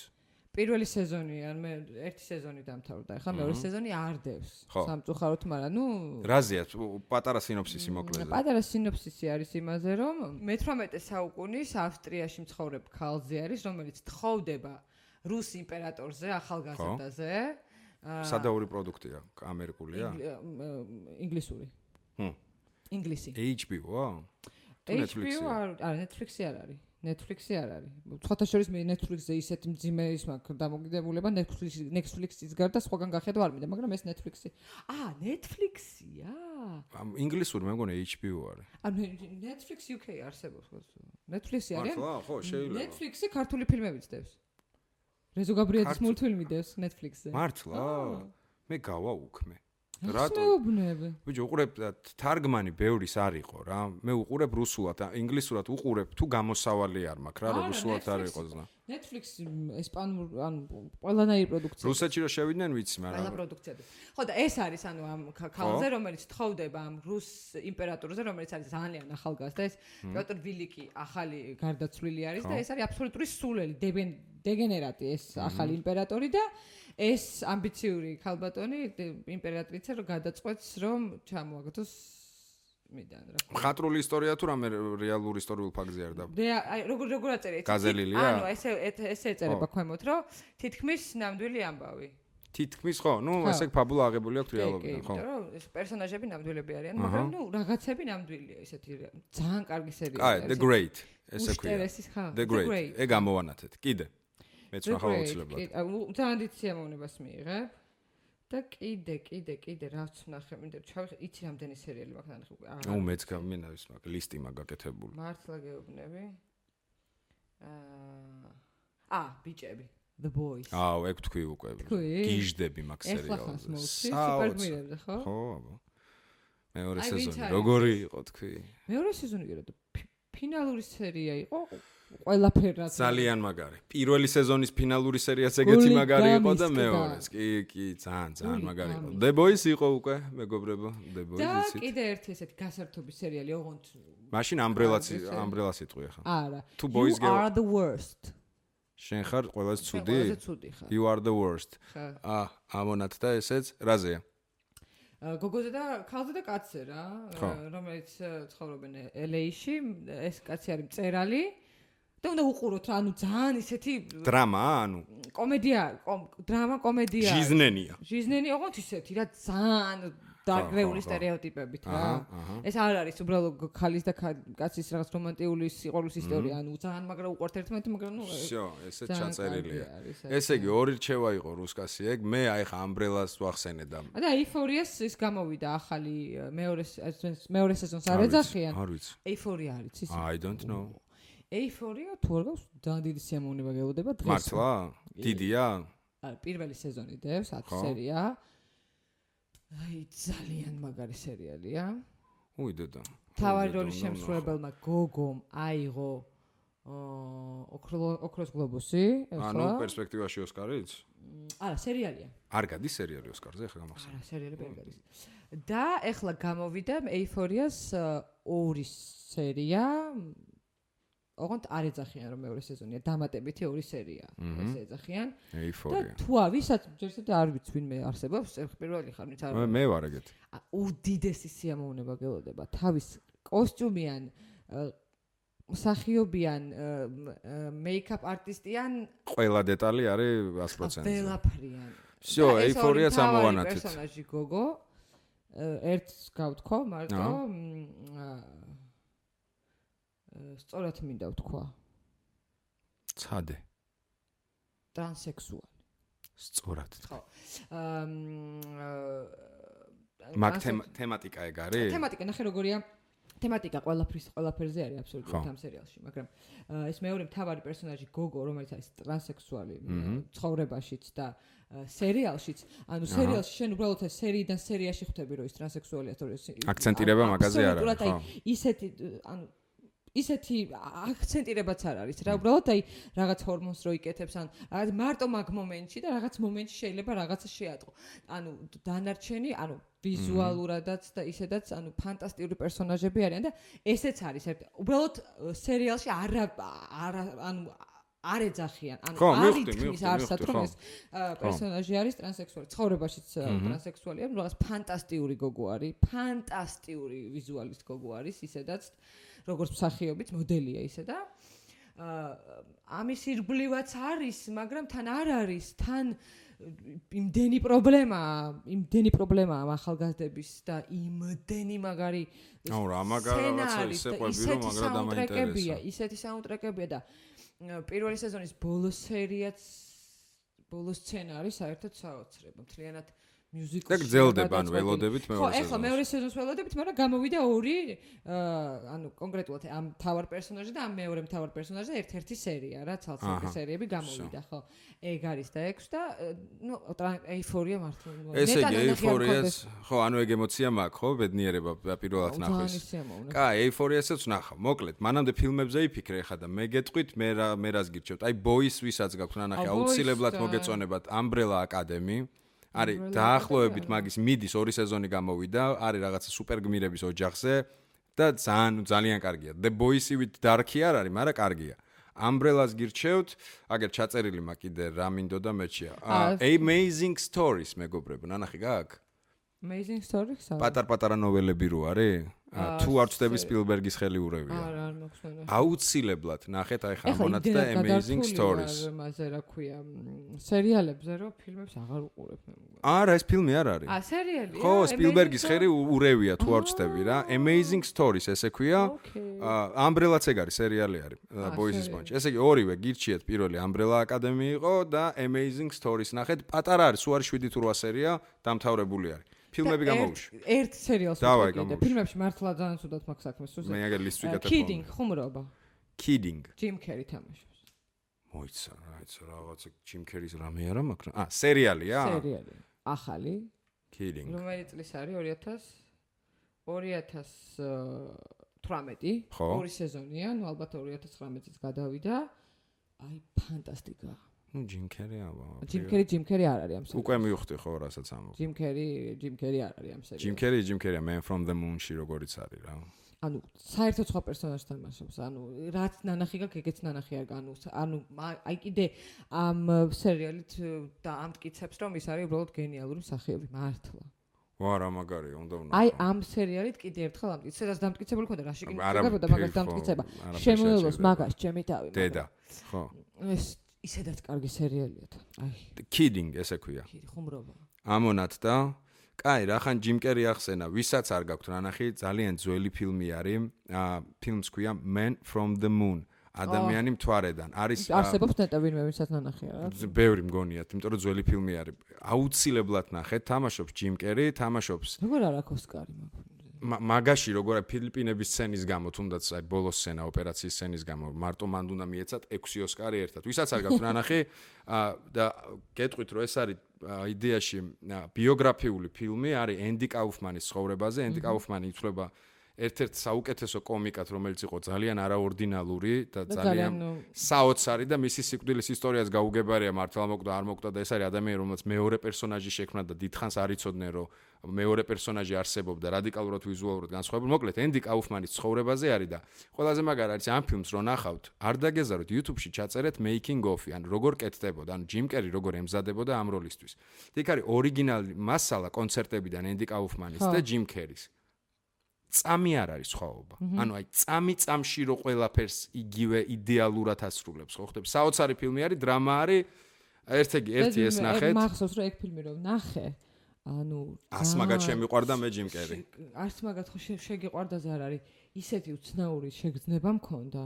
პირველი სეზონი ან მე ერთი სეზონი დამთავრდა. ახლა მეორე სეზონი არდევს. ხო. სამწუხაროდ, მაგრამ ნუ რაზეა პატარა სინოფსისი მოკლედ. პატარა სინოფსისი არის იმაზე, რომ მე-18 საუკუნის ავსტრიაში მცხოვრებ ქალზე არის, რომელიც თხოვდება რუს იმპერატორზე, ახალგაზრდაზე. სადაური პროდუქტია, ამერიკულია? ინგლისური. ჰმ. ინგლისი. HBO-ა? თუ HBO Netflix-ია? არ არა, Netflix-ი არ არის. Netflix-ი არ არის. სხვათა შორის მე Netflix-ზე ისეთი მძიმე ის მაქვს დამოკიდებულება Netflix-ი Netflix-ის გარდა სხვაგან გახედვა არ მინდა, მაგრამ ეს Netflix-ი. აა, Netflix-ია. ამ ინგლისური მე მგონი HBO არის. ანუ Netflix UK არსებობს. Netflix-ი არის. მართლა? ხო, შეიძლება. Netflix-ი ქართული ფილმებიც დევს. რეზო გაბრიაძის მულტფილმი დევს Netflix-ზე. მართლა? მე გავა უქმე. რატო? ბიჭო, უყურებ თარგმანი ბევრის არ იყო რა. მე უყურებ რუსულად, ინგლისურად უყურებ თუ გამოსავალი არ მაქვს რა, რომ რუსულად არ იყოს და. Netflix ესპანურ ან ყველანაირი პროდუქცია. რუსეთში რო შევიდნენ ვიცი, ყველა მაგრამ პროდუქცია. ხო და ეს არის ანუ ამ ქალზე რომელიც თხოვდება ამ რუს იმპერატორზე რომელიც არის ძალიან ახალგაზრდა ეს პიოტრ ვილიკი ახალი გარდაცვლილი არის და ეს არის აბსოლუტური სულელი დეგენერატი ეს ახალი იმპერატორი და ეს ამბიციური ქალბატონი დე- იმპერატრიცა რომ გადაწყვეტს რომ ჩამოაგდოს მიდან რა ქვია. მხატვრული ისტორია თუ რამე რეალურ ისტორიულ ფაქტზე არ და რეა- აი როგორ როგორ აწერე გაზელილია? ანუ ესე ესე ეწერება ქვემოთ რომ თითქმის ნამდვილი ამბავი თითქმის ხო, ნუ ესე ფაბულა აღებული აქვს რეალობიდან, ხო? იმიტომ რომ ეს პერსონაჟები ნამდვილები არიან, მაგრამ ნუ რაღაცები ნამდვილია, ესეთი ძალიან კარგი სერიალი. აი, The Great, ესე ქვია. The Great. ეგ ამოვანათეთ. კიდე. მეც Great, აუცილებლად. აუ, ძალიან დიდ სიამოვნებას მიიღებ. და კიდე, კიდე, კიდე რაც ვნახე, მინდა ჩავიხე, იცი რამდენი სერიალი მაქვს ნახე ნუ მეც გამინდა ის მაგ ლისტი მაგ გაკეთებული. მართლა გეუბნები. აა ა, ბიჭები. The Boys. აუ, ეგ თქვი უკვე. გიჟდები მაგ სერიალზე. მოვცი, საოცრ- სუპერგმირებზე, ხო? ხო, აბა. მეორე სეზონი როგორი იყო თქვი? მეორე სეზონი კი რა და ფი- ფინალური სერია იყო ყველაფერი რაც ძალიან მაგარი. პირველი სეზონის ფინალური სერიაც ეგეთი მაგარი იყო და მეორეს. კი, კი, ძალიან, ძალიან მაგარი იყო. The Boys იყო უკვე, მეგობრებო, The Boys და იცით. კიდე ერთი ესეთი გასართობი სერიალი ოღონდ მაშინ ამბრელაც სერიალი. ამბრელას იტყვი ახლა. არა თუ boys You girl- are the worst შენ ხარ ყველაზე ცუდი? ყველაზე ცუდი ხარ You are the worst. ხა აა, ამონათ და ესეც რაზეა? გოგოზე და ქალზე და კაცზე რა რომელიც ცხოვრობენ LA-ში ეს კაცი არის მწერალი და უნდა უყუროთ რა ანუ ძალიან ისეთი დრამა, ანუ კომედია კომ- დრამა კომედია ჟიზნენია. ჟიზნენი ოღონდ ისეთი რა ძალიან დაგრეული ხო, ხო. სტერეოტიპებით რა აჰა, აჰა. ეს არ არის უბრალოდ ქალის და ქა- კაცის რაღაც რომანტიული სიყვარულის ისტორია ანუ ძალიან მაგრა უყვართ ერთმანეთი მაგრამ ნუ всё, ესე ძალიან ჩაწერილია. კარგი არის, ესე იგი ორი რჩევა იყო რუსკასი ეგ, მე აი ხა ამბრელას ვახსენე და და ეიფორიას ის გამოვიდა ახალი ა, მეორე ს- ეს მეორე სეზონს არ ეძახიან არ ვიცი. ეიფორია არის ის I don't know. ეიფორია თუ არ გავს ძალიან დიდი სიამოვნება გელოდება დღეს მართლა? დიდია? არა, პირველი სეზონი დევს 10 ხო. სერია აი ძალიან მაგარი სერიალია უი დედა. თავარი უი, როლის შემსრულებელმა გოგომ აიღო ოქროს გლობუსი ანუ ეხლა პერსპექტივაში ოსკარიც? არა სერიალია არ გადის სერიალი ოსკარზე ხა გამახსენე. არა სერიალი ვერ გადის და ეხლა გამოვიდა ეიფორიას ორი სერია ოღონდ არ ეძახიან რომ მეორე სეზონია დამატებითი ორი სერია ეს ეძახიან და ეიფორია. თუ ავისაც ჯერსეთ არ ვიცი ვინმე არსებობს ეხ პირველი ხარ ვინც არ მე მე ვარ ეგეთი. ა, უდიდესი სიამოვნება გელოდება თავის კოსტიუმიან ა, მსახიობიან მეიქაპ არტისტიან ყველა დეტალი არის 100%. ველაფრიან всё, ეიფორია სამოვანათით. პერსონაჟი გოგო აა, ერთს გავთქვა მარტო აჰა. მ, აა, სწორად მინდა ვთქვა. ცადე. ტრანსექსუალი სწორად. ხო. აა მაგ თემატიკა ეგ არის? თემატიკა ნახე როგორია. თემატიკა ყველაფრის ყველაფერზე არის აბსოლუტურად ამ სერიალში მაგრამ ეს მეორე მთავარი პერსონაჟი გოგო რომელიც არის ტრანსექსუალი ცხოვრებაშიც და სერიალშიც ანუ სერიალში შენ უბრალოდ ეს სერიიდან სერიაში ხვდები რომ ის ტრანსექსუალია თორე ეს აქცენტირება მაგაზე არ არის, აბსოლუტურად, აი, ისეთი ანუ ისეთი აქცენტირებაც არ არის. რა უბრალოდ აი რაღაც ჰორმონს რო იკეთებს ან რაღაც მარტო მაგ მომენტში და რაღაც მომენტში შეიძლება რაღაცა შეატყო. ანუ დანარჩენი ანუ ვიზუალურადაც და ისედაც ანუ ფანტასტიკური პერსონაჟები არიან და ესეც არის უბრალოდ სერიალში არა არა ანუ არ ეძახიან. ანუ არ ითქმის არსად რომ ეს პერსონაჟი არის ტრანსექსუალი ცხოვრებაშიც ტრანსექსუალია რაღაც ფანტასტიკური გოგო არის ფანტასტიკური ვიზუალის გოგო არის ისედაც როგორც მსახიობიც მოდელია ისე და აა, ამის ირგვლივაც არის მაგრამ თან არ არის თან იმდენი პრობლემაა იმდენი პრობლემაა ამ ახალგაზრდების და იმდენი მაგარი აუ, რა მაგარ რაღაცა სცენარის ისე და ყვები, რომ ისეთი მაგრა საუნდტრეკებია, დამაინტერესა. ისეთი საუნდტრეკებია და პირველი სეზონის ბოლო სერიაც ბოლო სცენარი საერთოდ საოცრება. მთლიანად მიუზიკლი. და გრძელდება, ანუ ველოდებით ხო, მეორე ეხლა სეზონს. მეორე სეზონს ველოდებით, მაგრამ გამოვიდა ორი აა ანუ კონკრეტულად ამ თავარ პერსონაჟი და ამ მეორე თავარ პერსონაჟი და ერთ-ერთი სერია რა, ცალ-ცალკე აჰა, სერიები გამოვიდა, ხო. ეგ არის და 6 და ნუ ეიფორია მართლა. ესე იგი, ეიფორიას, ხო, ანუ ეგ ემოცია მაქვს, ხო, ბედნიერება პირველად ნახვის. კაი, ეიფორიასაც ვნახავ. მოკლედ, მანამდე ფილმებზე იფიქრე ხა და მე გეტყვით, მე რა მე რას გირჩევთ? აი, ბოის ვისაც გაქვთ ნანახი, აუ, აუცილებლად მოგეწონებათ Umbrella Academy. არის დაახლოებით მაგის მიდის ორი სეზონი გამოვიდა, არის რაღაცა სუპერგმირების ოჯახზე და ძალიან ძალიან კარგია. The Boys-ივით dark-ი არ არის, მაგრამ კარგია. Umbrella-ს გირჩევთ, აგერ ჩაწერილი მა კიდე რა მინდოდა მეჩია. Amazing Stories მეგობრებო, ნანახი გაქვს? Amazing Story ხსა. პატარ-პატარა ნოველები რო არის? აა, აა, თუ არ ვწდები სპილბერგის ხელი ურევია. არა, არ მოგხსენა. აუცილებლად ნახეთ აი ხა მონათ და Amazing Stories. მასე რა ქვია, სერიალებზე რომ ფილმებს აღარ უყურებ მე. არა, ეს ფილმი არ არის. ა, სერიალია? ხო, სპილბერგის ხელი ურევია თუ არ ვწდები რა. Amazing Stories ესე ქვია. აა Umbrella-ც ეგ არის სერიალი არის. აა, სერიალი. Bunch. ესე იგი ორივე გირჩიეთ პირველი Umbrella Academy იყო და Amazing Stories ნახეთ. პატარა არის, სულ არის 7 თუ 8 სერია, დამთავრებული არის. ფილმები და გამოვიშ. ერთ- სერიალს ვიყიდე. გამოვიშ. ფილმებში მართლა ძალიან ცუდად მაქვს საქმე. მე აგერ ლისტს ვიკეთებ. Kidding, ხუმრობა. Kidding. Jim Carrey თამაშობს. მოიცა, რაიცა რაღაცა Jim Carrey-ს რამე არა, მაგრამ აა სერიალია? სერიალი. ახალი. Kidding. რომელი წლის არის 2000 2018 ხო. ორი სეზონია, ნუ ალბათ 2019 წელს გადავიდა. აი, ფანტასტიკა. ნუ Jim Carrey აბა. Jim Carrey, Jim Carrey არ არის ამ სერიალში. უკვე მივხვდი ხო რასაც ამბობ. Jim Carrey, Jim Carrey არ არის ამ სერიალში. Jim Carrey, Jim Carrey, Man from the Moon-ში როგორიც არის რა. ანუ საერთოდ სხვა პერსონაჟს თამაშობს. ანუ რაც ნანახი გაქვს, ეგეც ნანახი არ ანუ ანუ აი კიდე ამ სერიალით და ამტკიცებს რომ ის არის უბრალოდ გენიალური მსახიობი მართლა. ვა რა მაგარია, უნდა ვნა. აი ამ სერიალით კიდე ერთხელ ამტკიცებს, სადაც დამტკიცებული ხონდა რა შეკინო არა, ხდება და მაგას დამტკიცება. შემოელოს მაგას ჩემი თავი. დედა. ხო. ეს ისედაც კარგი სერიალია თან. აი, Kidding ესე ქვია. ხუმრობა. ამონათ და კაი, რახან Jim Carrey ახსენა, ვისაც არ გაქვთ ნანახი, ძალიან ძველი ფილმი არის. აა ფილმს ქვია Man from the Moon. ადამიანი მთვარედან. არის არსებობს ნეტა ვინმე ვისაც ნანახი არა? ძ- ბევრი მგონიათ, იმიტომ რომ ძველი ფილმი არის. აუცილებლად ნახეთ, თამაშობს Jim Carrey, თამაშობს როგორ არ აქვს ოსკარი მაგ მაგაში როგორ არის ფილიპინების სცენის გამო, თუნდაც აი ბოლოს სცენა ოპერაციის სცენის გამო, მარტო მან უნდა მიეცათ 6 ოსკარი ერთად. ვისაც არ გაქვთ ნანახი *laughs* აა, და გეტყვით რომ ეს არის იდეაში ბიოგრაფიული ფილმი, არის ენდი კაუფმანის ცხოვრებაზე. ენდი კაუფმანი ითვლება ერთ-ერთ საუკეთესო კომიკად, რომელიც იყო ძალიან არაორდინალური და ძალიან საოცარი და მისი სიკვდილის ისტორიაც გაუგებარია მართლა მოკვდა არ მოკვდა და ეს არის ადამიანი რომელსაც მეორე პერსონაჟი შექმნა და დიდხანს არ იცოდნენ რომ მეორე პერსონაჟი არსებობდა რადიკალურად ვიზუალურად განსხვავებული. მოკლედ ენდი კაუფმანის ცხოვრებაზე არის და ყველაზე მაგარი არის ამ ფილმს რო ნახავთ არ დაგეზაროთ YouTube-ში ჩაწერეთ making of-ი ან როგორ კეთდებოდა ან ჯიმ კერი როგორ ემზადებოდა ამ როლისთვის. იქ არის ორიგინალი მასალა კონცერტებიდან ენდი კაუფმანის და ჯიმ კერის წამი არ არის სხვაობა. ანუ აი წამი წამში რო ყველაფერს იგივე იდეალურად ასრულებს, ხო ხდები? საოცარი ფილმი არის, დრამა არის. ერთ ეგ ერთი ეს ნახეთ. მახსოვს რომ ეგ ფილმი რომ ნახე. ანუ ას მაგათ შემიყვარდა მე ჯიმ კერი. არც მაგათ ხო შე- შეგიყვარდაზე არ არის. ისეთი უცნაური შეგრძნება მქონდა.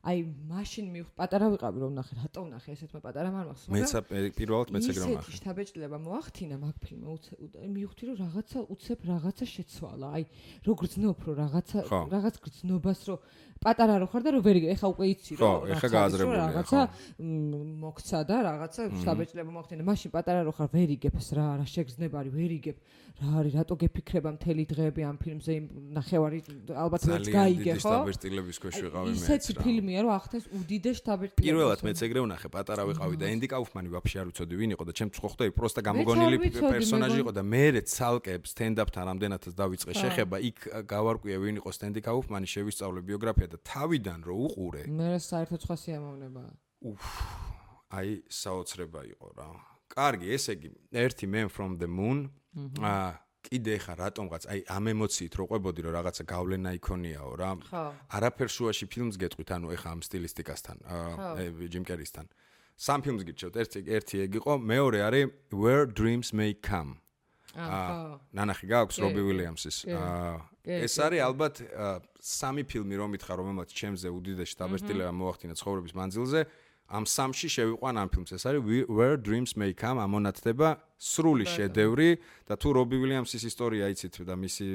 აი მაშინ მივ პატარა ვიყავი რომ ნახე, რატო ნახე ესეთმა პატარა არ მახსოვს. მეც პირველად მეც ეგრე ისეთი ნახე. შთაბეჭდილება მოახთინა მაგ უ- მივხვდი რომ რაღაცა უცებ რაღაცა შეცვალა. აი რო გრძნობ რომ რაღაცა რაღაც გრძნობას რომ პატარა რო ხარ და რო ვერ იგე, ეხა უკვე იცი ხო, რომ ეხა რაც გააზრებულია, რაღაცა მოქცა და რაღაცა შთაბეჭდილება მოახდინა. მაშინ პატარა რო ხარ ვერ იგებს რა, რა შეგრძნება არის, ვერ იგებ. რა არის, რატო გეფიქრება მთელი დღეები ამ ფილმზე ნახევარი ალბათ ძალიან გაიგე, დიდი ხო? შტაბერტილების ქვეშ ვიყავი მეც. ისეთი რა. ფილმია რომ ახთეს უდიდეს შთაბეჭდილებას. პირველად მეც ეგრე ვნახე, პატარა ვიყავი და ენდი კაუფმანი ვაფშე არ ვიცოდი ვინ იყო და ჩემს ხო ხდები, პროსტა გამოგონილი ვიცოდი, პერსონაჟი იყო და მე ცალკე სტენდაპთან რამდენადაც დავიწყე შეხება, იქ გავარკვიე ვინ იყო სტენდი კაუფმანი, შევისწავლე ბიოგრაფია და თავიდან რო უყურე, მე საერთოდ სხვა სიამოვნება. აი საოცრება იყო რა. კარგი, ესე იგი, ერთი Man from the Moon. აა კიდე ხა რატომღაც აი ამ ემოციით რო ყვებოდი რომ რაღაცა გავლენა იქონიაო რა. არაფერ შუაში ფილმს გეტყვით, ანუ ეხა ამ სტილისტიკასთან, ჯიმ კერისთან. სამ ფილმს გირჩევთ, ერთი ერთი ეგ იყო, მეორე არის Where Dreams May Come. აა ნანახი გაქვს რობი უილიამსის. აა ეს არის ალბათ სამი ფილმი რომ მითხარ რომელმაც ჩემზე უდიდესი დაბეჭდილება მოახდინა ცხოვრების მანძილზე. ამ სამში შევიყვან ამ ფილმს. ეს არის Where Dreams May Come, ამონათდება სრული შედევრი და თუ რობი უილიამსის ისტორია იცით და მისი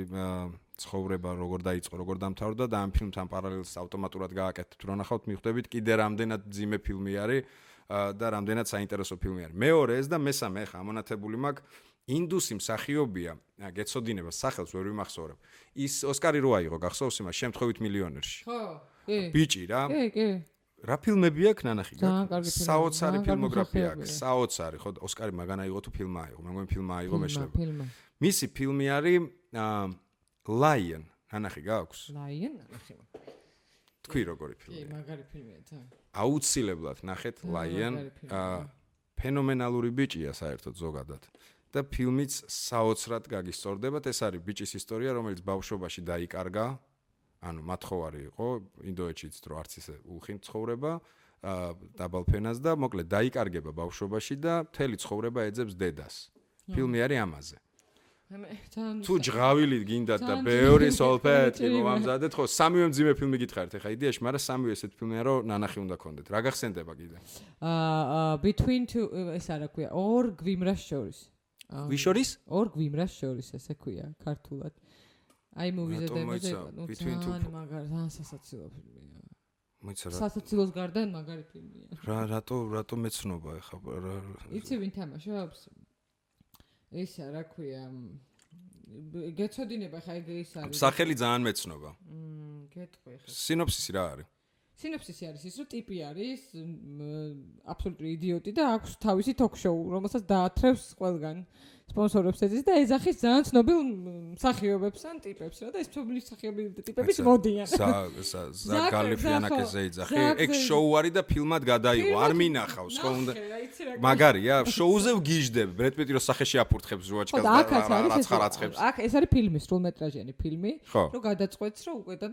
ცხოვრება როგორ დაიწყო, როგორ დამთავრდა და ამ ფილმთან პარალელს ავტომატურად გააკეთეთ. რა ნახავთ, მიხვდებით კიდე რამდენად ძიმე ფილმი არის და რამდენად საინტერესო ფილმი არის. მეორე ეს და მესამე ხა ამონათებული მაქვს ინდუსი მსახიობია, გეცოდინება სახელს ვერ ვიმახსოვრებ. ის ოსკარი რო აიღო, გახსოვს იმას შემთხვევით მილიონერში. ხო. კი. ბიჭი რა. კი, კი. რა ფილმები აქვს ნანახი? ფილმები, საოცარი ფილმოგრაფია აქვს, საოცარი, ხო, ოსკარი მაგან აიღო თუ ფილმა აიღო, მე მგონი ფილმა აიღო მეშლება. მისი ფილმი არის Lion, ნანახი გაქვს? Lion, ნახე. თქვი როგორი კი, ფილმია? მაგარი ფილმია თან. აუცილებლად ნახეთ აა ფენომენალური ბიჭია საერთოდ ზოგადად. და ფილმიც საოცრად გაგისწორდებათ. ეს არის ბიჭის ისტორია, რომელიც ბავშვობაში დაიკარგა. ანუ მათხოვარი იყო ინდოეთშიც, რომ არც ისე უხინ ცხოვრება აა დაბალფენას და მოკლედ დაიკარგება ბავშვობაში და მთელი ცხოვრება ეძებს დედას. ფილმი არის ამაზე. თუ ჯღავილი გინდათ და ბევრი სოლფეტი მომამზადეთ, ხო, სამივე მძიმე ფილმი გითხარით ახლა იდეაში, მაგრამ სამივე ესეთ ფილმია, რომ ნანახი უნდა გქონდეთ. რა გახსენდება კიდე? აა between two ეს არა ქვია, ორ გვიმრას შორის. აა, ვის შორის? ორ გვიმრას შორის ესე ქვია ქართულად. აი მუვიზე დემოზე ну ძალიან მაგარი ძალიან სასაცილო ფილმია მოიცა რა სასაცილოს გარდა მაგარი ფილმია რა რატო რატო მეცნობა ეხა რა იცი ვინ თამაშობს ისა რა ქვია გეცოდინება ხა ეგ ის არის სახელი ძალიან მეცნობა მ გეტყვი ხა სინოფსისი რა არის სინოფსისი არის ის, რომ ტიპი არის აბსოლუტური იდიოტი და აქვს თავისი ток-შოუ, რომელსაც დაათრევს ყველგან. აა სპონსორებს ეძის და ეძახის ძალიან ცნობილ მსახიობებს ან ტიპებს რა და ეს ცნობილი მსახიობები და ტიპებიც მოდიან. *laughs* ზა ზა ზაკ- გალიფიანაკეზე ეძახი. ეგ შოუ არის და ფილმად გადაიღო. არ მინახავს ხო უნდა მაგარია, შოუზე ვგიჟდებ. ბრედ პიტი რო სახეში აფურთხებს ხო ჟუაჩკას და რაცხარაცხებს. აქ ეს არის ფილმი, სრულმეტრაჟიანი ფილმი, რომ გადაწყვეტს რომ უკვე და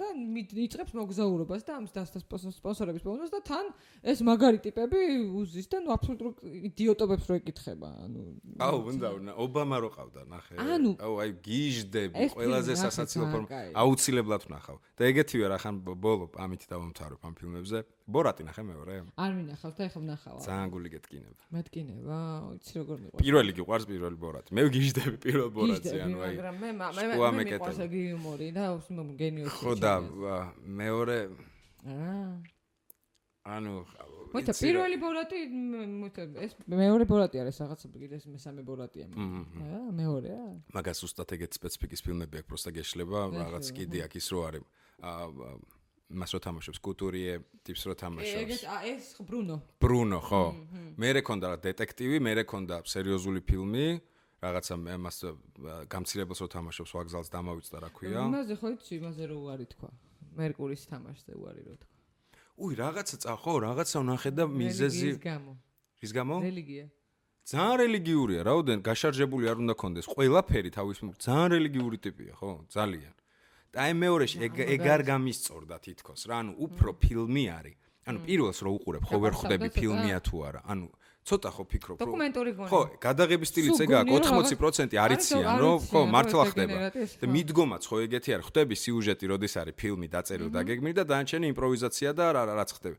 იწყებს მოგზაურობას და ამ დასთან სპონსორების პონოს და თან ეს მაგარი ტიპები უზის და ნუ აბსოლუტურ იდიოტობებს რო ეკითხება, ანუ აუ, უნდა უნდა ობამა რო ყავდა, ნახე. აუ, აი გიჟდები, ეს ყველაზე სასაცილო ფორმა. აუცილებლად ვნახავ. და ეგეთივე რა ხან ბოლო ამით დავამთავრებ ამ ფილმებზე. ბორატი ნახე მეორე. არ მინახავს და ეხლა ვნახავ. ძალიან გული გეტკინება. მეთკინება, იცი როგორ მიყვარს. პირველი გიყვარს პირველი ბორატი. მე ვგიჟდები პირველ ბორატზე, ანუ აი. მაგრამ მე მე მე მიყვარს ეგ იუმორი და გენიოსი. ხო და მეორე აა ანუ მოიცა პირველი ბორატი მოიცა ეს მეორე ბორატი არის რაღაცა კიდე ეს მესამე ბორატია აა მეორეა მაგას უსტად ეგეთ სპეციფიკის ფილმები აქვს, პროსტა გეშლება, რაღაც კიდე აქ ის რო არის. აა მას რო თამაშობს კუტურიე, ტიპს რო თამაშობს. ეგეთ ეს ბრუნო ბრუნო, ხო. მერე ქონდა რა დეტექტივი, მერე ქონდა სერიოზული ფილმი, რაღაცა მე მას გამცირებელს რო თამაშობს ვაგზალს დამავიწდა რა ქვია. იმაზე ხო იცი იმაზე რო უარი თქვა მერკურის თამაშზე უარი რო თქვა უი, რაღაცა წა ხო, რაღაცა ვნახე და მიზეზი რელიგიის გამო რის გამო? რელიგია ძალიან რელიგიურია, რაოდენ გაშარჟებული არ უნდა კონდეს. ყველაფერი თავის ძალიან რელიგიური ტიპია, ხო? ძალიან. და აი მეორეში ეგ ეგ არ გამისწორდა თითქოს რა ანუ უფრო ფილმი არის ანუ პირველს რო უყურებ ხო ვერ ხვდები ფილმია თუ არა ანუ ცოტა ხო ფიქრობ რომ დოკუმენტური გონი. ხო გადაღების სტილიც ეგაა გონი, რომ 80% რაღაც- არიციან რომ ხო მართლა ხდება. და მიდგომაც ხო ეგეთი არის ხვდები სიუჟეტი როდის არის ფილმი დაწერილი და გეგმილი და დანარჩენი იმპროვიზაცია და რა რა- რაც ხდება.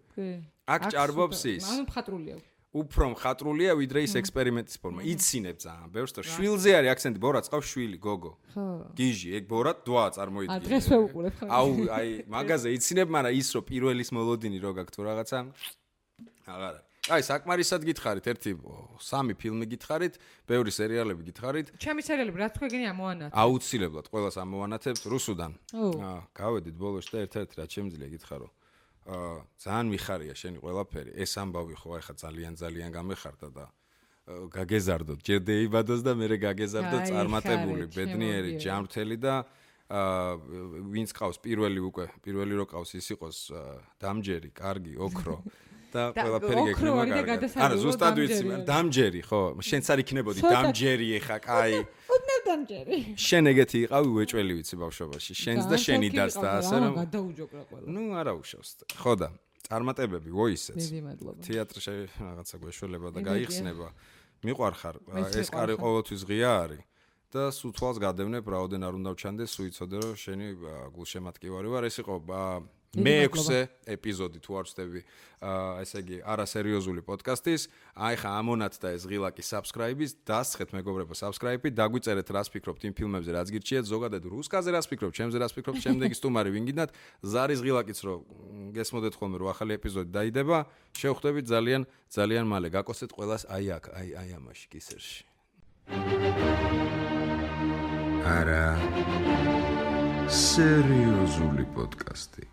აქ ჭარბობს ის. ანუ მხატვრულია. უფრო მხატვრულია ვიდრე ის ექსპერიმენტის ფორმა. იცინებ ძალიან ბევრს და შვილზე არის აქცენტი. ბორა წავს შვილი გოგო. ხო. გიჟი ეგ ბორა დვა ა წარმოიდგინე დღეს ვეუყურებ ხარ. აუ აი მაგაზე იცინებ მაგრამ ის რომ პირველის მოლოდინი რო გაქვს თუ რაღაცა. აღარ არის აი საკმარისად გითხარით ერთი სამი ფილმი გითხარით ბევრი სერიალები გითხარით. ჩემი სერიალები რაც თქვენ გენი ამოანათ. აუცილებლად ყველას ამოვანათებთ რუსუდან. აა გავედით ბოლოს და ერთ-ერთი რაც შემიძლია გითხარო. აა ძალიან მიხარია შენი ყველაფერი. ეს ამბავი ხო ახლა ძალიან ძალიან გამეხარდა და გაგეზარდოთ. ჯერ დაიბადოს და მე გაგეზარდოთ აი, წარმატებული ბედნიერი ჯამრთელი და აა ვინც ყავს პირველი უკვე პირველი რო ყავს ის იყოს დამჯერი კარგი ოქრო *laughs* და ყველაფერი გეკნება კარგად. არა ზუსტად ვიცი დამჯერი ხო. შენც არ იქნებოდი დამჯერი ეხა კაი. უდნევ დამჯერი. შენ ეგეთი იყავი უეჭველი ვიცი ბავშვობაში. შენს და შენი დას და ასე რომ გადაუჯოկრა ყველა. ნუ არა უშავს. ხო და წარმატებები ვოისეც. დიდი მადლობა. თეატრში რაღაცა გვეშველება და გაიხსნება. მიყვარხარ. ეს კარი ყოველთვის ღია არის. და სულ თვალს გადევნებ რაოდენ არ უნდა ვჩანდეს სულ იცოდე რომ შენი გულშემატკივარი ვარ. ეს იყო მეექვსე ეპიზოდი თუ არ ვწდები აა ესე იგი არასერიოზული პოდკასტის. აი ხა ამონათ და ეს ღილაკი subscribe-ის დასხეთ მეგობრებო subscribe-ი დაგვიწერეთ რას ფიქრობთ იმ ფილმებზე რაც გირჩიეთ ზოგადად რუსკაზე რას ფიქრობთ ჩემზე რას ფიქრობთ შემდეგი სტუმარი ვინ გინდათ ზარის ღილაკიც რო გესმოდეთ ხოლმე რომ ახალი ეპიზოდი დაიდება შევხვდებით ძალიან ძალიან მალე. გაკოსეთ ყველას აი აქ აი აი ამაში კისერში არა სერიოზული პოდკასტი